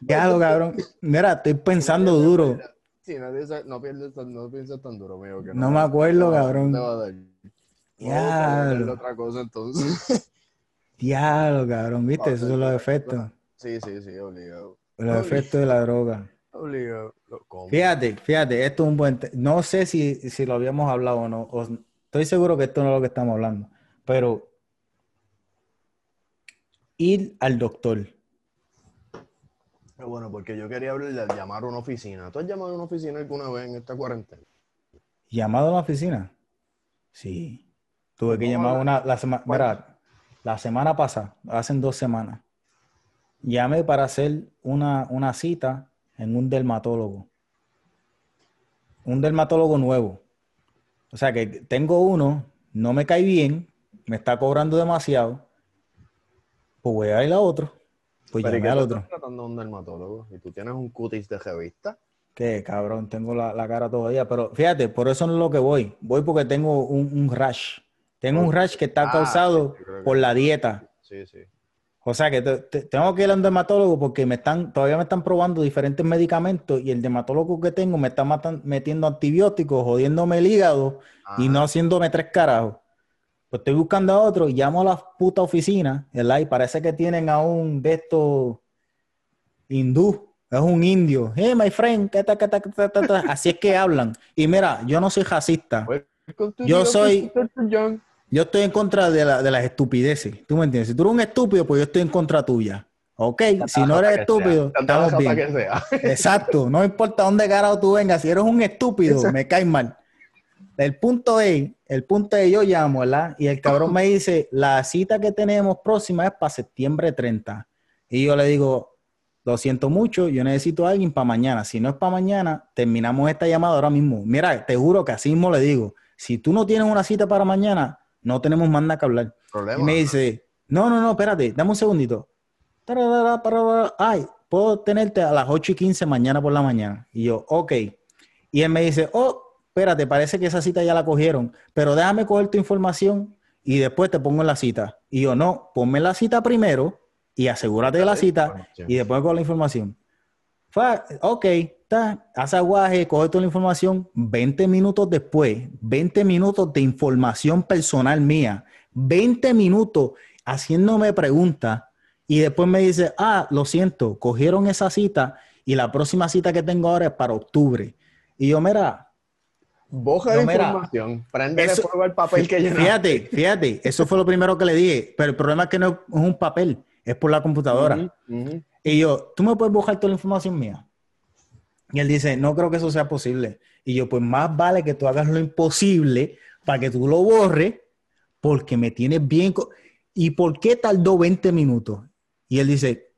Ya lo, cabrón. Mira, estoy pensando duro. Sí, no, no, pienses tan, no pienses tan duro, amigo. Que no, no me acuerdo, cabrón. Ya. otra cosa entonces. Diablo, cabrón, ¿viste? Esos son los efectos. Sí, sí, sí, obligado. Los efectos de la droga. Obligado. Fíjate, fíjate, esto es un buen... No sé si, si lo habíamos hablado o no. estoy seguro que esto no es lo que estamos hablando. Pero ir al doctor. Bueno, porque yo quería hablar de llamar a una oficina. ¿Tú has llamado a una oficina alguna vez en esta cuarentena? ¿Llamado a una oficina? Sí. Tuve que llamar a una... La semana... La semana pasada, hace dos semanas, llamé para hacer una, una cita en un dermatólogo. Un dermatólogo nuevo. O sea que tengo uno, no me cae bien, me está cobrando demasiado, pues voy a ir a otro. Pues llamé al otro. Estás tratando un dermatólogo y tú tienes un cutis de revista. Qué cabrón, tengo la, cara todavía. Pero fíjate, por eso no es lo que voy. Voy porque tengo un, un rash. Tengo un rash que está ah, causado por la dieta. Sí, sí. O sea que tengo que ir a un dermatólogo porque me están, todavía me están probando diferentes medicamentos y el dermatólogo que tengo me está metiendo antibióticos, jodiéndome el hígado y no haciéndome tres carajos. Pues estoy buscando a otro y llamo a la puta oficina, ¿verdad? Y parece que tienen a un de estos hindú, es un indio. Hey, my friend, así es que hablan. Y mira, yo no soy racista. Yo soy, yo estoy en contra de, la, de las estupideces. ¿Tú me entiendes? Si tú eres un estúpido, pues yo estoy en contra tuya. Ok, si no eres estúpido, estamos bien. [laughs] Exacto, no importa dónde carajo tú vengas, si eres un estúpido, me caes mal. El punto es, el punto es, yo llamo, ¿verdad? Y el cabrón me dice, la cita que tenemos próxima es para septiembre 30. Y yo le digo, lo siento mucho, yo necesito a alguien para mañana. Si no es para mañana, terminamos esta llamada ahora mismo. Mira, te juro que así mismo le digo, si tú no tienes una cita para mañana, no tenemos más nada que hablar. y me dice, no, no, no, espérate, dame un segundito. Ay, puedo tenerte a las 8 y 15 mañana por la mañana. Y yo, ok. Y él me dice, oh, espérate, parece que esa cita ya la cogieron, pero déjame coger tu información y después te pongo en la cita. Y yo, no, ponme la cita primero y asegúrate de la cita y después con la información. Fa- ok, está, hace aguaje, coge toda la información. 20 minutos después, 20 minutos de información personal mía, 20 minutos haciéndome preguntas y después me dice, ah, lo siento, cogieron esa cita y la próxima cita que tengo ahora es para octubre. Y yo, mira, Boja de información. Prendele eso- fuego al papel que llenaste. fíjate, fíjate, eso fue lo primero que le dije, pero el problema es que no es un papel, es por la computadora. Y yo, ¿tú me puedes buscar toda la información mía? Y él dice, no creo que eso sea posible. Y yo, pues más vale que tú hagas lo imposible para que tú lo borres, porque me tienes bien. ¿Y por qué tardó 20 minutos? Y él dice,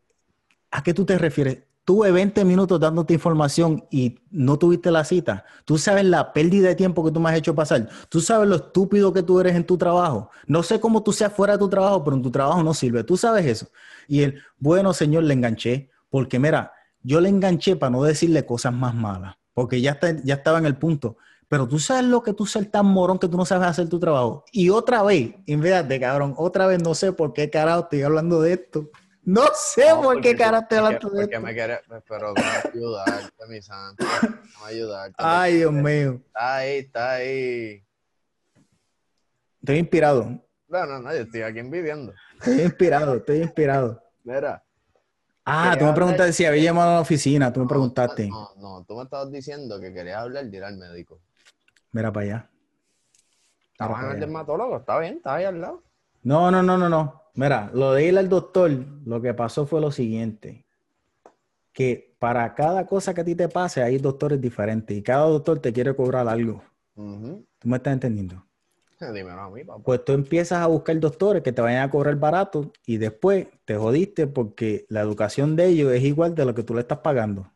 ¿a qué tú te refieres? Tuve 20 minutos dándote información y no tuviste la cita. Tú sabes la pérdida de tiempo que tú me has hecho pasar. Tú sabes lo estúpido que tú eres en tu trabajo. No sé cómo tú seas fuera de tu trabajo, pero en tu trabajo no sirve. Tú sabes eso. Y él, bueno, señor, le enganché. Porque mira, yo le enganché para no decirle cosas más malas. Porque ya, está, ya estaba en el punto. Pero tú sabes lo que tú ser tan morón que tú no sabes hacer tu trabajo. Y otra vez, de cabrón, otra vez no sé por qué carajo estoy hablando de esto. No sé No, por qué tú- carajo estoy porque- me quiere- pero a ayudarte, mi santo. A ayudarte. Ay, Dios mío. Está ahí, está ahí. Estoy inspirado. No, no, no, yo estoy aquí viviendo. Estoy inspirado, estoy inspirado. Mira. Ah, tú me preguntaste hablar- si había llamado a la oficina. Tú me preguntaste. No, no, tú me estabas diciendo que querías hablar de ir al médico. Mira para allá. Estabas en el dermatólogo, está bien, está ahí al lado. No, no, no, no, no. Mira, lo de ir al doctor, lo que pasó fue lo siguiente. Que para cada cosa que a ti te pase, hay doctores diferentes y cada doctor te quiere cobrar algo. ¿Tú me estás entendiendo? Dímelo a mí, papá. Pues tú empiezas a buscar doctores que te vayan a cobrar barato y después te jodiste porque la educación de ellos es igual de lo que tú le estás pagando.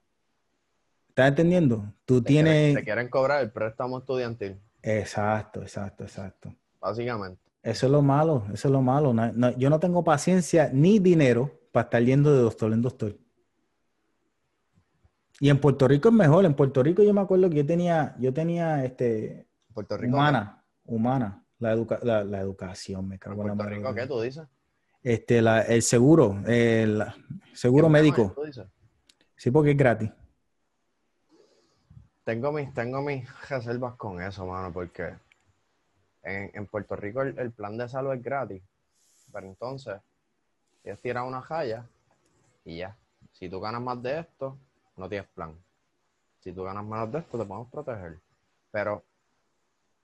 ¿Estás entendiendo? Tú Te quieren- tienes... Te quieren cobrar el préstamo estudiantil, Exacto, exacto, exacto. básicamente. Eso es lo malo, eso es lo malo. No- no- yo no tengo paciencia ni dinero para estar yendo de doctor en doctor. Y en Puerto Rico es mejor. En Puerto Rico yo me acuerdo que yo tenía, yo tenía este, Puerto Rico. humana, humana, la, educa- la, la educación, me cago en la Puerto madre. Rico, ¿qué tú dices? Este, la- el seguro, el seguro ¿Qué médico. tú dices? Sí, porque es gratis. Tengo mis, tengo mis reservas con eso, mano, porque en, en Puerto Rico el, el plan de salud es gratis. Pero entonces, ellos tiran una jaya y ya. Si tú ganas más de esto, no tienes plan. Si tú ganas menos de esto, te podemos proteger. Pero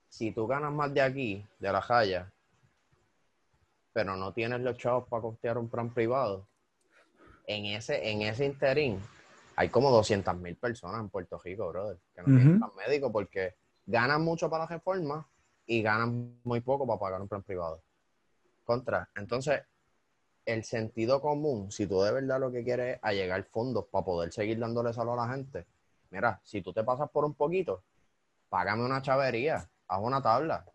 si tú ganas más de aquí, de la jaya, pero no tienes los chavos para costear un plan privado, en ese, en ese interín hay como 200 mil personas en Puerto Rico, brother, que no tienen Ujú. plan médico porque ganan mucho para la reforma y ganan muy poco para pagar un plan privado. Contra. Entonces, el sentido común, si tú de verdad lo que quieres es allegar fondos para poder seguir dándole salud a la gente, mira, si tú te pasas por un poquito, págame una chavería, haz una tabla.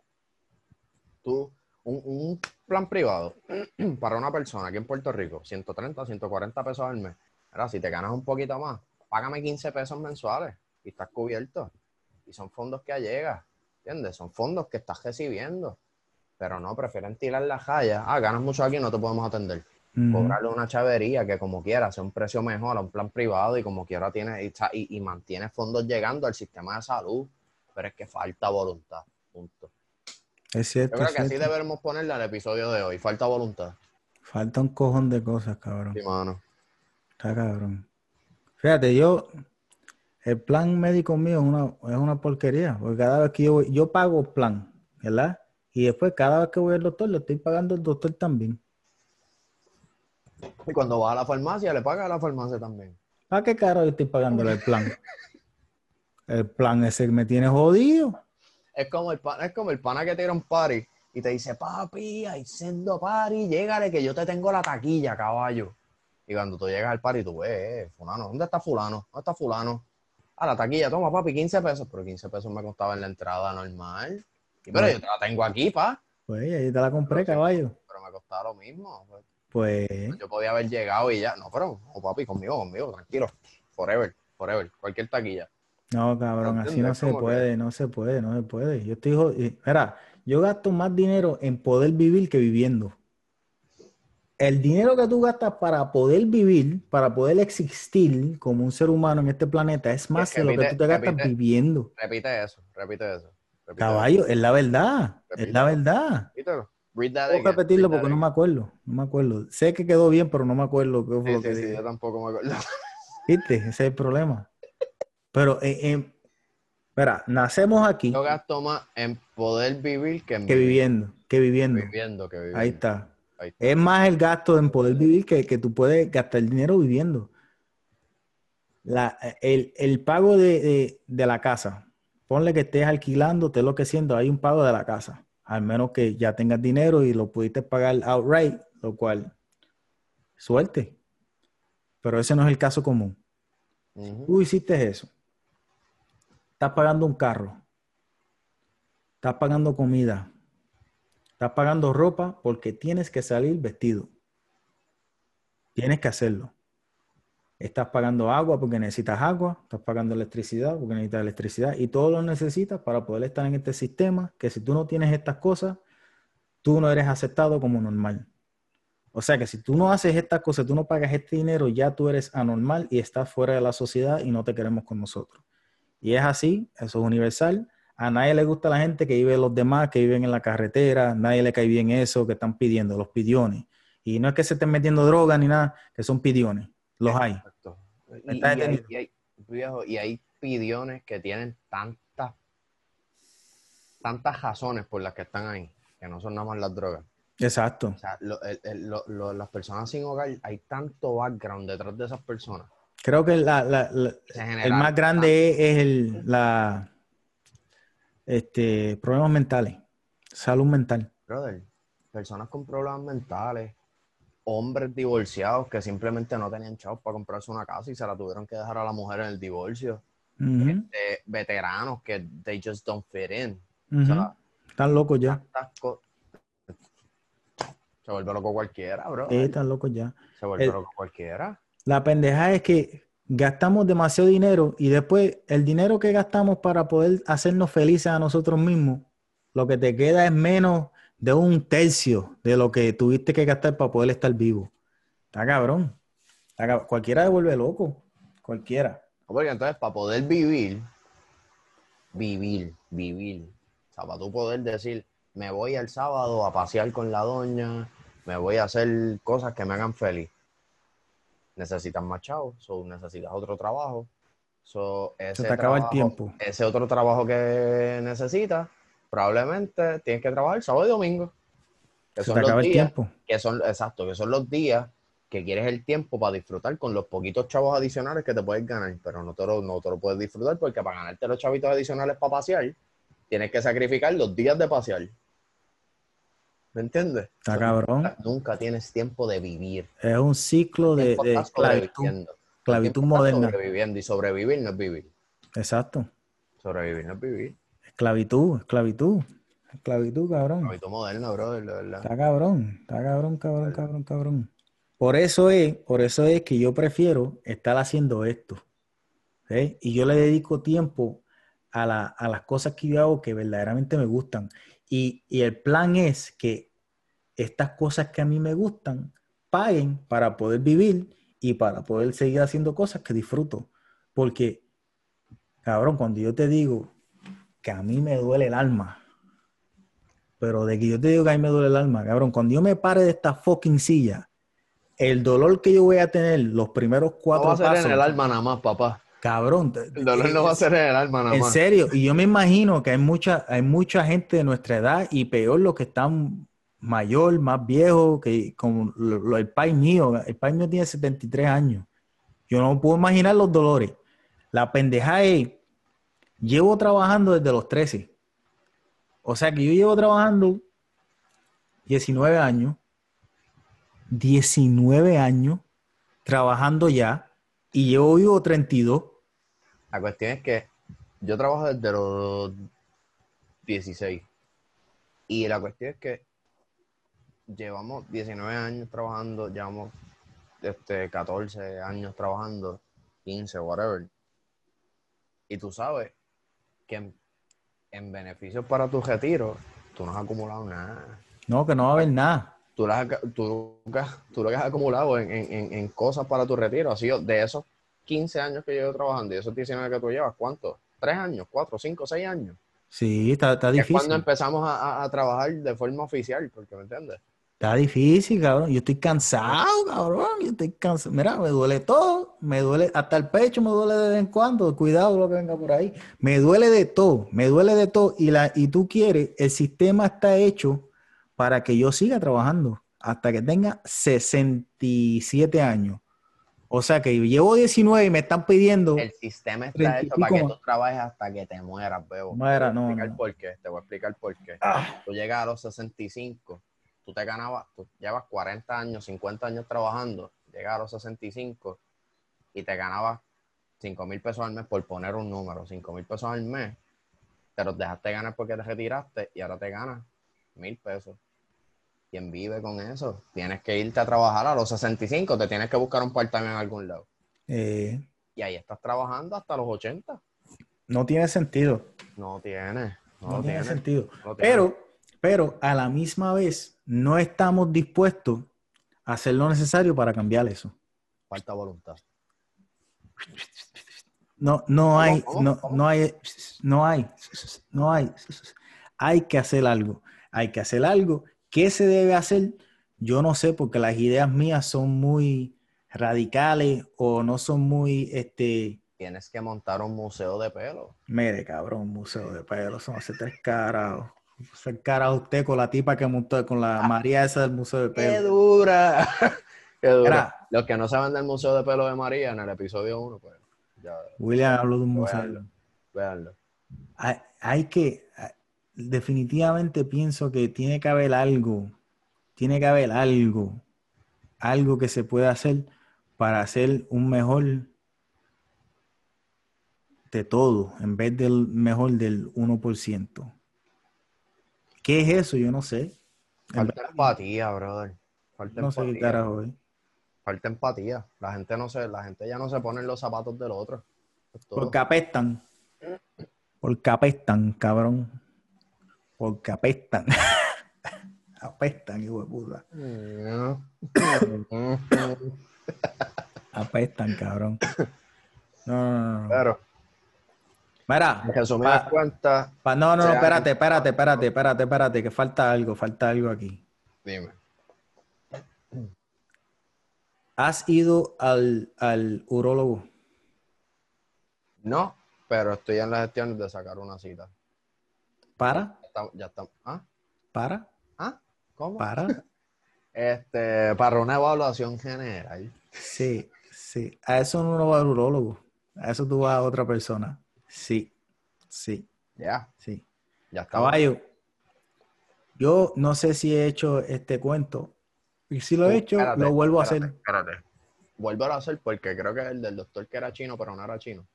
Tú, un, un plan privado [clears throat] para una persona aquí en Puerto Rico, 130, 140 pesos al mes. Mira, si te ganas un poquito más, págame 15 pesos mensuales y estás cubierto. Y son fondos que allegas, ¿entiendes? Son fondos que estás recibiendo. Pero no, prefieren tirar la jaya. Ah, ganas mucho aquí, no te podemos atender. Cobrarle una chavería que como quiera sea un precio mejor a un plan privado y como quiera tiene y, mantiene fondos llegando al sistema de salud. Pero es que falta voluntad. Punto. Es Yo cierto. creo es que así deberemos ponerle al episodio de hoy. Falta voluntad. Falta un cojón de cosas, cabrón. Sí, mano. Está cabrón. Fíjate, yo, el plan médico mío es una, es una porquería, porque cada vez que yo voy, yo pago plan, ¿verdad? Y después cada vez que voy al doctor, le estoy pagando al doctor también. Y cuando va a la farmacia, le paga a la farmacia también. ¿Para qué carajo yo estoy pagándole el plan? El plan ese me tiene jodido. Es como el pana, es como el pana que te un party y te dice, papi, hay sendo party, llégale que yo te tengo la taquilla, caballo. Y cuando tú llegas al party, tú ves, eh, fulano, ¿dónde está fulano? ¿Dónde está fulano? A la taquilla, toma, papi, 15 pesos. Pero 15 pesos me costaba en la entrada normal. Y pero yo te la tengo aquí, pa. Pues ahí te la compré, caballo. Pero me costaba lo mismo. pues. Pues, Yo podía haber llegado y ya. No, pero, oh, papi, conmigo, conmigo, tranquilo. Forever, forever. Cualquier taquilla. no, cabrón, así no se que- puede, no se puede, no se puede. Yo estoy. Mira, yo gasto más dinero en poder vivir que viviendo. El dinero que tú gastas para poder vivir, para poder existir como un ser humano en este planeta, es más de lo que tú te gastas repite. viviendo. Repite eso, repite eso. repite Caballo, es la verdad, es la verdad. Repítelo. Puedo again, repetirlo porque no me acuerdo, no me acuerdo. Sé que quedó bien, pero no me acuerdo qué fue lo Sí, que sí, sí, dije. yo tampoco me acuerdo. [laughs] ¿Viste? Ese es el problema. Pero, eh, eh, espera, nacemos aquí, Yo gasto más en poder vivir que en que vivir. viviendo, que viviendo. Viviendo que viviendo. Ahí está. Es más el gasto en poder vivir que, que tú puedes gastar el dinero viviendo. La, el, el pago de, de- de la casa. Ponle que estés alquilando, te lo que siento, hay un pago de la casa. Al menos que ya tengas dinero y lo pudiste pagar outright, lo cual, suerte. Pero ese no es el caso común. Ujú. Tú hiciste eso. Estás pagando un carro. Estás pagando comida. Estás pagando ropa porque tienes que salir vestido. Tienes que hacerlo. Estás pagando agua porque necesitas agua. Estás pagando electricidad porque necesitas electricidad. Y todo lo necesitas para poder estar en este sistema que si tú no tienes estas cosas, tú no eres aceptado como normal. O sea que si tú no haces estas cosas, tú no pagas este dinero, ya tú eres anormal y estás fuera de la sociedad y no te queremos con nosotros. Y es así, eso es universal. A nadie le gusta la gente que vive los demás, que viven en la carretera, nadie le cae bien eso que están pidiendo, los pidiones. Y no es que se estén metiendo droga ni nada, que son pidiones. Los hay. Exacto. ¿Me Y, y hay, entendiendo? y hay- viejo, y hay pidiones que tienen tantas, tantas razones por las que están ahí, que no son nada más las drogas. Exacto. O sea, lo- el- el- lo- lo- las personas sin hogar, hay tanto background detrás de esas personas. Creo que la- la- la- Se el más grande es, es el la, este, problemas mentales, salud mental. Brother, personas con problemas mentales, hombres divorciados que simplemente no tenían chavos para comprarse una casa y se la tuvieron que dejar a la mujer en el divorcio. Eh, veteranos que they just don't fit in. O ujú. sea, Están locos ya. Se vuelve loco cualquiera, bro. Eh, están locos ya. Se vuelve el- loco cualquiera. La pendeja es que gastamos demasiado dinero y después el dinero que gastamos para poder hacernos felices a nosotros mismos, lo que te queda es menos de un tercio de lo que tuviste que gastar para poder estar vivo. Está cabrón. Está cab- Cualquiera se vuelve loco. Cualquiera. Porque entonces, para poder vivir, vivir, vivir. O sea, para tú poder decir, me voy el sábado a pasear con la doña, me voy a hacer cosas que me hagan feliz. Necesitas más chavos, so necesitas otro trabajo. So, ese Se te acaba el trabajo- tiempo. Ese otro trabajo que necesitas, probablemente tienes que trabajar sábado y domingo. Que Se son te los acaba el días tiempo. que son, exacto, que son los días que quieres el tiempo para disfrutar con los poquitos chavos adicionales que te puedes ganar, pero no te lo, no te lo puedes disfrutar porque para ganarte los chavitos adicionales para pasear, tienes que sacrificar los días de pasear. ¿Me entiendes? Está So, cabrón. Nunca, nunca tienes tiempo de vivir. Es un ciclo de, de esclavitud. Esclavitud moderna. Sobreviviendo y sobrevivir no es vivir. Exacto. Sobrevivir no es vivir. Esclavitud, esclavitud. Esclavitud, cabrón. Hábito moderno, bro, de verdad. Está cabrón, está cabrón, cabrón, cabrón, cabrón. Por eso es, por eso es que yo prefiero estar haciendo esto. ¿sí? Y yo le dedico tiempo a, la- a las cosas que yo hago que verdaderamente me gustan. Y, y el plan es que estas cosas que a mí me gustan paguen para poder vivir y para poder seguir haciendo cosas que disfruto. Porque, cabrón, cuando yo te digo que a mí me duele el alma, pero de que yo te digo que a mí me duele el alma, cabrón, cuando yo me pare de esta fucking silla, el dolor que yo voy a tener los primeros No cuatro va a ser pasos, en el alma nada más, papá. Cabrón, El dolor no va a ser el alma nada en serio, y yo me imagino que hay mucha, hay mucha gente de nuestra edad y peor los que están mayor, más viejos, que como lo- lo- el país mío, el país mío tiene 73 años. Yo no puedo imaginar los dolores. La pendeja es, llevo trabajando desde los 13. O sea que yo llevo trabajando 19 años, 19 años trabajando ya y llevo vivo 32. La cuestión es que yo trabajo desde los 16. Y la cuestión es que llevamos 19 años trabajando, llevamos este, 14 años trabajando, 15, whatever. Y tú sabes que en, en beneficios para tu retiro, tú no has acumulado nada. No, que no va a haber nada. tú, las, tú, tú lo que has acumulado en, en, en, cosas para tu retiro ha sido de esos 15 años que llevo trabajando y esos 19 que tú llevas, ¿cuántos? ¿Tres años? ¿Cuatro? ¿Cinco? ¿Seis años? Sí, está, está difícil. Es cuando empezamos a, a, trabajar de forma oficial, porque me entiendes. Está difícil, cabrón. Yo estoy cansado, cabrón. Yo estoy cansado. Mira, me duele todo. Me duele, hasta el pecho me duele de vez en cuando. Cuidado lo que venga por ahí. Me duele de todo. Me duele de todo. Y, la, y tú quieres, el sistema está hecho para que yo siga trabajando hasta que tenga 67 años. O sea que llevo 19 y me están pidiendo. El sistema está hecho para que tú trabajes hasta que te mueras, bebo. Muera, no. Te voy a explicar no. por qué. Te voy a explicar por qué. Ah. Tú llegas a los 65 tú te ganabas, tú llevas 40 años, 50 años trabajando, llegas a los 65 y te ganabas 5 mil pesos al mes por poner un número, 5 mil pesos al mes, te los dejaste ganar porque te retiraste y ahora te ganas mil pesos. ¿Quién vive con eso? Tienes que irte a trabajar a los 65, te tienes que buscar un part-time en algún lado. Eh, Y ahí estás trabajando hasta los 80. no tiene sentido. No tiene. No, tiene tiene. sentido. no lo tiene. Pero, pero a la misma vez no estamos dispuestos a hacer lo necesario para cambiar eso. Falta voluntad. No, no hay, ¿Cómo? no, ¿Cómo? no hay, no hay, no hay. Hay que hacer algo. Hay que hacer algo. ¿Qué se debe hacer? Yo no sé, porque las ideas mías son muy radicales o no son muy, este, Tienes que montar un museo de pelo. mire, cabrón, museo de pelo, son hace tres caras. Hace cara usted con la tipa que montó, con la María esa del museo de ¡Qué pelo. dura! ¡Qué dura! [laughs] Los que no saben del Museo de Pelo de María, en el episodio 1, pues ya William habló de un museo. Véanlo. véanlo. hay, hay que, definitivamente pienso que tiene que haber algo, tiene que haber algo, algo que se pueda hacer para hacer un mejor de todo, en vez del mejor del 1%. ¿Qué es eso? Yo no sé. Falta empatía, brother. Falta no sé qué empatía. carajo. Falta empatía. La gente no se, la gente ya no se pone en los zapatos del otro. Porque apestan. Porque apestan, cabrón. Porque apestan. [laughs] apestan, hijo de puta. Apestan, cabrón. No, no, no, no. Pero, Mira, pa- cuentas, pa- no, no, no, espérate, espérate, espérate, espérate, espérate, que falta algo, falta algo aquí. dime. ¿Has ido al, al urólogo? No, pero estoy en las gestiones de sacar una cita. ¿Para? Ya está- ya está. ¿Ah? ¿Para? ¿Ah? ¿Cómo? ¿Para? [laughs] Este, para una evaluación general. Sí, sí. A eso no va al urólogo. A eso tú vas a otra persona. Sí, sí, Ya, sí. ya está. Caballo, yo no sé si he hecho este cuento. Y si lo he hecho, Espérate, lo vuelvo a hacer. Espérate. Vuelvo a hacer porque creo que es el del doctor que era chino, pero no era chino.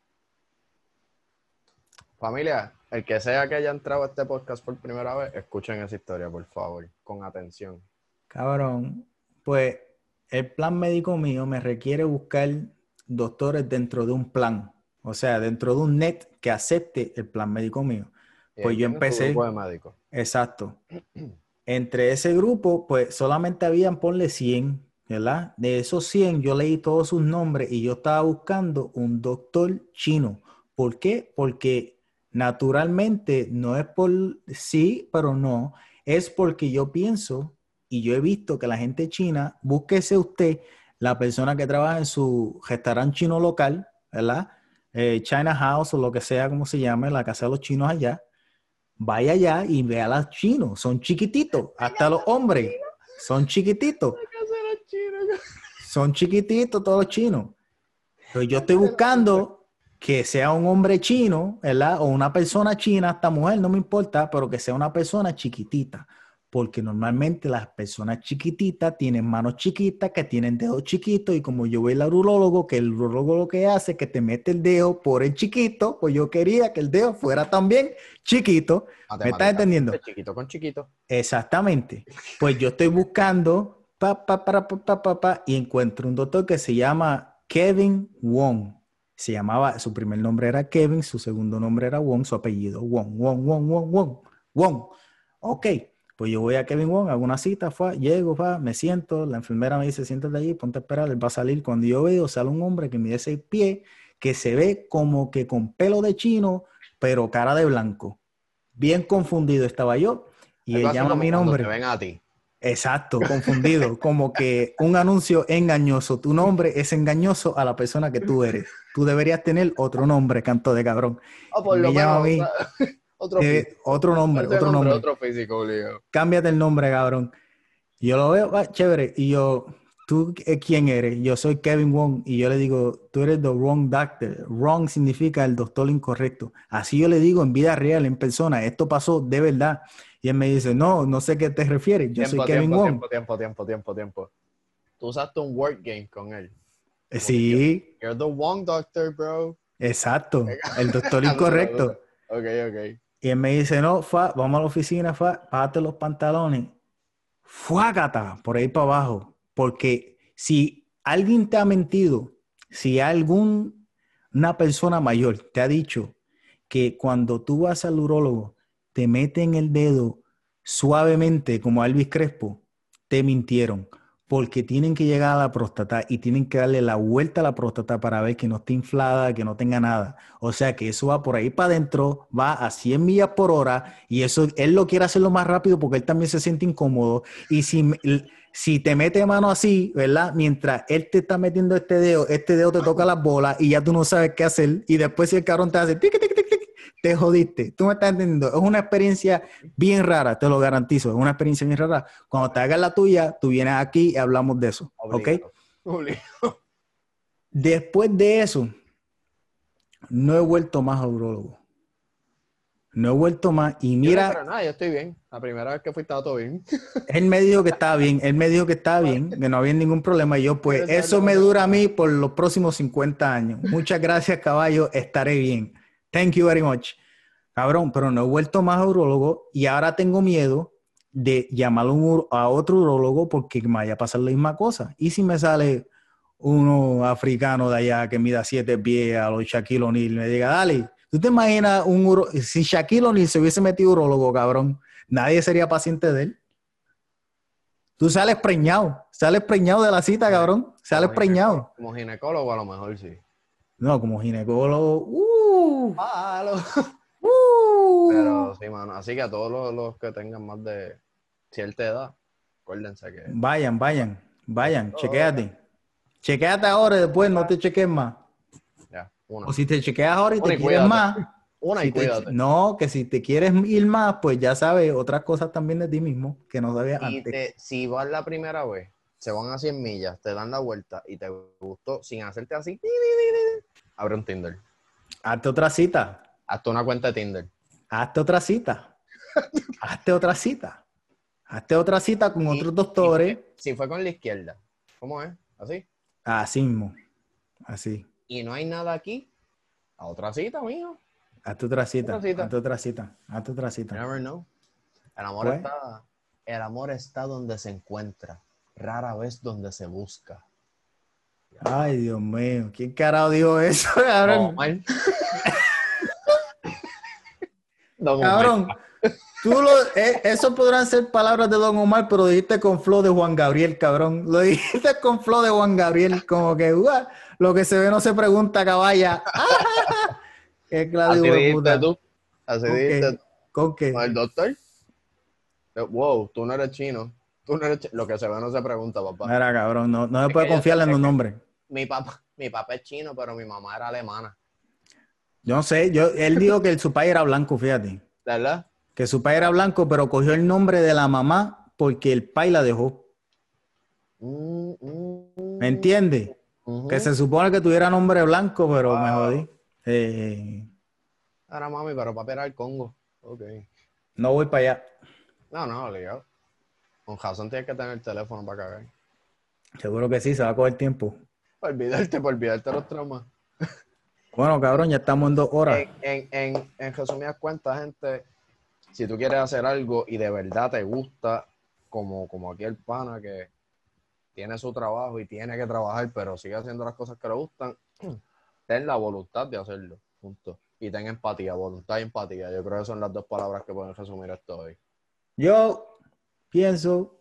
Familia, el que sea que haya entrado a este podcast por primera vez, escuchen esa historia, por favor, con atención. Cabrón, pues el plan médico mío me requiere buscar doctores dentro de un plan. O sea, dentro de un net que acepte el plan médico mío. Pues yo empecé- grupo de médicos. Exacto. [clears throat] Entre ese grupo, pues solamente habían, ponle 100, ¿verdad? De esos 100, yo leí todos sus nombres y yo estaba buscando un doctor chino. ¿Por qué? Porque naturalmente no es por sí, pero no. Es porque yo pienso y yo he visto que la gente china, búsquese usted la persona que trabaja en su restaurante chino local, ¿verdad? Eh, China House o lo que sea, como se llame, la casa de los chinos allá vaya allá y vea a los chinos, son chiquititos, hasta los hombres, son chiquititos, son chiquititos todos los chinos. Pero yo estoy buscando que sea un hombre chino, ¿verdad? O una persona china, hasta mujer, no me importa, pero que sea una persona chiquitita. Porque normalmente las personas chiquititas tienen manos chiquitas, que tienen dedos chiquitos, y como yo voy al urólogo, que el urólogo lo que hace es que te mete el dedo por el chiquito, pues yo quería que el dedo fuera también chiquito. ¿Me estás entendiendo? De Chiquito con chiquito. Exactamente. Pues yo estoy buscando pa, pa, para, pa, pa, pa, pa, y encuentro un doctor que se llama Kevin Wong. Se llamaba, su primer nombre era Kevin, su segundo nombre era Wong, su apellido Wong, Wong, Wong, Wong, Wong, Wong. Ok, Pues yo voy a Kevin Wong, hago una cita, fue, llego, fa, me siento, la enfermera me dice, siéntate allí, ponte a esperar, él va a salir. Cuando yo veo, sale un hombre que mide seis pies, que se ve como que con pelo de chino, pero cara de blanco. Bien confundido estaba yo. Y él llama mi nombre. te ven a ti. Exacto, confundido. Como que un anuncio engañoso. Tu nombre es engañoso a la persona que tú eres. Tú deberías tener otro nombre, canto de cabrón. Por Me llama a mí. menos, [laughs] otro Eh, otro nombre, Ese otro nombre. Otro físico, obligado. Cámbiate el nombre, cabrón. Yo lo veo, ah, chévere. Y yo, ¿tú eh, quién eres? Yo soy Kevin Wong. Y yo le digo, tú eres the wrong doctor. Wrong significa el doctor incorrecto. Así yo le digo en vida real, en persona. Esto pasó de verdad. Y él me dice, no, no sé qué te refieres. Yo soy Kevin tiempo, Wong. tiempo, tiempo, tiempo, tiempo, tiempo. Tú usaste un word game con él. Eh, Sí, You're the Wong doctor, bro. exacto. [laughs] El doctor incorrecto. Ok, ok. Y él me dice, no, fa, vamos a la oficina, fa, párate los pantalones. Fuágata, por ahí para abajo. Porque si alguien te ha mentido, si alguna persona mayor te ha dicho que cuando tú vas al urólogo, te meten el dedo suavemente, como a Elvis Crespo, te mintieron. Porque tienen que llegar a la próstata y tienen que darle la vuelta a la próstata para ver que no esté inflada, que no tenga nada. O sea que eso va por ahí para adentro, va a 100 millas por hora y eso él lo quiere hacerlo más rápido porque él también se siente incómodo. Y si, si te mete mano así, ¿verdad? Mientras él te está metiendo este dedo, este dedo te toca las bolas y ya tú no sabes qué hacer. Y después si el cabrón te hace tic, tic, tic, tic, te jodiste. Tú me estás entendiendo. Es una experiencia bien rara, te lo garantizo. Es una experiencia bien rara. Cuando te hagas la tuya, tú vienes aquí y hablamos de eso. ¿Ok? Obligado. Después de eso, no he vuelto más a urólogo. No he vuelto más. Y mira, Pero nada, yo estoy bien. La primera vez que fui estaba todo bien. [laughs] él me dijo que estaba bien. Él me dijo que estaba bien, que no había ningún problema. Y yo, pues, Pero eso no, me no. dura a mí por los próximos 50 años. Muchas gracias, caballo. Estaré bien. Thank you very much. Cabrón, pero no he vuelto más a urólogo y ahora tengo miedo de llamar a, otro urólogo porque me vaya a pasar la misma cosa. ¿Y si me sale uno africano de allá que mida siete pies a los Shaquille O'Neal me diga, dale, ¿tú te imaginas un uro si Shaquille O'Neal se hubiese metido urólogo, cabrón? Nadie sería paciente de él. Tú sales preñado, sales preñado de la cita, cabrón. Sales Como preñado. Como ginecólogo a lo mejor sí. No, como ginecólogo. ¡Uh! Palo. [laughs] ¡Uh! Pero sí, mano. Así que a todos los, los que tengan más de cierta edad, acuérdense que Vayan, vayan, vayan, chequéate. Chequéate ahora y después no te cheques más. Una. O si te chequeas ahora y Una te y quieres cuídate. más. Una si y te- cuídate. no, que si te quieres ir más, pues ya sabes otras cosas también de ti mismo que no sabías Y antes. te- si vas la primera vez, se van a 100 millas, te dan la vuelta y te gustó sin hacerte así, abre un Tinder. Hazte otra cita. Hazte una cuenta de Tinder. Hazte otra cita. [laughs] Hazte otra cita. Hazte otra cita con Y- otros doctores. Si fue con la izquierda, ¿cómo es? ¿Así? Así mismo. Así. Y no hay nada aquí, a otra cita, mijo. Otra cita. Otra cita. Hazte otra cita. Hazte otra You cita. never know. El amor Pues. está, el amor está donde se encuentra, rara vez donde se busca. Ay, Dios mío. ¿Quién carajo dijo eso, [laughs] cabrón? [laughs] Omar. Cabrón, tú lo, eh, eso podrán ser palabras de Don Omar, pero dijiste con flow de Juan Gabriel, cabrón. Lo [laughs] dijiste con flow de Juan Gabriel, como que "Ua, lo que se ve no se pregunta, caballa. [laughs] Qué claro, puta. tú. Así ¿Con. ¿Con qué? ¿Con el doctor? Eh, Wow, tú no eres chino. Tú no eres Lo que se ve no se pregunta, papá. Mira, cabrón, no, no se puede confiarle en sé un que- nombre. Mi papá, mi papá es chino, pero mi mamá era alemana. Yo no sé, yo, él dijo que su padre era blanco, fíjate. ¿Verdad? Que su padre era blanco, pero cogió el nombre de la mamá porque el pai la dejó. Mm, mm, ¿Me entiendes? Que se supone que tuviera nombre blanco, pero me jodí. Eh, Era mami, pero papi era el Congo. Ok. no voy para allá. No, no, ligado. Con Jason tienes que tener el teléfono para cagar. Seguro que sí, se va a coger tiempo. Para olvidarte, para olvidarte los traumas. Bueno, cabrón, ya estamos en dos horas. En, en, en, en resumidas cuentas, gente, si tú quieres hacer algo y de verdad te gusta, como, como aquí el pana que tiene su trabajo y tiene que trabajar, pero sigue haciendo las cosas que le gustan, [clears throat] ten la voluntad de hacerlo. Punto. Y ten empatía, voluntad y empatía. Yo creo que son las dos palabras que pueden resumir esto hoy. Yo pienso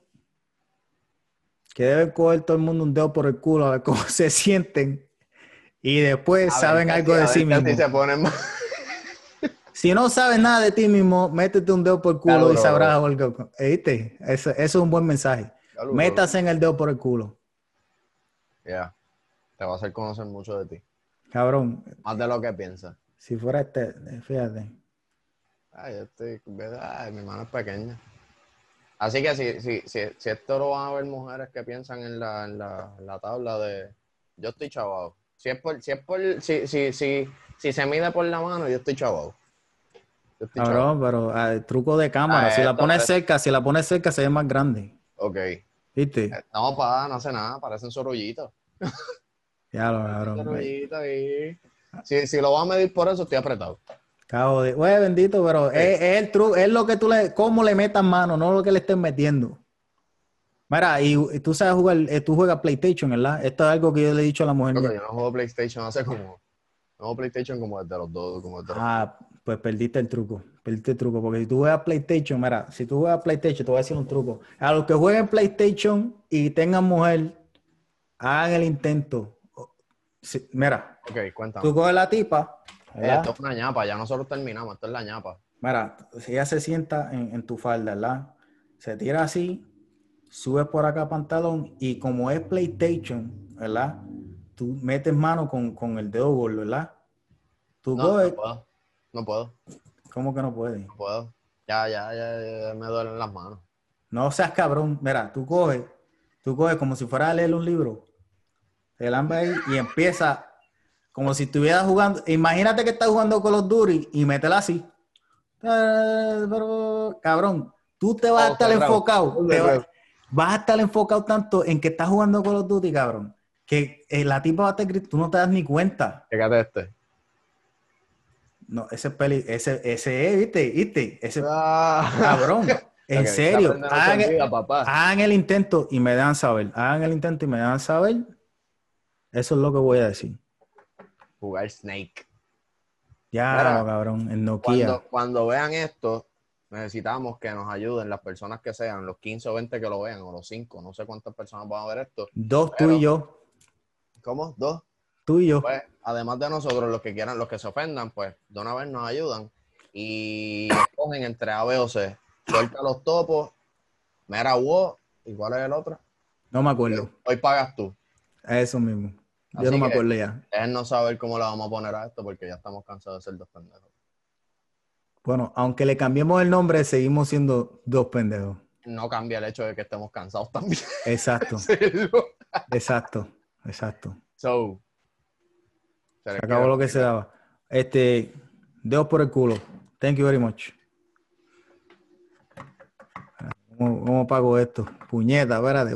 que debe coger todo el mundo un dedo por el culo a ver cómo [laughs] se sienten y después saben algo de sí mismos. Si no sabes nada de ti mismo, métete un dedo por el culo y sabrás algo. ¿Viste? Eso, es un buen mensaje. Métase en el dedo por el culo. Ya. Te va a hacer conocer mucho de ti. Cabrón. Más de lo que piensas. Si fuera este, fíjate. Ay, estoy, ay, mi mano es pequeña. Así que si, si, si, si, esto lo van a ver mujeres que piensan en la, en la, en la tabla de yo estoy chavado. Si es por, si es por, si, si, si, si se mide por la mano, yo estoy chavado. Cabrón, pero ah, el truco de cámara, ah, si la pones cerca, si la pones cerca se ve más grande. Ok. ¿Viste? Eh, no, pa, no hace nada, parecen sorullitos. Ya lo cabrón. Si, si lo vas a medir por eso, estoy apretado. Cabo de, güey, bendito, pero es, el truco, es lo que tú le, cómo le metas mano, no lo que le estés metiendo. Mira, y, tú sabes jugar, eh, tú juegas PlayStation, ¿verdad? Esto es algo que yo le he dicho a la mujer. yo no juego PlayStation hace como, no juego PlayStation como desde los dos, como desde Ah, pues perdiste el truco, perdiste el truco, porque si tú juegas PlayStation, mira, si tú juegas PlayStation, te voy a decir un truco. A los que jueguen PlayStation y tengan mujer, hagan el intento. mira, okay, cuéntame. tú coges la tipa. Esto es una ñapa, ya nosotros terminamos, esto es la ñapa. Mira, si ella se sienta en, tu falda, ¿verdad? Se tira así, sube por acá pantalón y como es PlayStation, ¿verdad? Tú metes mano con, con el dedo gordo, ¿verdad? Tú coges, no puedo. ¿Cómo que no puedes? No puedo. Ya, ya, ya, me duelen las manos. No seas cabrón. Mira, tú coges, tú coges como si fuera a leer un libro. El hambre ahí y empieza como si estuvieras jugando. Imagínate que estás jugando con los Duty y métela así. Cabrón, tú te vas a estar enfocado. vas a estar enfocado tanto en que estás jugando con los Duty, cabrón, que eh, la tipa va a estar tú no te das ni cuenta. Fíjate este. No, ese peli, ese, ese, viste, viste, ese ah. cabrón. [laughs] En serio, hagan, el intento y me dan saber. Hagan el intento y me dan saber. Eso es lo que voy a decir. Jugar Snake. Ya, cabrón, en Nokia. Cuando, cuando, vean esto, necesitamos que nos ayuden las personas que sean, los 15 o 20 que lo vean, o los 5, no sé cuántas personas van a ver esto. Dos tú y yo. ¿Cómo? ¿Dos? Tú y yo. Pues, además de nosotros, los que quieran, los que se ofendan, pues de una vez nos ayudan y cogen entre A, B o C. Suelta los topos, mera wow, ¿y cuál es el otro? No me acuerdo. Hoy pagas tú. Eso mismo. Yo no me acuerdo ya. no saber cómo le vamos a poner a esto porque ya estamos cansados de ser dos pendejos. Bueno, aunque le cambiemos el nombre, seguimos siendo dos pendejos. No cambia el hecho de que estemos cansados también. Exacto. [laughs] exacto, exacto. So, se acabó lo que se daba. Este, dedos por el culo. Thank you very much. ¿Cómo, cómo pago esto? Puñeta, espérate.